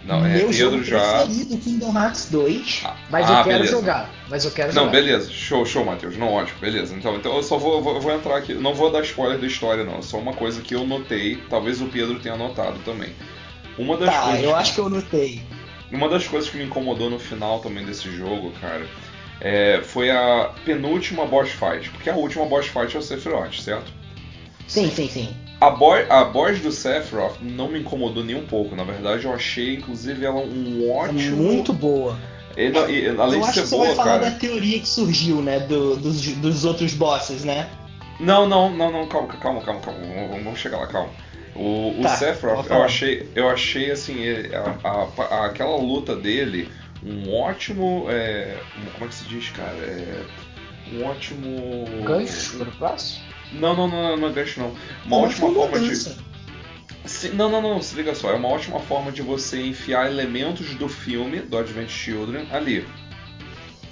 Não, é Meu Pedro jogo já. preferido, Kingdom Hearts 2. Ah, mas ah, eu quero beleza. jogar. Mas eu quero não, jogar. beleza. Show, show, Matheus. Não, ótimo. Beleza. Então, então eu só vou, vou, vou, entrar aqui. Não vou dar spoiler da história, não. É só uma coisa que eu notei. Talvez o Pedro tenha notado também. Uma das tá, coisas. eu acho que eu notei. Uma das coisas que me incomodou no final também desse jogo, cara, é, foi a penúltima boss fight. Porque a última boss fight é o Sephiroth, certo? Sim, sim, sim. A, boy, a voz do Sephiroth não me incomodou nem um pouco. Na verdade, eu achei, inclusive, ela um ótimo. É muito boa. Ele, ele, além eu de acho ser que você boa, vai falar cara... da teoria que surgiu, né? Do, dos, dos outros bosses, né? Não, não, não, não, calma, calma, calma, calma. Vamos chegar lá, calma. O, o tá, Sephiroth, eu achei, eu achei assim, a, a, a, aquela luta dele um ótimo. É, como é que se diz, cara? É, um ótimo. Gancho para o próximo? Não, não, não, não é gancho não. Uma não, ótima forma de. Se, não, não, não, se liga só. É uma ótima forma de você enfiar elementos do filme, do Advent Children, ali.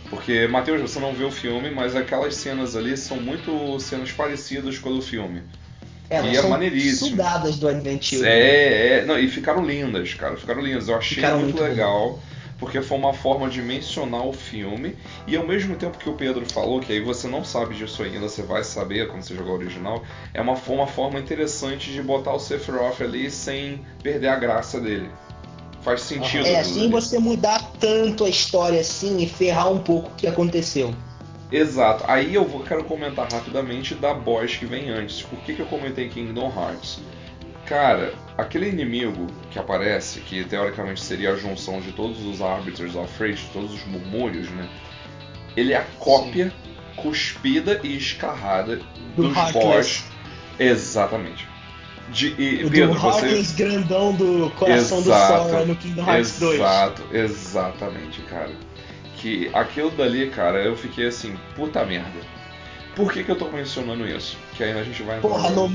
Porque, Matheus, você não viu o filme, mas aquelas cenas ali são muito cenas parecidas com o do filme. Elas e é maneiríssimo. sugadas do Advent Children. É, é. Não, e ficaram lindas, cara. Ficaram lindas. Eu achei ficaram muito, muito legal. Bom porque foi uma forma de mencionar o filme e ao mesmo tempo que o Pedro falou que aí você não sabe disso ainda, você vai saber quando você jogar o original, é uma, uma forma interessante de botar o Sephiroth ali sem perder a graça dele. Faz sentido. É, assim ali. você mudar tanto a história assim e ferrar um pouco o que aconteceu. Exato. Aí eu vou, quero comentar rapidamente da boss que vem antes. Por que, que eu comentei Kingdom Hearts? Cara, aquele inimigo que aparece, que teoricamente seria a junção de todos os Arbiters of Fate, todos os murmúrios, né? Ele é a cópia Sim. cuspida e escarrada do dos boss. Exatamente. De, e, o Pedro, do você... grandão do coração exato, do sol no Kingdom Hearts exato, 2. Exato, exatamente, cara. Que aquilo dali, cara, eu fiquei assim, puta merda. Por que, que eu tô mencionando isso? Que aí a gente vai entrar Porra, no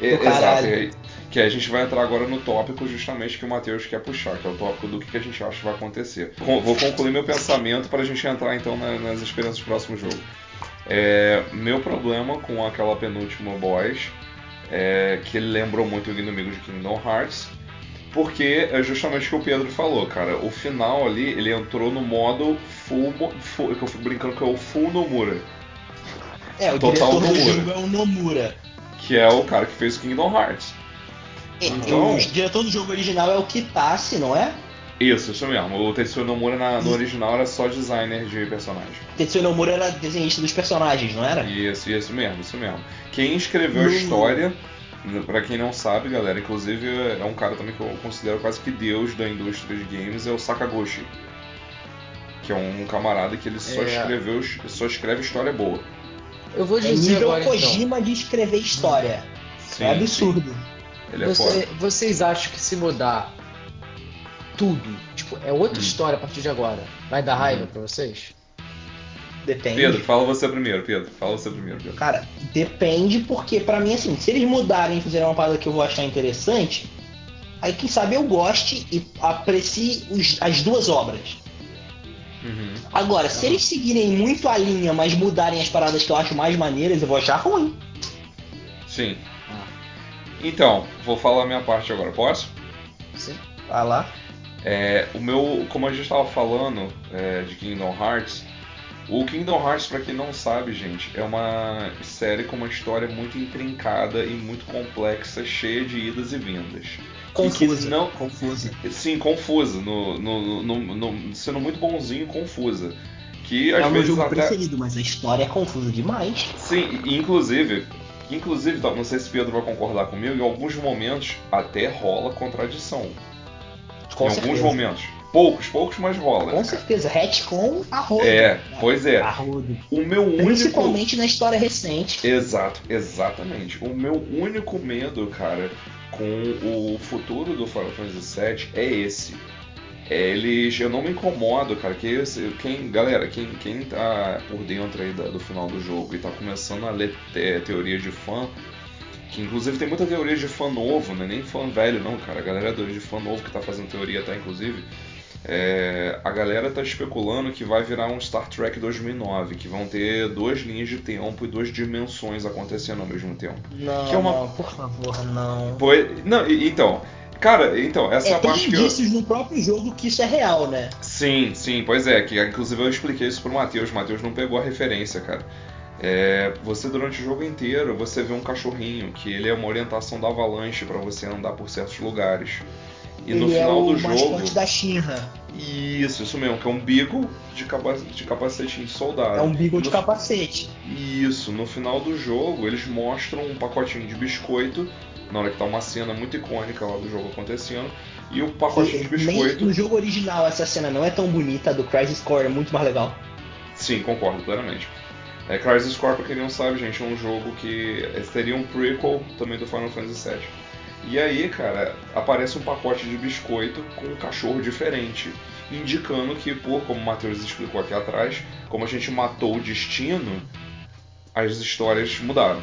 Nomura. exato. Que a gente vai entrar agora no tópico justamente que o Matheus quer puxar, que é o tópico do que a gente acha que vai acontecer. Vou concluir meu pensamento para a gente entrar então nas experiências do próximo jogo. É, meu problema com aquela penúltima boss é que ele lembrou muito o inimigo de Kingdom Hearts, porque é justamente o que o Pedro falou, cara. O final ali, ele entrou no modo full, full que eu fico brincando que é o full Nomura. É, o Total diretor Nomura, do jogo é o Nomura. Que é o cara que fez Kingdom Hearts. É, então, o diretor do jogo original é o Kitase, não é? Isso, isso mesmo. O Tetsuya Nomura na, no original era só designer de personagem. Tetsuya Nomura era desenhista dos personagens, não era? Isso, isso mesmo, isso mesmo. Quem escreveu no... a história, para quem não sabe, galera, inclusive é um cara também que eu considero quase que deus da indústria de games, é o Sakaguchi. Que é um camarada que ele só é... escreveu, só escreve história boa. Eu vou dizer é nível agora, Kojima então. de escrever história. Sim, é absurdo. Ele é Você, vocês acham que se mudar tudo. Tipo, é outra hum. história a partir de agora. Vai dar raiva hum. pra vocês? Depende. Pedro, fala você primeiro, Pedro. Fala você primeiro, Pedro. Cara, depende porque, para mim, assim, se eles mudarem e fizerem uma parada que eu vou achar interessante, aí quem sabe eu goste e aprecie os, as duas obras. Uhum. Agora, se eles seguirem muito a linha, mas mudarem as paradas que eu acho mais maneiras, eu vou achar ruim. Sim. Então, vou falar a minha parte agora, posso? Sim. Vai lá. É, o meu, como a gente estava falando é, de Kingdom Hearts, o Kingdom Hearts, para quem não sabe, gente, é uma série com uma história muito intrincada e muito complexa, cheia de idas e vindas. Confusa. Não, confusa. Sim, confusa. No, no, no, no, sendo muito bonzinho, confusa. Que às é o meu jogo até... preferido, mas a história é confusa demais. Sim, inclusive, inclusive, não sei se Pedro vai concordar comigo, em alguns momentos até rola contradição. Com em certeza. alguns momentos. Poucos, poucos, mas rola. Com certeza. Retcon arrodo. É, pois é. Arrodo. O meu único. Principalmente na história recente. Exato, exatamente. O meu único medo, cara, com o futuro do Final Fantasy VII é esse. É, eles, eu não me incomodo, cara, que quem, galera, quem, quem tá por dentro aí da, do final do jogo e tá começando a ler te, teoria de fã, que inclusive tem muita teoria de fã novo, né? Nem fã velho não, cara. A galera de fã novo que tá fazendo teoria tá, inclusive. É, a galera tá especulando que vai virar um Star Trek 2009, que vão ter duas linhas de tempo e duas dimensões acontecendo ao mesmo tempo. Não, que é uma... não por favor, não. Pois, não, então, cara, então, essa é, é a parte que eu... indícios no próprio jogo que isso é real, né? Sim, sim, pois é, que inclusive eu expliquei isso pro Matheus, Matheus não pegou a referência, cara. É, você durante o jogo inteiro você vê um cachorrinho que ele é uma orientação da avalanche para você andar por certos lugares. E ele no é final é do jogo. da Shinra. Isso, isso mesmo, que é um beagle de, capacete, de capacete de soldado. É um beagle de capacete. Isso, no final do jogo eles mostram um pacotinho de biscoito, na hora que tá uma cena muito icônica lá do jogo acontecendo, e o pacotinho Sim, de biscoito. no jogo original essa cena não é tão bonita, do Crisis Core é muito mais legal. Sim, concordo plenamente. É, Crisis Core, pra quem não sabe, gente, é um jogo que seria um prequel também do Final Fantasy VII. E aí, cara, aparece um pacote de biscoito com um cachorro diferente, indicando que, por como o Matheus explicou aqui atrás, como a gente matou o destino, as histórias mudaram.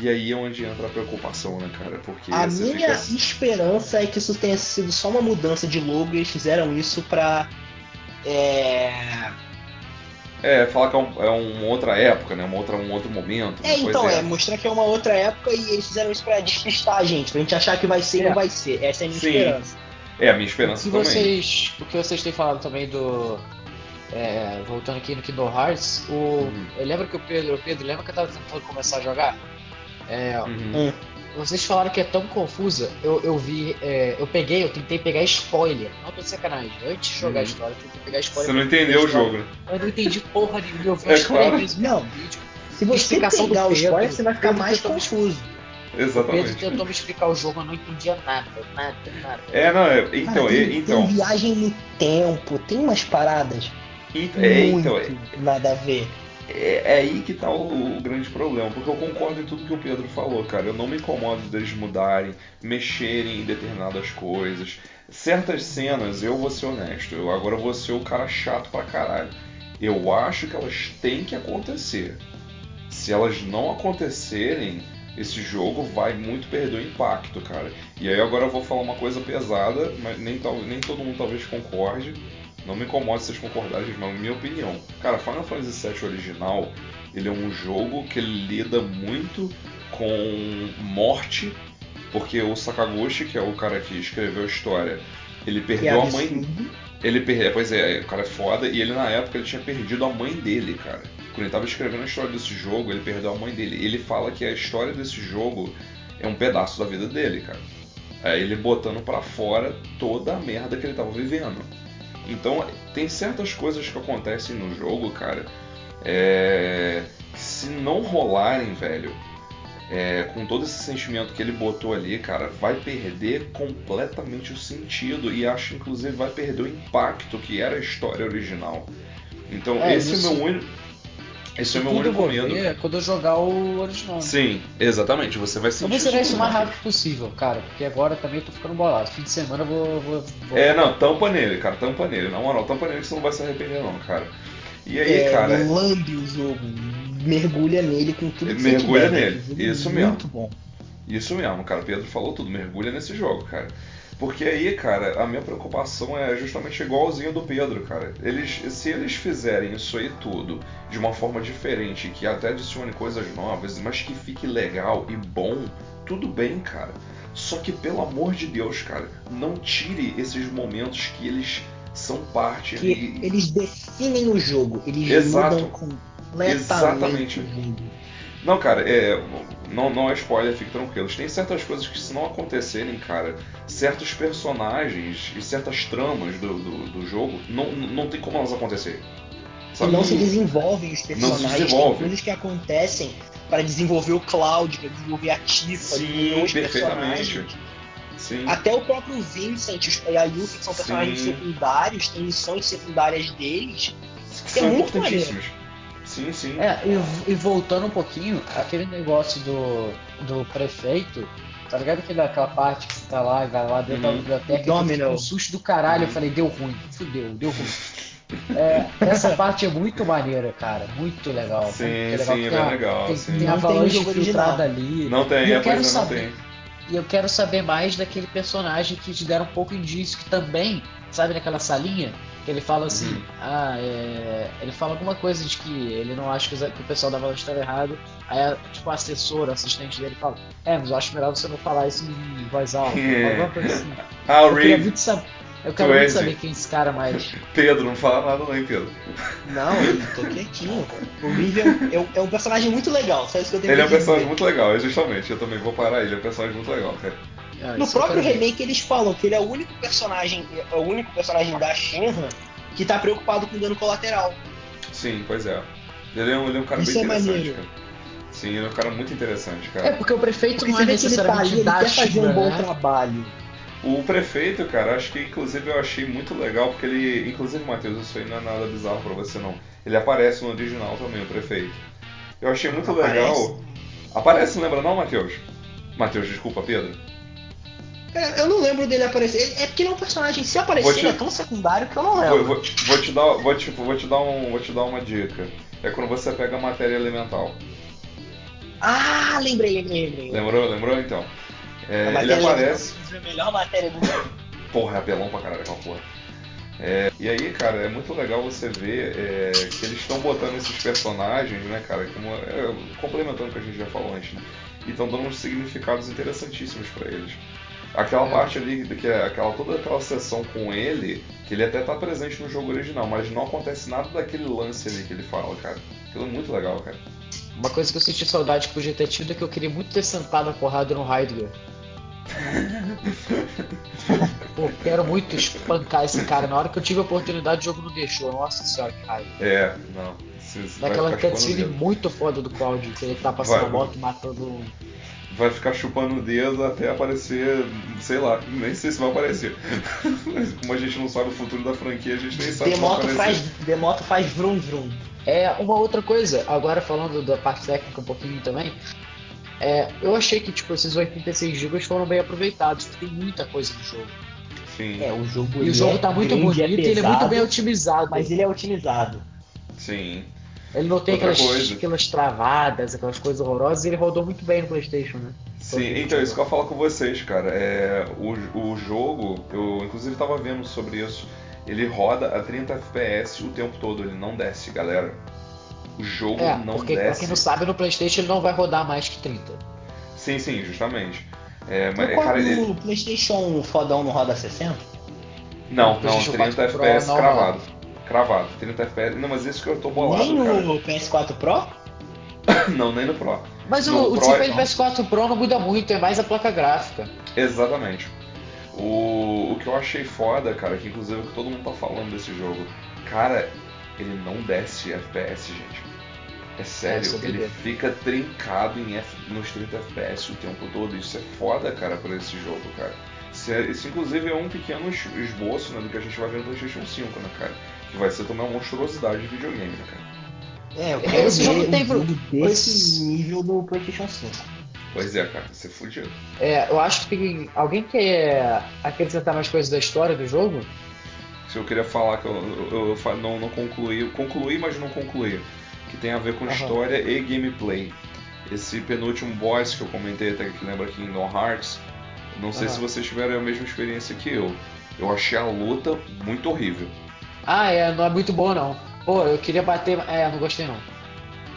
E aí é onde entra a preocupação, né, cara? Porque a minha fica... esperança é que isso tenha sido só uma mudança de logo e eles fizeram isso pra. É é, falar que é, um, é uma outra época, né? Uma outra, um outro momento. É, então, é. é. mostrar que é uma outra época e eles fizeram isso pra despistar a gente, pra gente achar que vai ser e é. não vai ser. Essa é a minha Sim. esperança. É, a minha esperança o também. Vocês, o que vocês têm falado também do. É, voltando aqui no Kingdom Hearts, o, uhum. eu lembro que o Pedro, o Pedro, lembra que eu tava tentando começar a jogar? É, uhum. Vocês falaram que é tão confusa. Eu, eu vi. É, eu peguei, eu tentei pegar spoiler. Não tô de sacanagem. Antes de jogar uhum. a história, eu tentei pegar spoiler. Você não entendeu o jogo, né? Eu não entendi porra nenhuma. Eu vi é claro. mesmo não. vídeo. Se você pegar o spoiler, você vai ficar mais confuso. Exatamente. O Pedro tentou me explicar o jogo, eu não entendia nada, nada, nada. É, não, é, então, Cara, tem, então. Tem viagem no tempo, tem umas paradas. É, então, é, nada a ver é, é, aí que tá o, o, grande problema, porque eu concordo em tudo que o Pedro falou, cara. Eu não me incomodo deles mudarem, mexerem em determinadas coisas. Certas cenas, eu vou ser honesto, eu agora vou ser o cara chato pra caralho. Eu acho que elas têm que acontecer. Se elas não acontecerem, esse jogo vai muito perder o impacto, cara. E aí agora eu vou falar uma coisa pesada, mas nem, nem todo mundo talvez concorde. Não me incomoda se vocês concordarem, mas minha opinião. Cara, Final Fantasy VII original, ele é um jogo que lida muito com morte, porque o Sakaguchi, que é o cara que escreveu a história, ele perdeu a mãe. Ele perdeu, pois é, o cara é foda, e ele na época ele tinha perdido a mãe dele, cara. Quando ele estava escrevendo a história desse jogo, ele perdeu a mãe dele. Ele fala que a história desse jogo é um pedaço da vida dele, cara. É ele botando para fora toda a merda que ele tava vivendo. Então, tem certas coisas que acontecem no jogo, cara, é... se não rolarem, velho, é, com todo esse sentimento que ele botou ali, cara, vai perder completamente o sentido e acho inclusive vai perder o impacto que era a história original. Então é, esse é o meu único esse é o meu único medo. É quando eu jogar o original. Sim, exatamente. Você vai sentir. Eu vou zerar isso o mais rápido possível, cara. Porque agora também eu tô ficando bolado. Fim de semana eu vou, vou, vou. É, não, tampa nele, cara. Tampa nele. Na moral, tampa nele que você não vai se arrepender, não, cara. E aí, é, cara. Lambe o jogo. Mergulha nele com tudo que Mergulha nele. Isso mesmo. Muito bom. Isso mesmo, cara. Pedro falou tudo. Mergulha nesse jogo, cara. Porque aí, cara, a minha preocupação é justamente igualzinho do Pedro, cara. Eles, se eles fizerem isso aí tudo de uma forma diferente, que até adicione coisas novas, mas que fique legal e bom, tudo bem, cara. Só que pelo amor de Deus, cara, não tire esses momentos que eles são parte. Que e... eles definem o jogo, eles Exato. mudam completamente Exatamente. o jogo. Não, cara, é, não, não é spoiler, fique tranquilos. Tem certas coisas que, se não acontecerem, cara, certos personagens e certas tramas do, do, do jogo, não, não tem como elas acontecerem. Sabe? E não se desenvolvem os personagens. Não se desenvolve. Tem coisas que acontecem para desenvolver o Cloud, para desenvolver a Tifa, Sim, os personagens. Sim. Até o próprio Vincent e a Yuffie, que são personagens Sim. secundários, tem missões secundárias deles. Que são é muito importantíssimos. Sim, sim. É, e, e, voltando um pouquinho, aquele negócio do, do prefeito, tá ligado aquela, aquela parte que você tá lá, vai lá dentro uhum. da biblioteca, um susto do caralho, uhum. eu falei, deu ruim, fudeu, deu ruim. É, essa (laughs) parte é muito maneira, cara. Muito legal. Sim, muito legal. sim, é bem legal. Tem, sim. tem a avalanche filtrada ali. Não tem, e eu quero saber. Não tem. E eu quero saber mais daquele personagem que te deram um pouco indício que também, sabe, naquela salinha, que ele fala assim, uhum. ah, é... ele fala alguma coisa de que ele não acha que o pessoal da Avalanche estava errado. Aí, tipo, a assessora, assistente dele fala, é, mas eu acho melhor você não falar isso em voz alta. Yeah. (laughs) Alguma coisa assim. Ah, eu queria muito saber. Eu quero muito saber quem é esse cara mais. Pedro, não fala nada não, hein, Pedro? Não, eu tô quietinho. O Riven é, é, um personagem muito legal, só isso que eu tenho Ele é um personagem muito legal, é justamente. Eu também vou parar, ele é um personagem muito legal, cara. Ah, no próprio remake eles falam que ele é o único personagem, é o único personagem da Shenra que tá preocupado com dano colateral. Sim, pois é. Ele é um, ele é um cara Isso bem é interessante, maneiro. cara. Sim, ele é um cara muito interessante, cara. É porque o prefeito porque não é necessariamente ele, tá ali, ele quer fazer um bom né? trabalho. O prefeito, cara, acho que inclusive eu achei muito legal, porque ele. Inclusive, Matheus, isso aí não é nada bizarro pra você não. Ele aparece no original também, o prefeito. Eu achei muito aparece. legal. Aparece, lembra não, Matheus? Matheus, desculpa, Pedro. É, eu não lembro dele aparecer. É porque ele é um personagem, se aparecer, te... ele é tão secundário que eu não lembro. Vou, vou, vou, te dar, vou, te, vou, te dar um, vou te dar uma dica. É quando você pega a matéria elemental. Ah, lembrei, lembrei, lembrei. Lembrou, lembrou então? É, ele aparece. É a melhor matéria do mundo. Porra, é apelão pra caralho aquela porra. É, e aí, cara, é muito legal você ver é, que eles estão botando esses personagens, né, cara, como, é, complementando o que a gente já falou antes, né, e estão dando uns significados interessantíssimos para eles. Aquela é. parte ali, que é aquela, toda aquela sessão com ele, que ele até tá presente no jogo original, mas não acontece nada daquele lance ali que ele fala, cara. Aquilo é muito legal, cara. Uma coisa que eu senti saudade que podia ter tido é que eu queria muito ter sentado a porrada no Heidegger. (laughs) Pô, quero muito espancar esse cara. Na hora que eu tive a oportunidade, o jogo não deixou. Nossa senhora, que raiva. É, não. Daquela cutscene muito foda do Claudio, que ele tá passando vai, a moto matando. Vai ficar chupando o dedo até aparecer, sei lá, nem sei se vai aparecer. (laughs) Mas como a gente não sabe o futuro da franquia, a gente nem sabe Demoto se vai aparecer. Faz, Demoto faz vrum vrum. É, uma outra coisa, agora falando da parte técnica um pouquinho também, é, eu achei que tipo, esses 86 GB foram bem aproveitados, porque tem muita coisa no jogo. Sim. É, o jogo e o jogo é tá muito bonito é pesado, e ele é muito bem otimizado. Mas ele é otimizado. Sim. Ele não tem aquelas, aquelas travadas, aquelas coisas horrorosas, e ele rodou muito bem no PlayStation, né? Sim, então isso que eu falar com vocês, cara. É, o, o jogo, eu inclusive tava vendo sobre isso, ele roda a 30 FPS o tempo todo, ele não desce, galera. O jogo é, não porque, desce. Pra quem não sabe, no PlayStation ele não vai rodar mais que 30. Sim, sim, justamente. É, mas, cara, ele... o PlayStation fodão não roda 60? Não, não, 30 FPS não cravado. Cravado, 30 FPS. Não, mas isso que eu tô bolado. Nem no PS4 Pro? (coughs) não, nem no Pro. Mas no o, o desempenho do PS4 Pro não muda muito, é mais a placa gráfica. Exatamente. O, o que eu achei foda, cara, que inclusive é que todo mundo tá falando desse jogo, cara, ele não desce FPS, gente. É sério, é, ele fica trincado em F, nos 30 FPS o tempo todo. Isso é foda, cara, pra esse jogo, cara. Isso, é, isso inclusive é um pequeno esboço né, do que a gente vai ver no PlayStation 5, né, cara? Que vai ser também uma monstruosidade de videogame, né, cara? É, eu quero esse jogo tem pro... desse nível do PlayStation 5. Pois é, cara, você é fudido. É, eu acho que tem... alguém quer acrescentar mais coisas da história do jogo? Se eu queria falar que eu, eu, eu não, não concluí, concluí, mas não concluí, que tem a ver com uhum. história e gameplay. Esse penúltimo boss que eu comentei até que lembra aqui em No Hearts, não sei uhum. se vocês tiveram a mesma experiência que eu. Eu achei a luta muito horrível. Ah, é, não é muito boa não. Pô, eu queria bater. É, não gostei não.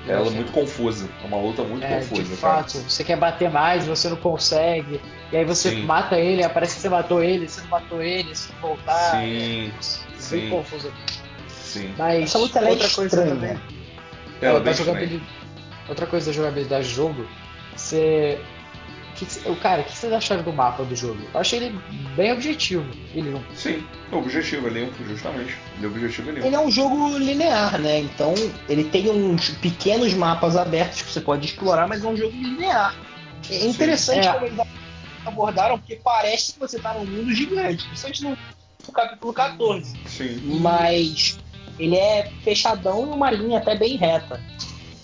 Não Ela é muito confusa, é uma luta muito é, confusa. De fato, cara. você quer bater mais, você não consegue. E aí você sim. mata ele, parece que você matou ele, você não matou ele, se voltar. Sim, é, sim. Bem confuso aqui. Sim. Mas Essa luta é outra coisa também. Ela é, jogabilidade, outra coisa da jogabilidade do jogo, você que, o cara, o que vocês acharam do mapa do jogo? Eu achei ele bem objetivo e limpo. Sim, objetivo é limpo, justamente. Ele é objetivo limpo. Ele é um jogo linear, né? Então ele tem uns pequenos mapas abertos que você pode explorar, mas é um jogo linear. É interessante é. como eles abordaram, porque parece que você tá num mundo gigante, principalmente no, no capítulo 14. Sim. Mas ele é fechadão e uma linha até bem reta.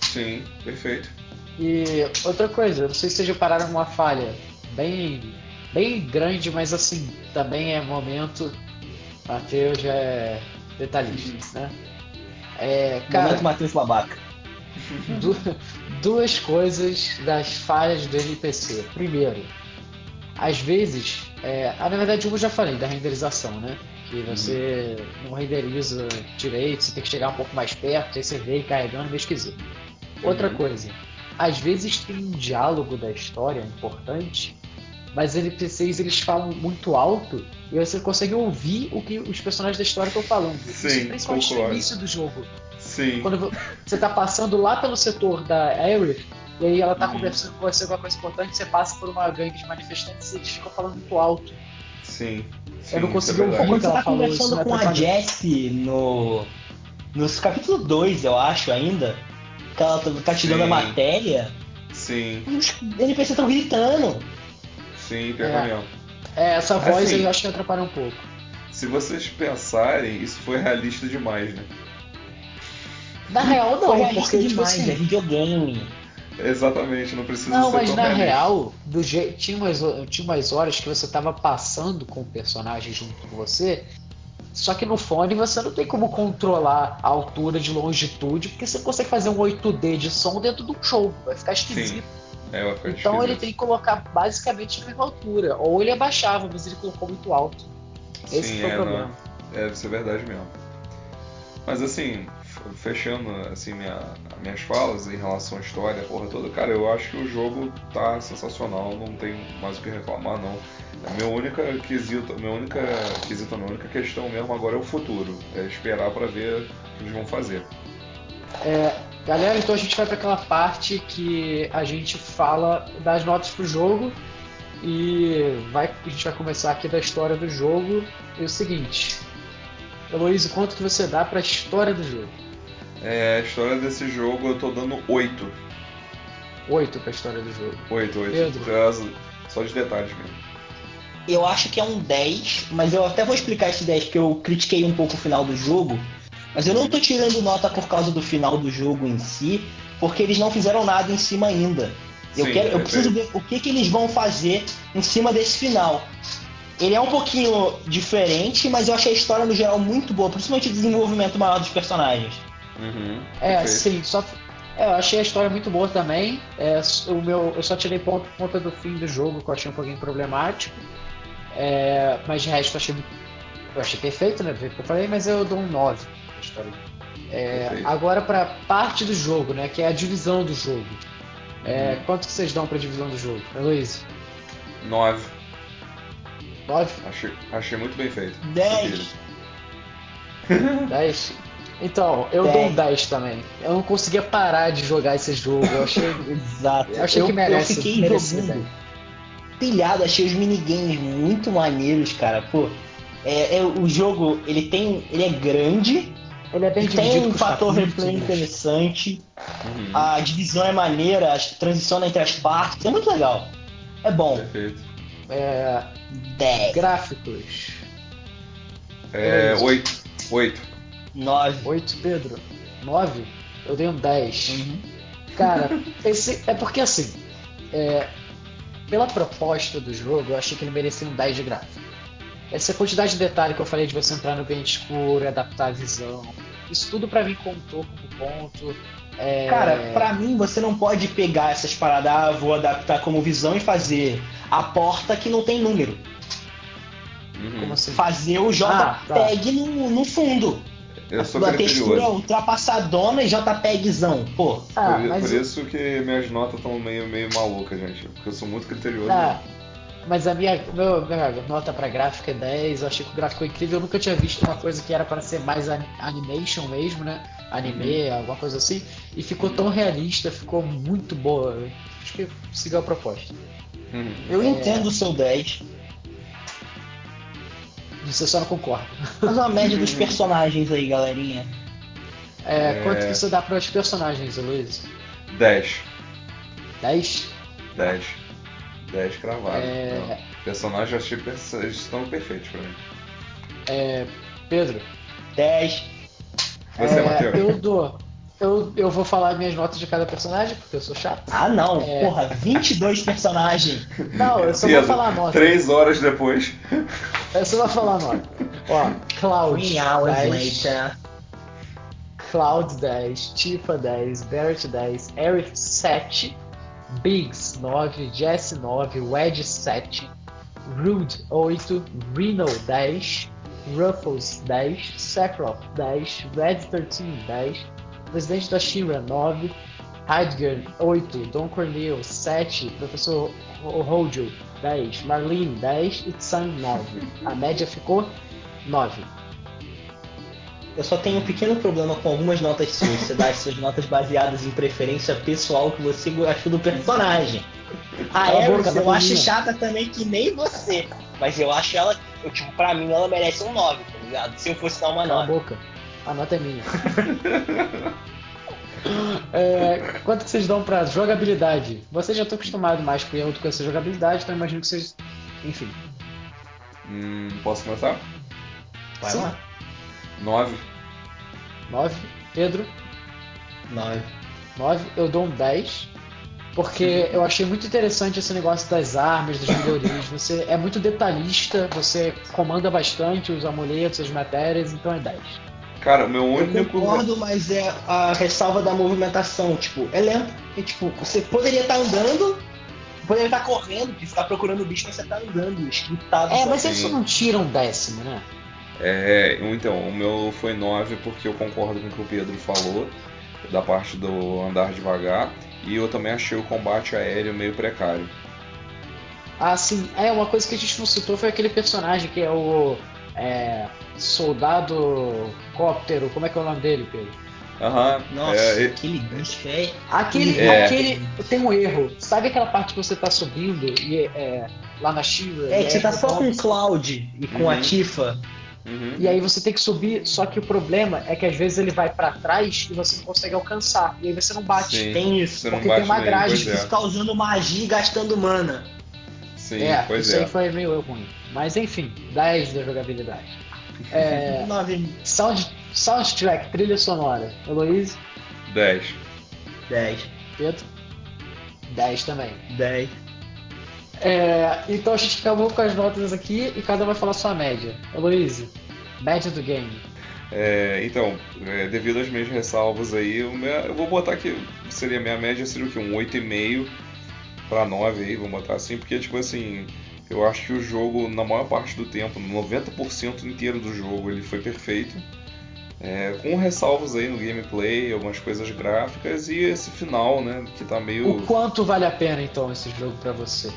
Sim, perfeito. E outra coisa, não sei se vocês repararam uma falha bem, bem grande, mas assim, também é momento. Matheus já é detalhista, né? É, cara, momento Matheus Babaca. (laughs) Du duas coisas das falhas do NPC. Primeiro, às vezes, é, ah, na verdade, uma eu já falei, da renderização, né? Que você uhum. não renderiza direito, você tem que chegar um pouco mais perto, aí você vê carregando, meio esquisito. Outra uhum. coisa, às vezes tem um diálogo da história importante, mas NPCs eles falam muito alto e você consegue ouvir o que os personagens da história estão falando. Sim, Isso, principalmente concordo. no início do jogo. Sim. Quando você está passando lá pelo setor da Aerith, e aí ela está hum. conversando com você alguma coisa importante, você passa por uma gangue de manifestantes e eles ficam falando muito alto. Sim. sim eu não consegui é ouvir o que ela tá falou. conversando com a Jessie no. Nos capítulo 2, eu acho, ainda que ela tá te dando a matéria. Sim. Os NPC estão gritando. Sim, pior é. mesmo. É, essa voz assim, eu acho que atrapalha um pouco. Se vocês pensarem, isso foi realista demais, né? Na real não, foi porque tipo demais, tipo assim, é videogame. Exatamente, não precisa Não, ser mas na realista. real, do jeito, tinha, umas, tinha umas horas que você tava passando com o personagem junto com você só que no fone você não tem como controlar a altura de longitude, porque você consegue fazer um 8D de som dentro do jogo, vai ficar esquisito. É, então ele tem que colocar basicamente a mesma altura. Ou ele abaixava, mas ele colocou muito alto. Esse Sim, foi é, o problema. Não, é, deve ser verdade mesmo. Mas assim, fechando assim minha, minhas falas em relação à história, porra toda, cara, eu acho que o jogo tá sensacional, não tem mais o que reclamar não. Minha única quesito, minha única quesito, minha única questão mesmo agora é o futuro, é esperar para ver o que eles vão fazer. É, galera, então a gente vai para aquela parte que a gente fala das notas pro jogo e vai, a gente vai começar aqui da história do jogo. É o seguinte, Heloísa, quanto que você dá para a história do jogo? É, a história desse jogo eu tô dando 8. 8 para a história do jogo. 8, 8. Só de detalhes mesmo eu acho que é um 10, mas eu até vou explicar esse 10 porque eu critiquei um pouco o final do jogo. Mas eu não tô tirando nota por causa do final do jogo em si, porque eles não fizeram nada em cima ainda. Eu, Sim, quero, eu preciso ver o que, que eles vão fazer em cima desse final. Ele é um pouquinho diferente, mas eu achei a história no geral muito boa, principalmente o desenvolvimento maior dos personagens. Uhum, é, perfeito. sim, só. É, eu achei a história muito boa também. É, o meu, eu só tirei ponto por conta do fim do jogo, que eu achei um pouquinho problemático. É, mas de resto eu achei, eu achei perfeito, né? Do jeito que eu falei, mas eu dou um 9 na história. É, agora pra parte do jogo, né? Que é a divisão do jogo. É, Uhum. quanto que vocês dão pra divisão do jogo? Heloísa? 9. 9? Achei, achei muito bem feito. 10. 10? (laughs) Então, eu dou um 10 também. Eu não conseguia parar de jogar esse jogo. Eu achei. (laughs) Exato. Eu achei que merece- Eu fiquei merecia jogando dez. Pilhado, achei os minigames muito maneiros, cara. Pô, é, é, o jogo, ele tem. Ele é grande, Ele é bem tem um fator replay interessante, Uhum. a divisão é maneira, a transição entre as partes, é muito legal. É bom. Perfeito. É, 10, gráficos. É, Beleza. 8. 8. 9. 8, Pedro. 9? Eu dei um 10. Uhum. Cara, esse. É porque assim. é, pela proposta do jogo, eu achei que ele merecia um 10 de gráfico. Essa quantidade de detalhe que eu falei de você entrar no ambiente escuro, adaptar a visão, isso tudo pra mim contou como ponto. É, Cara, pra mim você não pode pegar essas paradas, ah, vou adaptar como visão e fazer a porta que não tem número. Uhum. como assim? Fazer o Ah, tá. JPEG no, no fundo. Eu sou a textura criterioso. ultrapassadona e JPEGzão. Pô, Ah, por, mas por o- isso que minhas notas estão meio, meio malucas, gente. Porque eu sou muito criterioso. Ah, mas a minha, meu, minha nota pra gráfica é 10, eu achei que o gráfico é incrível. Eu nunca tinha visto uma coisa que era para ser mais an- animation mesmo, né? Anime, alguma coisa assim. E ficou tão realista, ficou muito boa. Acho que seguiu a proposta. Uhum. eu É. entendo o seu 10. Você só não concorda. Faz uma média dos personagens aí, galerinha. É, É. Quanto que você dá para os personagens, Luiz? 10. 10? 10. 10 cravado. É. Personagens eu achei estão perfeitos pra mim. É, Pedro? 10. Você, é, Matheus? Eu dou. Eu, eu vou falar minhas notas de cada personagem, porque eu sou chato. Ah, não. É. Porra, 22 personagens. Não, eu só vou Pedro, falar a nota. Três horas depois. Eu só vou falar nota. Ó, Cloud. Three hours 10, later. Cloud 10, Tifa 10, Barrett 10, Aerith 7, Biggs 9, Jesse 9, Wedge 7, Rude 8, Reno 10, Ruffles 10, Sephiroth 10, Red 13 10, Presidente da Shira 9, Heidegger 8, Don Cornel 7, Professor Hojo 10, Marlene 10 e Tsang 9. A média ficou 9. Eu só tenho um pequeno problema com algumas notas suas. Você dá as suas notas baseadas em preferência pessoal que você achou do personagem. A Cala a boca, eu não acho minha. chata também que nem você. Mas eu acho ela, eu, tipo, pra mim ela merece um 9, tá ligado? Se eu fosse dar uma Cala a nota. boca. A nota é minha. (laughs) É, quanto que vocês dão pra jogabilidade? Vocês já estão acostumados mais com eu do que essa jogabilidade, então eu imagino que vocês. Enfim. Hum, posso começar? Vai Sim. lá. 9. 9. Pedro, 9. 9. Eu dou um 10. Porque eu achei muito interessante esse negócio das armas, dos melhorias. Você é muito detalhista, você comanda bastante os amuletos, as matérias, então é 10. Cara, o meu Eu único. concordo, mas é a ressalva da movimentação. Tipo, é lento. E, tipo, você poderia estar andando, poderia estar correndo, porque você tá procurando o bicho, mas você tá andando, scriptado. É, mas isso não tira um décimo, né? É, então, o meu foi 9 porque eu concordo com o que o Pedro falou, da parte do andar devagar, e eu também achei o combate aéreo meio precário. Ah, sim. É, uma coisa que a gente não citou foi aquele personagem que é o é, soldado cóptero. Como é que é o nome dele, Pedro? Aham, Nossa, é, aquele bicho é. Aquele, É. aquele tem um erro. Sabe aquela parte que você tá subindo e é, lá na Shira? É que você tá só com então- o Cloud e com a Uhum. Tifa. uhum, E aí você tem que subir, só que o problema é que às vezes ele vai pra trás e você não consegue alcançar. E aí você não bate. Sim. Tem isso. você porque tem uma grade é. ficar usando magia e gastando mana. Sim, é, pois isso é. aí foi meio ruim. Mas enfim, 10 da jogabilidade. É, (laughs) Nove, sound, soundtrack, trilha sonora. Heloíse, 10. 10, Pedro, 10 também. 10. É, então a gente acabou com as notas aqui e cada um vai falar sua média. Heloíse, média do game. É, então, é, devido às minhas ressalvas aí, eu, eu vou botar que seria minha média seria o que? Um 8,5 para 9 aí, vamos botar assim, porque tipo assim, eu acho que o jogo, na maior parte do tempo, 90% inteiro do jogo, ele foi perfeito. É, com ressalvas aí no gameplay, algumas coisas gráficas e esse final, né, que tá meio... O quanto vale a pena então esse jogo para você?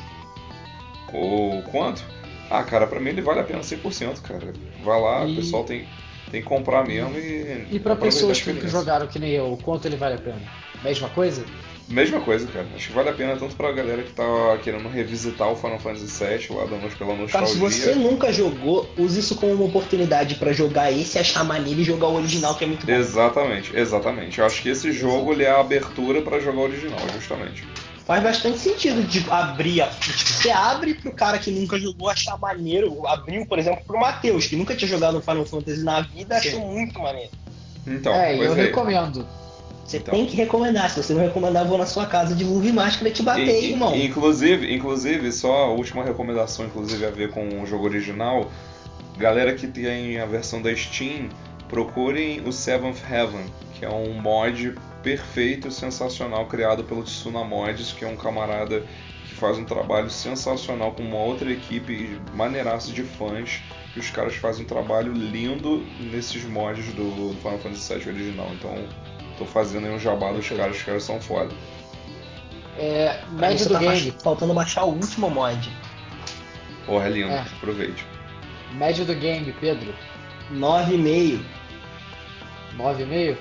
O quanto? Ah, cara, pra mim ele vale a pena 100%, cara. Vai lá, e... o pessoal tem, tem que comprar mesmo e. E pra pessoas que jogaram que nem eu, quanto ele vale a pena? Mesma coisa? Mesma coisa, cara. Acho que vale a pena tanto pra galera que tá querendo revisitar o Final Fantasy VII lá da pela nostalgia. Cara, se você nunca jogou, use isso como uma oportunidade para jogar esse, achar maneiro e jogar o original, que é muito bom. Exatamente, exatamente. Eu acho que esse jogo ele é a abertura para jogar o original, justamente faz bastante sentido de abrir. A, tipo, você abre pro cara que nunca jogou achar maneiro. Abriu, por exemplo, pro Matheus, que nunca tinha jogado Final Fantasy na vida, Sim. achou muito maneiro. Então, é, eu é. recomendo. Você então. tem que recomendar. Se você não recomendar, eu vou na sua casa de luva e máscara te bater, e, irmão. Inclusive, inclusive, só a última recomendação, inclusive, a ver com o jogo original. Galera que tem a versão da Steam, procurem o Seventh Heaven, que é um mod perfeito, sensacional, criado pelo Tsuna Mods, que é um camarada que faz um trabalho sensacional com uma outra equipe maneiraça de fãs. E os caras fazem um trabalho lindo nesses mods do, Final Fantasy VII original. Então, tô fazendo aí um jabá dos caras, os caras são foda. É, média do tá game. Faltando baixar o último mod. Porra, é lindo, é. aproveite. Média do game, Pedro. 9,5. 9,5?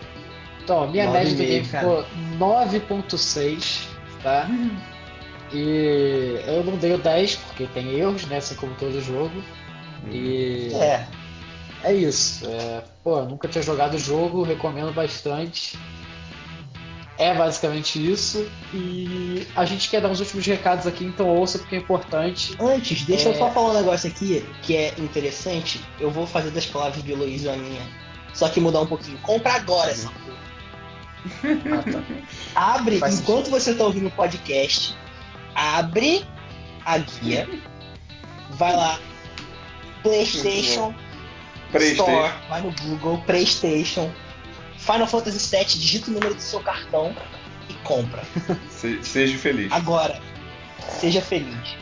Então, minha média do game ficou 9.6, tá? Hum. E eu não dei o 10 porque tem erros, né? Assim como todo jogo. E. É. É isso. É, pô, nunca tinha jogado o jogo, recomendo bastante. É basicamente isso. E a gente quer dar uns últimos recados aqui, então ouça porque é importante. Antes, deixa é... eu só falar um negócio aqui que é interessante. Eu vou fazer das palavras de Heloísa a minha. Só que mudar um pouquinho. Compra agora essa (laughs) porra. Ah, tá. Abre, Faz enquanto sentido. você está ouvindo o podcast, abre a guia, (laughs) vai lá, PlayStation, PlayStation, Store, vai no Google, PlayStation, Final Fantasy VII, digita o número do seu cartão e compra. seja feliz. Agora, seja feliz.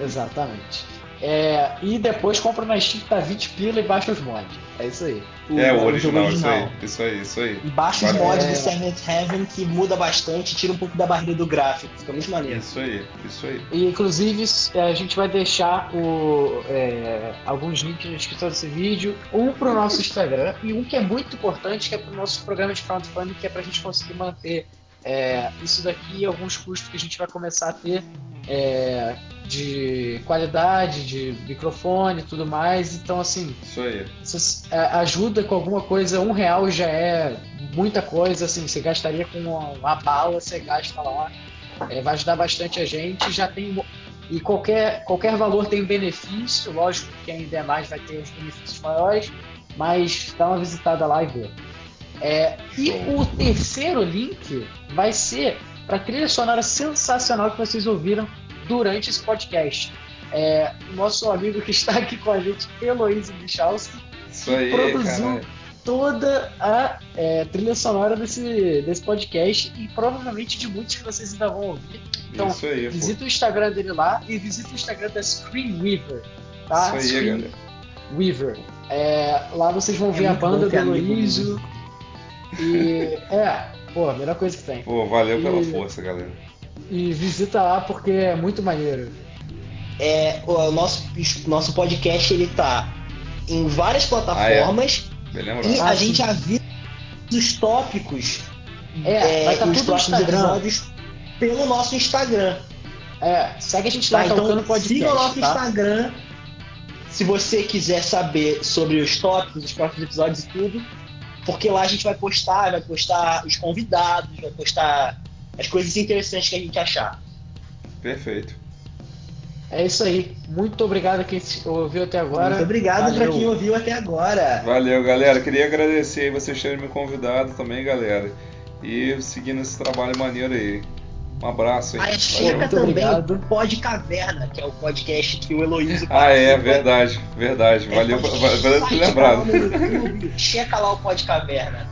Exatamente. É, e depois compra na Steam tá 20 pila e baixa os mods. É isso aí. O, é, o original, original, isso aí, isso aí, isso aí. E baixa os mods é... do Seventh Heaven que muda bastante, tira um pouco da barreira do gráfico, fica muito maneiro. Isso aí, isso aí. E inclusive a gente vai deixar o, é, alguns links na descrição desse vídeo, um pro nosso Instagram e um que é muito importante, que é pro nosso programa de crowdfunding, que é pra gente conseguir manter é, isso daqui e alguns custos que a gente vai começar a ter é, de qualidade, de microfone e tudo mais. Então, assim, isso aí. Você é, ajuda com alguma coisa, um real já é muita coisa. Assim, você gastaria com uma, uma bala, você gasta lá. É, vai ajudar bastante a gente. Já tem e qualquer, qualquer valor tem benefício, lógico que quem der mais vai ter os benefícios maiores, mas dá uma visitada lá e vê. É, e o terceiro link vai ser para a trilha sonora sensacional que vocês ouviram durante esse podcast. É, o nosso amigo que está aqui com a gente, Heloísa Michalski, que produziu cara. toda a é, trilha sonora desse, desse podcast e provavelmente de muitos que vocês ainda vão ouvir. Então, aí, visita pô. o Instagram dele lá e visita o Instagram da Screenweaver. Tá? Isso aí, Screen Weaver. É, lá vocês vão é ver a banda do Heloísio. E é, pô, a melhor coisa que tem. Pô, valeu e, pela força, galera. E visita lá porque é muito maneiro. É, o nosso, nosso podcast ele tá em várias plataformas ah, é. e a ah, gente avisa os tópicos é, é vai tá os próximos episódios pelo nosso Instagram. É, segue a gente lá, tá, então, podcast. Siga o nosso tá? Instagram. Se você quiser saber sobre os tópicos, os próximos episódios e tudo, porque lá a gente vai postar, vai postar os convidados, vai postar as coisas interessantes que a gente achar. Perfeito. É isso aí. Muito obrigado a quem ouviu até agora. Muito obrigado para quem ouviu até agora. Valeu, galera. Queria agradecer vocês terem me convidado também, galera. E seguindo esse trabalho maneiro aí. Um abraço? Aí checa também o Pod Caverna, que é o podcast que o Heloísio Ah, é, verdade, verdade. É, Valeu, valeu ter lembrado. checa lá o Pod Caverna.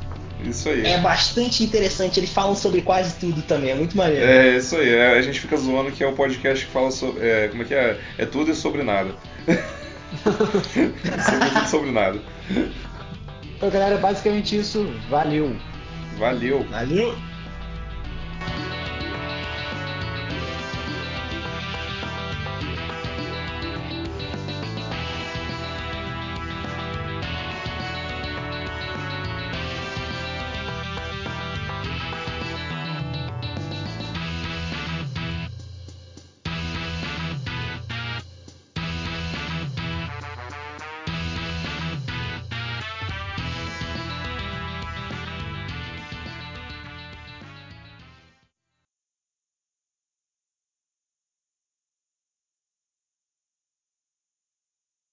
Isso aí. É bastante interessante, eles falam sobre quase tudo também, é muito maneiro. É, isso aí. É, a gente fica zoando que é o podcast que fala sobre. É, como é que é? É tudo e sobre nada. (laughs) sobre tudo sobre nada. Então, galera, basicamente isso. Valeu. Valeu. Valeu.